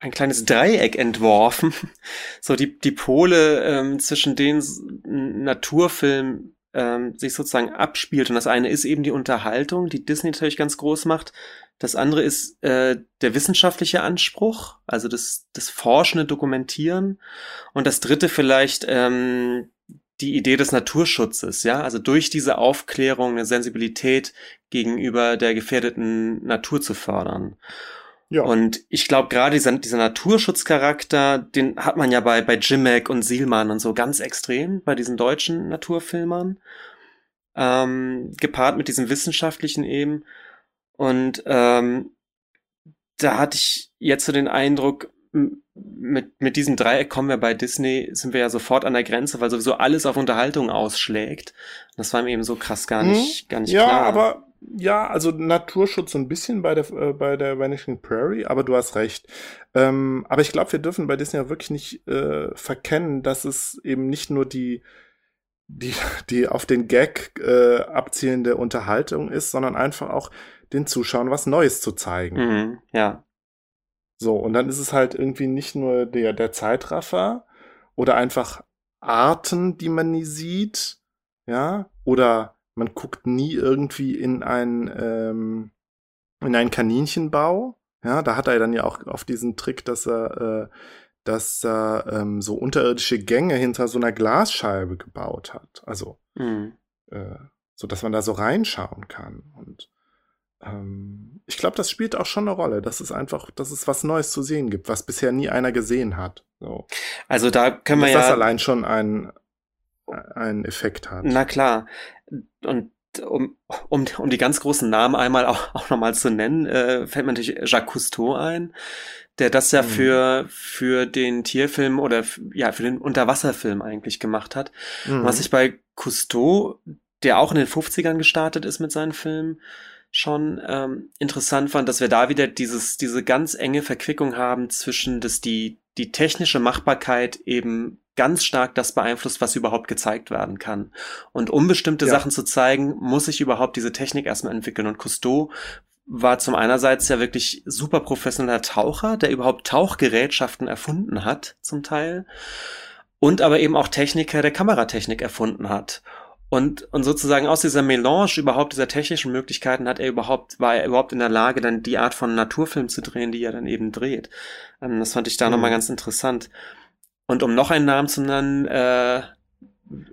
A: ein kleines Dreieck entworfen, so die die Pole ähm, zwischen denen Naturfilm ähm, sich sozusagen abspielt. Und das eine ist eben die Unterhaltung, die Disney natürlich ganz groß macht. Das andere ist äh, der wissenschaftliche Anspruch, also das das forschende Dokumentieren. Und das dritte vielleicht ähm, die Idee des Naturschutzes, ja, also durch diese Aufklärung eine Sensibilität gegenüber der gefährdeten Natur zu fördern. Ja. Und ich glaube, gerade dieser, dieser Naturschutzcharakter, den hat man ja bei, bei Jimmack und Sielmann und so ganz extrem, bei diesen deutschen Naturfilmern. Ähm, gepaart mit diesem wissenschaftlichen eben. Und ähm, da hatte ich jetzt so den Eindruck, mit, mit diesem Dreieck kommen wir bei Disney, sind wir ja sofort an der Grenze, weil sowieso alles auf Unterhaltung ausschlägt. Das war mir eben so krass gar hm. nicht, hm, gar nicht
B: ja,
A: klar.
B: Ja, aber ja, also Naturschutz so ein bisschen bei der, äh, bei der Vanishing Prairie, aber du hast recht. Ähm, aber ich glaube, wir dürfen bei Disney ja wirklich nicht äh, verkennen, dass es eben nicht nur die, die, die auf den Gag äh, abzielende Unterhaltung ist, sondern einfach auch den Zuschauern was Neues zu zeigen.
A: Mhm, ja.
B: So, und dann ist es halt irgendwie nicht nur der, der Zeitraffer oder einfach Arten, die man nie sieht, ja, oder man guckt nie irgendwie in ein, ähm, in einen Kaninchenbau. Ja, da hat er dann ja auch auf diesen Trick, dass er, äh, dass er ähm, so unterirdische Gänge hinter so einer Glasscheibe gebaut hat. Also, mhm. äh, so dass man da so reinschauen kann. Und ähm, ich glaube, das spielt auch schon eine Rolle, dass es einfach, dass es was Neues zu sehen gibt, was bisher nie einer gesehen hat. So.
A: Also da können wir
B: dass
A: ja.
B: das allein schon ein, einen Effekt hat.
A: Na klar. Und um, um, um die ganz großen Namen einmal auch, auch nochmal zu nennen, äh, fällt mir natürlich Jacques Cousteau ein, der das ja mhm. für, für den Tierfilm oder ja, für den Unterwasserfilm eigentlich gemacht hat. Mhm. Was ich bei Cousteau, der auch in den 50ern gestartet ist mit seinen Filmen, schon ähm, interessant fand, dass wir da wieder dieses, diese ganz enge Verquickung haben zwischen, dass die, die technische Machbarkeit eben ganz stark das beeinflusst, was überhaupt gezeigt werden kann. Und um bestimmte ja. Sachen zu zeigen, muss ich überhaupt diese Technik erstmal entwickeln. Und Cousteau war zum einerseits ja wirklich super professioneller Taucher, der überhaupt Tauchgerätschaften erfunden hat, zum Teil. Und aber eben auch Techniker der Kameratechnik erfunden hat. Und, und sozusagen aus dieser Melange überhaupt dieser technischen Möglichkeiten hat er überhaupt, war er überhaupt in der Lage, dann die Art von Naturfilm zu drehen, die er dann eben dreht. Ähm, das fand ich da mhm. nochmal ganz interessant. Und um noch einen Namen zu nennen, äh,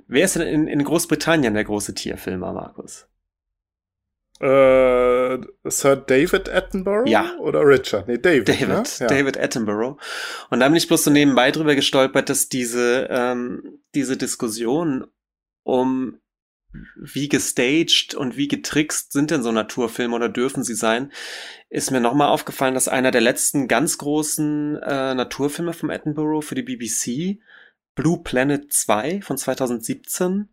A: wer ist denn in, in Großbritannien der große Tierfilmer, Markus?
B: Äh, Sir David Attenborough?
A: Ja.
B: Oder Richard? Nee, David.
A: David,
B: ne?
A: ja. David Attenborough. Und da bin ich bloß so nebenbei drüber gestolpert, dass diese, ähm, diese Diskussion um wie gestaged und wie getrickst sind denn so Naturfilme oder dürfen sie sein, ist mir nochmal aufgefallen, dass einer der letzten ganz großen äh, Naturfilme vom Edinburgh für die BBC, Blue Planet 2 von 2017,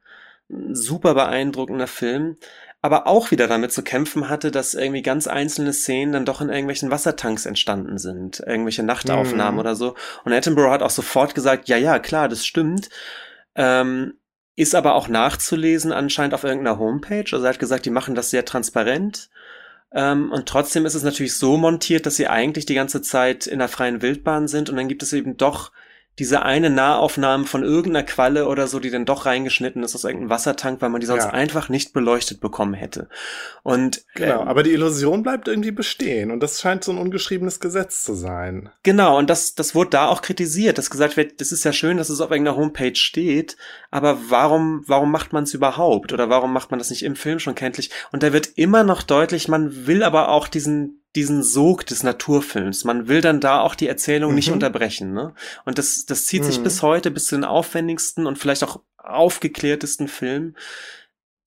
A: super beeindruckender Film, aber auch wieder damit zu kämpfen hatte, dass irgendwie ganz einzelne Szenen dann doch in irgendwelchen Wassertanks entstanden sind, irgendwelche Nachtaufnahmen mhm. oder so. Und Attenborough hat auch sofort gesagt, ja, ja, klar, das stimmt. Ähm, ist aber auch nachzulesen anscheinend auf irgendeiner Homepage. Also er hat gesagt, die machen das sehr transparent. Ähm, und trotzdem ist es natürlich so montiert, dass sie eigentlich die ganze Zeit in der freien Wildbahn sind und dann gibt es eben doch diese eine Nahaufnahme von irgendeiner Qualle oder so, die dann doch reingeschnitten ist aus irgendeinem Wassertank, weil man die sonst ja. einfach nicht beleuchtet bekommen hätte. Und
B: genau, ähm, aber die Illusion bleibt irgendwie bestehen und das scheint so ein ungeschriebenes Gesetz zu sein.
A: Genau, und das das wurde da auch kritisiert, dass gesagt wird, das ist ja schön, dass es auf irgendeiner Homepage steht, aber warum warum macht man es überhaupt oder warum macht man das nicht im Film schon kenntlich? Und da wird immer noch deutlich, man will aber auch diesen diesen Sog des Naturfilms. Man will dann da auch die Erzählung mhm. nicht unterbrechen. Ne? Und das, das zieht mhm. sich bis heute, bis zu den aufwendigsten und vielleicht auch aufgeklärtesten Filmen,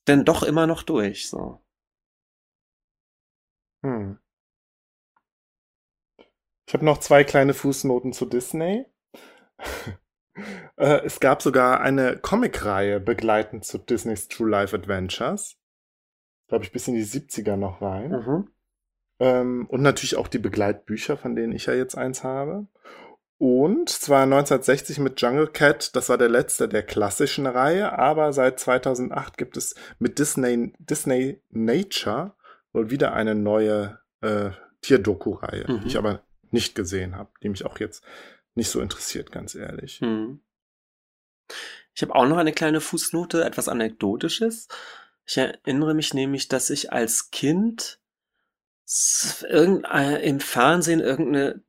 A: denn doch immer noch durch. So.
B: Hm. Ich habe noch zwei kleine Fußnoten zu Disney. äh, es gab sogar eine Comicreihe begleitend zu Disney's True Life Adventures. Glaube ich, bis in die 70er noch rein. Mhm. Ähm, und natürlich auch die Begleitbücher, von denen ich ja jetzt eins habe. Und zwar 1960 mit Jungle Cat, das war der letzte der klassischen Reihe, aber seit 2008 gibt es mit Disney, Disney Nature wohl wieder eine neue äh, Tierdoku-Reihe, mhm. die ich aber nicht gesehen habe, die mich auch jetzt nicht so interessiert, ganz ehrlich. Mhm.
A: Ich habe auch noch eine kleine Fußnote, etwas Anekdotisches. Ich erinnere mich nämlich, dass ich als Kind im Fernsehen irgendeine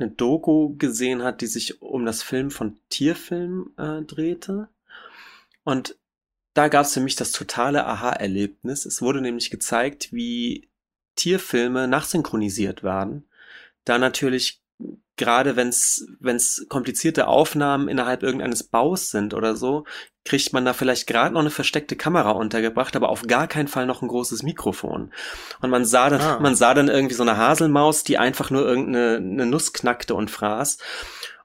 A: eine Doku gesehen hat, die sich um das Film von Tierfilm äh, drehte. Und da gab es für mich das totale Aha-Erlebnis. Es wurde nämlich gezeigt, wie Tierfilme nachsynchronisiert werden. Da natürlich gerade wenn es komplizierte Aufnahmen innerhalb irgendeines Baus sind oder so, kriegt man da vielleicht gerade noch eine versteckte Kamera untergebracht, aber auf gar keinen Fall noch ein großes Mikrofon. Und man sah dann, ah. man sah dann irgendwie so eine Haselmaus, die einfach nur irgendeine eine Nuss knackte und fraß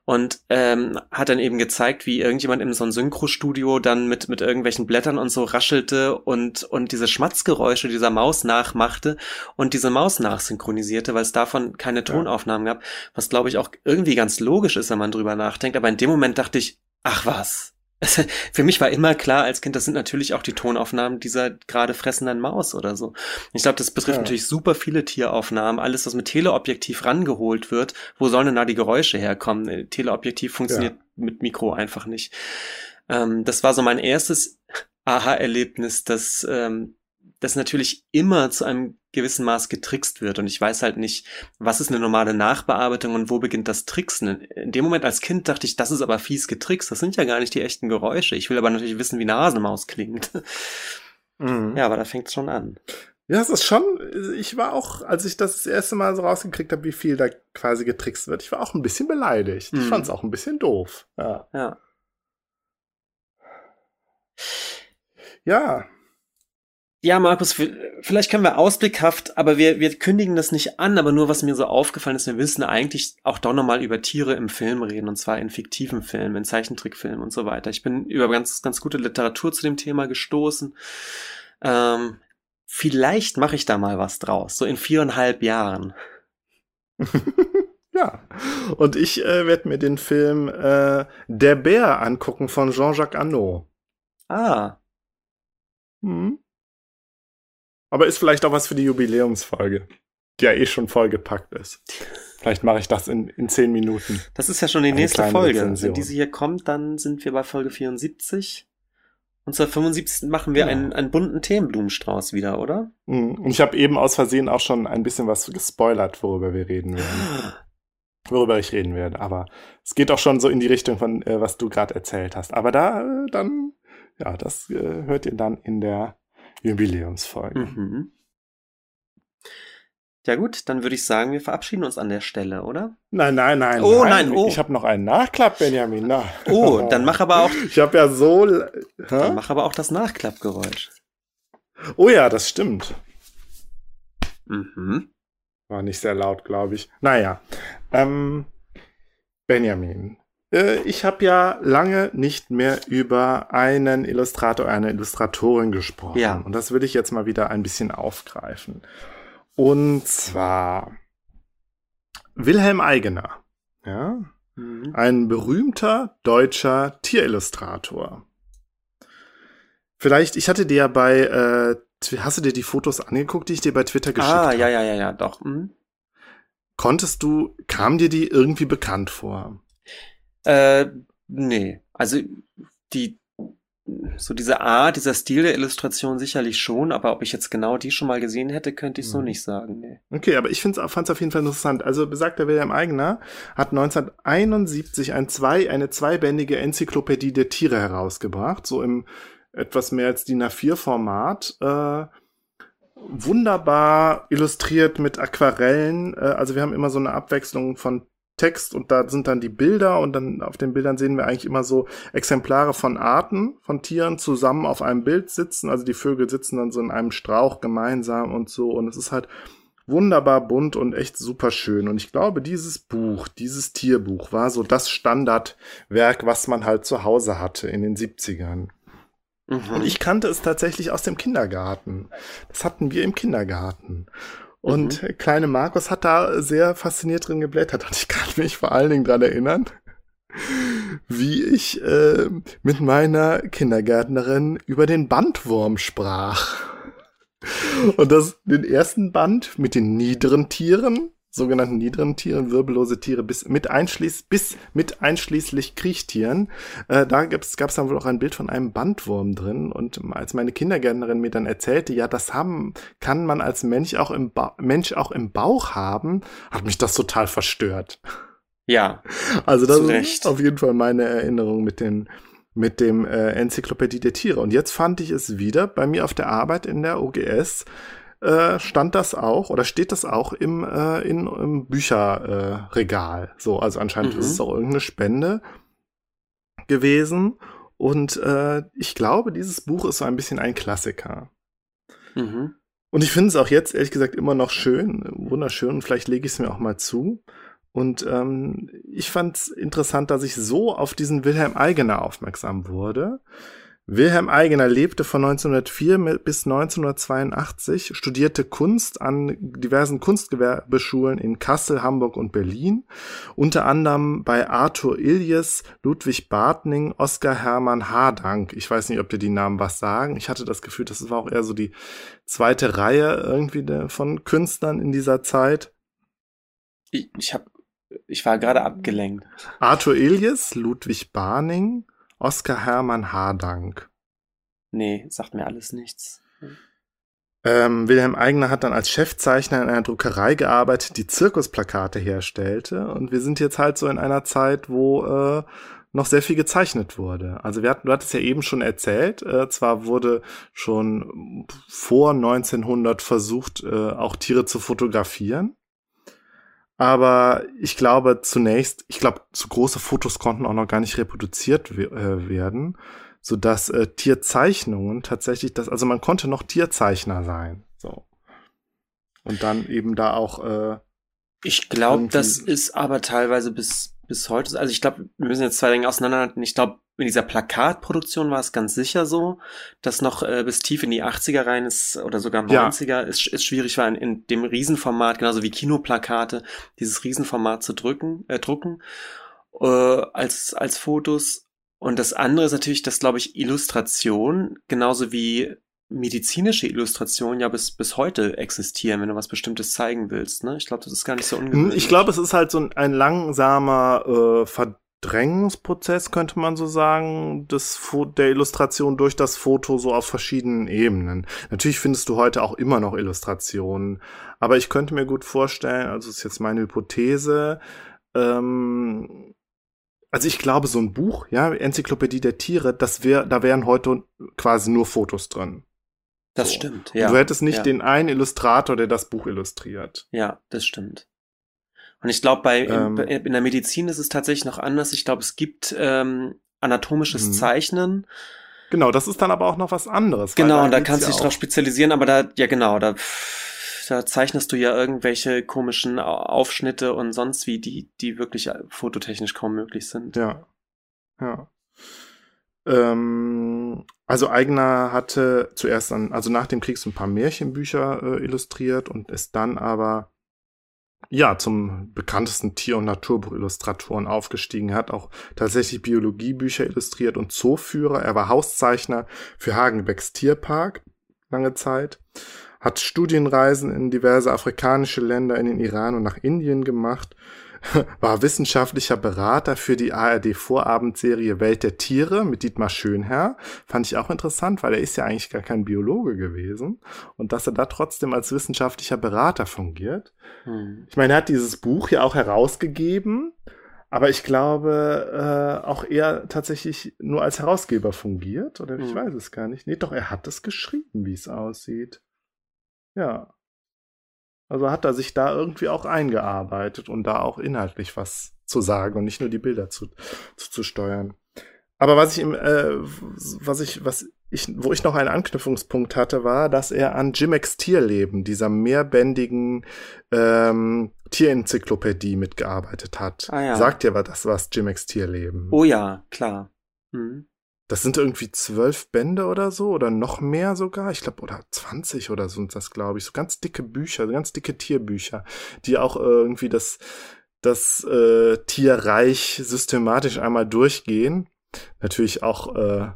A: und ähm, hat dann eben gezeigt, wie irgendjemand in so einem Synchrostudio dann mit mit irgendwelchen Blättern und so raschelte und und diese Schmatzgeräusche dieser Maus nachmachte und diese Maus nachsynchronisierte, weil es davon keine Tonaufnahmen gab, was glaube ich auch irgendwie ganz logisch ist, wenn man drüber nachdenkt. Aber in dem Moment dachte ich, ach was, für mich war immer klar als Kind, das sind natürlich auch die Tonaufnahmen dieser gerade fressenden Maus oder so. Ich glaube, das betrifft ja. natürlich super viele Tieraufnahmen. Alles, was mit Teleobjektiv rangeholt wird, wo sollen denn da die Geräusche herkommen? Äh, Teleobjektiv funktioniert ja. mit Mikro einfach nicht. Ähm, das war so mein erstes Aha-Erlebnis, dass ähm, das natürlich immer zu einem gewissen Maß getrickst wird. Und ich weiß halt nicht, was ist eine normale Nachbearbeitung und wo beginnt das Tricksen. In dem Moment als Kind dachte ich, das ist aber fies getrickst. Das sind ja gar nicht die echten Geräusche. Ich will aber natürlich wissen, wie eine Hasenmaus klingt. Mhm. Ja, aber da fängt es schon an.
B: Ja, es ist schon, ich war auch, als ich das, das erste Mal so rausgekriegt habe, wie viel da quasi getrickst wird, ich war auch ein bisschen beleidigt. Mhm. Ich fand es auch ein bisschen doof. Ja.
A: Ja.
B: Ja,
A: ja, Markus, vielleicht können wir ausblickhaft, aber wir, wir kündigen das nicht an, aber nur was mir so aufgefallen ist, wir müssen eigentlich auch doch nochmal über Tiere im Film reden, und zwar in fiktiven Filmen, in Zeichentrickfilmen und so weiter. Ich bin über ganz, ganz gute Literatur zu dem Thema gestoßen. Ähm, vielleicht mache ich da mal was draus, so in viereinhalb Jahren.
B: ja, und ich äh, werde mir den Film äh, Der Bär angucken von Jean-Jacques Annaud.
A: Ah.
B: Hm. Aber ist vielleicht auch was für die Jubiläumsfolge, die ja eh schon vollgepackt ist. Vielleicht mache ich das in, in zehn Minuten.
A: Das ist ja schon die Eine nächste Folge. Rezension. Wenn diese hier kommt, dann sind wir bei Folge 74. Und zur 75. machen wir ja. einen, einen bunten Themenblumenstrauß wieder, oder?
B: Mhm. Und ich habe eben aus Versehen auch schon ein bisschen was gespoilert, worüber wir reden werden. worüber ich reden werde. Aber es geht auch schon so in die Richtung von, äh, was du gerade erzählt hast. Aber da, äh, dann, ja, das äh, hört ihr dann in der Jubiläumsfolge. Mhm.
A: Ja gut, dann würde ich sagen, wir verabschieden uns an der Stelle, oder?
B: Nein, nein, nein.
A: Oh nein, nein oh.
B: Ich habe noch einen Nachklapp, Benjamin. Na.
A: Oh, dann mach aber auch.
B: Ich habe ja so. Hä?
A: Dann mach aber auch das Nachklappgeräusch.
B: Oh ja, das stimmt.
A: Mhm.
B: War nicht sehr laut, glaube ich. Naja. Ähm, Benjamin, äh, ich habe ja lange nicht mehr über einen Illustrator, eine Illustratorin gesprochen.
A: Ja.
B: Und das will ich jetzt mal wieder ein bisschen aufgreifen. Und zwar Wilhelm Eigener. Ja. Mhm. Ein berühmter deutscher Tierillustrator. Vielleicht, ich hatte dir ja bei, äh, hast du dir die Fotos angeguckt, die ich dir bei Twitter geschickt habe?
A: Ah, ja, ja, ja, ja, doch. Mhm.
B: Konntest du, kam dir die irgendwie bekannt vor?
A: Äh, nee. Also die so diese Art, dieser Stil der Illustration sicherlich schon, aber ob ich jetzt genau die schon mal gesehen hätte, könnte ich so mhm. nicht sagen. Nee.
B: Okay, aber ich fand es auf jeden Fall interessant. Also besagter William Eigner hat 1971 ein zwei, eine zweibändige Enzyklopädie der Tiere herausgebracht, so im etwas mehr als DIN A4-Format. Äh, wunderbar illustriert mit Aquarellen. Äh, also wir haben immer so eine Abwechslung von Text und da sind dann die Bilder und dann auf den Bildern sehen wir eigentlich immer so Exemplare von Arten von Tieren zusammen auf einem Bild sitzen. Also die Vögel sitzen dann so in einem Strauch gemeinsam und so und es ist halt wunderbar bunt und echt super schön. Und ich glaube, dieses Buch, dieses Tierbuch war so das Standardwerk, was man halt zu Hause hatte in den 70ern. Mhm. Und ich kannte es tatsächlich aus dem Kindergarten. Das hatten wir im Kindergarten. Und mhm. kleine Markus hat da sehr fasziniert drin geblättert. Und ich kann mich vor allen Dingen dran erinnern, wie ich äh, mit meiner Kindergärtnerin über den Bandwurm sprach. Und das, den ersten Band mit den niederen Tieren, sogenannten niederen Tieren, wirbellose Tiere, bis mit einschließ, bis mit einschließlich Kriechtieren. Äh, da gab es dann wohl auch ein Bild von einem Bandwurm drin. Und als meine Kindergärtnerin mir dann erzählte, ja, das haben, kann man als Mensch auch im, ba Mensch auch im Bauch haben, hat mich das total verstört.
A: Ja.
B: Also das ist auf jeden Fall meine Erinnerung mit den mit dem äh, Enzyklopädie der Tiere. Und jetzt fand ich es wieder bei mir auf der Arbeit in der OGS äh, stand das auch oder steht das auch im, äh, in, im Bücherregal. Äh, so, also anscheinend mhm. ist es auch irgendeine Spende gewesen. Und äh, ich glaube, dieses Buch ist so ein bisschen ein Klassiker. Mhm. Und ich finde es auch jetzt, ehrlich gesagt, immer noch schön, wunderschön. Und vielleicht lege ich es mir auch mal zu. Und ähm, ich fand es interessant, dass ich so auf diesen Wilhelm Eigener aufmerksam wurde. Wilhelm Eigener lebte von 1904 bis 1982, studierte Kunst an diversen Kunstgewerbeschulen in Kassel, Hamburg und Berlin, unter anderem bei Arthur Iljes, Ludwig Bartning, Oskar Hermann Hardank. Ich weiß nicht, ob dir die Namen was sagen. Ich hatte das Gefühl, das war auch eher so die zweite Reihe irgendwie von Künstlern in dieser Zeit.
A: Ich, ich habe ich war gerade abgelenkt.
B: Arthur Iljes, Ludwig Barning, Oskar Hermann Hardank.
A: Nee, sagt mir alles nichts.
B: Ähm, Wilhelm Eigner hat dann als Chefzeichner in einer Druckerei gearbeitet, die Zirkusplakate herstellte. Und wir sind jetzt halt so in einer Zeit, wo äh, noch sehr viel gezeichnet wurde. Also wir hatten, du hattest ja eben schon erzählt, äh, zwar wurde schon vor 1900 versucht, äh, auch Tiere zu fotografieren. Aber ich glaube zunächst, ich glaube, so große Fotos konnten auch noch gar nicht reproduziert äh, werden, so dass äh, Tierzeichnungen tatsächlich das, also man konnte noch Tierzeichner sein, so. Und dann eben da auch, äh,
A: Ich glaube, das ist aber teilweise bis, bis heute, also ich glaube, wir müssen jetzt zwei Dinge auseinanderhalten. Ich glaube, in dieser Plakatproduktion war es ganz sicher so, dass noch äh, bis tief in die 80er rein ist oder sogar 90er ja. ist, ist schwierig war, in, in dem Riesenformat, genauso wie Kinoplakate, dieses Riesenformat zu drücken, äh, drucken äh, als, als Fotos. Und das andere ist natürlich, dass, glaube ich, Illustration, genauso wie medizinische Illustrationen ja bis, bis heute existieren, wenn du was Bestimmtes zeigen willst. Ne? Ich glaube, das ist gar nicht so hm, ungewöhnlich.
B: Ich glaube, es ist halt so ein, ein langsamer äh, Verdrängungsprozess, könnte man so sagen, des, der Illustration durch das Foto so auf verschiedenen Ebenen. Natürlich findest du heute auch immer noch Illustrationen, aber ich könnte mir gut vorstellen, also ist jetzt meine Hypothese, ähm, also ich glaube, so ein Buch, ja, Enzyklopädie der Tiere, das wäre, da wären heute quasi nur Fotos drin.
A: Das so. stimmt, ja.
B: Und du hättest nicht ja. den einen Illustrator, der das Buch illustriert.
A: Ja, das stimmt. Und ich glaube, bei ähm, in, in, der Medizin ist es tatsächlich noch anders. Ich glaube, es gibt ähm, anatomisches mhm. Zeichnen.
B: Genau, das ist dann aber auch noch was anderes.
A: Genau, da kannst du dich drauf spezialisieren, aber da, ja genau, da, da zeichnest du ja irgendwelche komischen Aufschnitte und sonst wie, die, die wirklich fototechnisch kaum möglich sind.
B: Ja. Ja. Ähm, also Eigner hatte zuerst dann, also nach dem Krieg so ein paar Märchenbücher äh, illustriert und ist dann aber ja, zum bekanntesten Tier- und Naturbuchillustratoren aufgestiegen. Er hat auch tatsächlich Biologiebücher illustriert und Zooführer. Er war Hauszeichner für Hagenbecks Tierpark lange Zeit. Hat Studienreisen in diverse afrikanische Länder, in den Iran und nach Indien gemacht war wissenschaftlicher Berater für die ARD-Vorabendserie Welt der Tiere mit Dietmar Schönherr. Fand ich auch interessant, weil er ist ja eigentlich gar kein Biologe gewesen. Und dass er da trotzdem als wissenschaftlicher Berater fungiert. Hm. Ich meine, er hat dieses Buch ja auch herausgegeben. Aber ich glaube, äh, auch er tatsächlich nur als Herausgeber fungiert. Oder ich hm. weiß es gar nicht. Nee, doch, er hat es geschrieben, wie es aussieht. Ja. Also hat er sich da irgendwie auch eingearbeitet und da auch inhaltlich was zu sagen und nicht nur die Bilder zu, zu, zu steuern. Aber was ich im, äh, was ich, was ich, wo ich noch einen Anknüpfungspunkt hatte, war, dass er an Jimex Tierleben, dieser mehrbändigen ähm, Tierenzyklopädie mitgearbeitet hat. Ah, ja. Sagt dir was das was, Jimex Tierleben?
A: Oh ja, klar. Mhm.
B: Das sind irgendwie zwölf Bände oder so oder noch mehr sogar. Ich glaube, oder 20 oder so sind das, glaube ich. So ganz dicke Bücher, ganz dicke Tierbücher, die auch irgendwie das, das äh, Tierreich systematisch einmal durchgehen. Natürlich auch äh,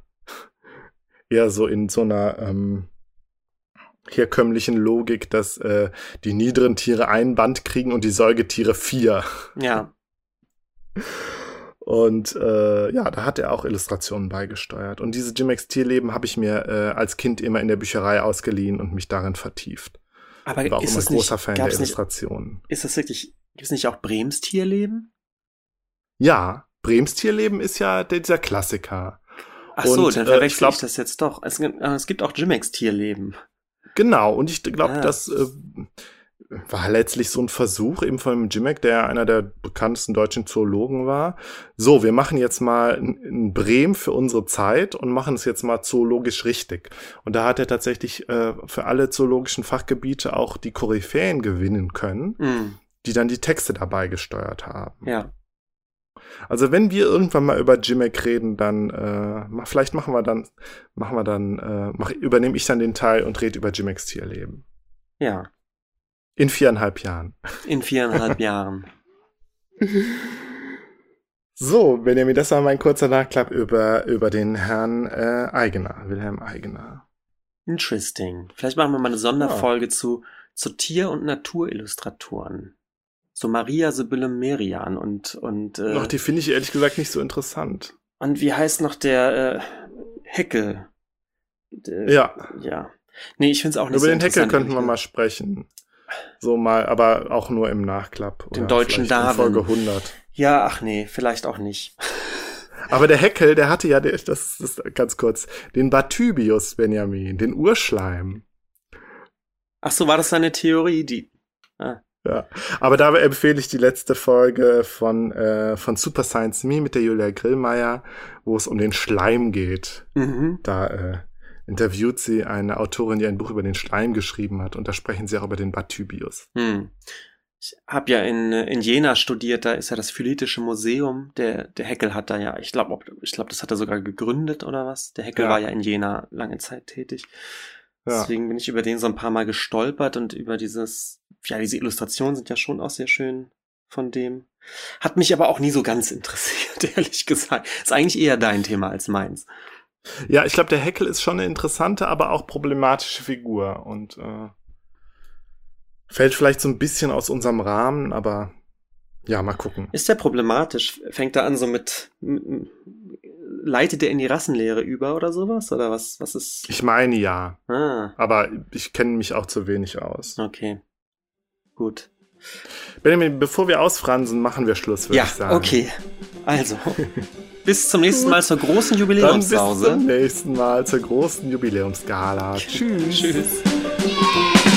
B: eher so in so einer ähm, herkömmlichen Logik, dass äh, die niederen Tiere ein Band kriegen und die Säugetiere vier.
A: Ja.
B: Und äh, ja, da hat er auch Illustrationen beigesteuert. Und diese Jimex Tierleben habe ich mir äh, als Kind immer in der Bücherei ausgeliehen und mich darin vertieft.
A: Aber
B: Ich war auch
A: ist
B: immer
A: es
B: großer
A: nicht,
B: Fan der
A: gab's nicht,
B: Illustrationen.
A: ist das wirklich, gibt es nicht auch Brems Tierleben?
B: Ja, Brems Tierleben ist ja der, dieser Klassiker.
A: Ach so,
B: Und,
A: dann
B: äh,
A: verwechsel
B: ich
A: ich,
B: glaub-
A: das jetzt doch. Es, gibt- äh, es gibt auch Jimex Tierleben.
B: Genau, und ich glaube,
A: Ah.
B: das äh, war letztlich so ein Versuch eben von Jimek, der einer der bekanntesten deutschen Zoologen war. So, wir machen jetzt mal ein- Bremen für unsere Zeit und machen es jetzt mal zoologisch richtig. Und da hat er tatsächlich äh, für alle zoologischen Fachgebiete auch die Koryphäen gewinnen können,
A: Hm,
B: die dann die Texte dabei gesteuert haben.
A: ja.
B: Also wenn wir irgendwann mal über Jimek reden, dann äh, vielleicht machen wir dann, machen wir dann, äh, mach, übernehme ich dann den Teil und rede über Jimeks Tierleben.
A: Ja.
B: In viereinhalb Jahren.
A: In viereinhalb Jahren.
B: So, Benjamin, das war mein kurzer Nachklapp über, über den Herrn äh, Eigener, Wilhelm Eigener.
A: Interesting. Vielleicht machen wir mal eine Sonderfolge zu, zu Tier- und Naturillustratoren. So Maria Sibylle Merian und, und, äh,
B: Doch, die finde ich ehrlich gesagt nicht so interessant.
A: und wie heißt noch der äh, Heckel? Der,
B: Ja,
A: Ja. Nee, ich finde es auch nicht
B: über
A: so
B: den Heckel
A: interessant,
B: könnten wir mal sprechen. So mal, aber auch nur im Nachklapp.
A: Den deutschen Darwin.
B: Folge 100.
A: Ja, ach nee, vielleicht auch nicht.
B: Aber der Heckel, der hatte ja, der- das ist ganz kurz, den Batybius, Benjamin, den Urschleim.
A: Ach so, war das seine Theorie? Die. Ah,
B: Ja, aber da empfehle ich die letzte Folge von, äh, von Super Science Me mit der Julia Grillmeier, wo es um den Schleim geht.
A: mhm.
B: Da äh, interviewt sie eine Autorin, die ein Buch über den Schleim geschrieben hat und da sprechen sie auch über den Batybius.
A: Hm. Ich habe ja in, in Jena studiert, da ist ja das Phylitische Museum. Der, der Heckel hat da ja, ich glaube, ich glaube, das hat er sogar gegründet oder was. Der Heckel
B: Ja.
A: war ja in Jena lange Zeit tätig.
B: Ja.
A: Deswegen bin ich über den so ein paar Mal gestolpert und über dieses, ja, diese Illustrationen sind ja schon auch sehr schön von dem. Hat mich aber auch nie so ganz interessiert, ehrlich gesagt. Ist eigentlich eher dein Thema als meins.
B: Ja, ich glaube, der Heckel ist schon eine interessante, aber auch problematische Figur und äh, fällt vielleicht so ein bisschen aus unserem Rahmen, aber ja, mal gucken.
A: Ist der problematisch? Fängt er an so mit, leitet er in die Rassenlehre über oder sowas? Oder was, was ist?
B: Ich meine ja,
A: Ah,
B: aber ich kenne mich auch zu wenig aus.
A: okay. Gut.
B: Benjamin, bevor wir ausfransen, machen wir Schluss, würde
A: Ja,
B: ich sagen.
A: okay. Also, bis zum nächsten Mal zur großen
B: Dann bis
A: Jubiläumspause.
B: zum nächsten Mal zur großen Jubiläumsgala. Tschüss.
A: Tschüss.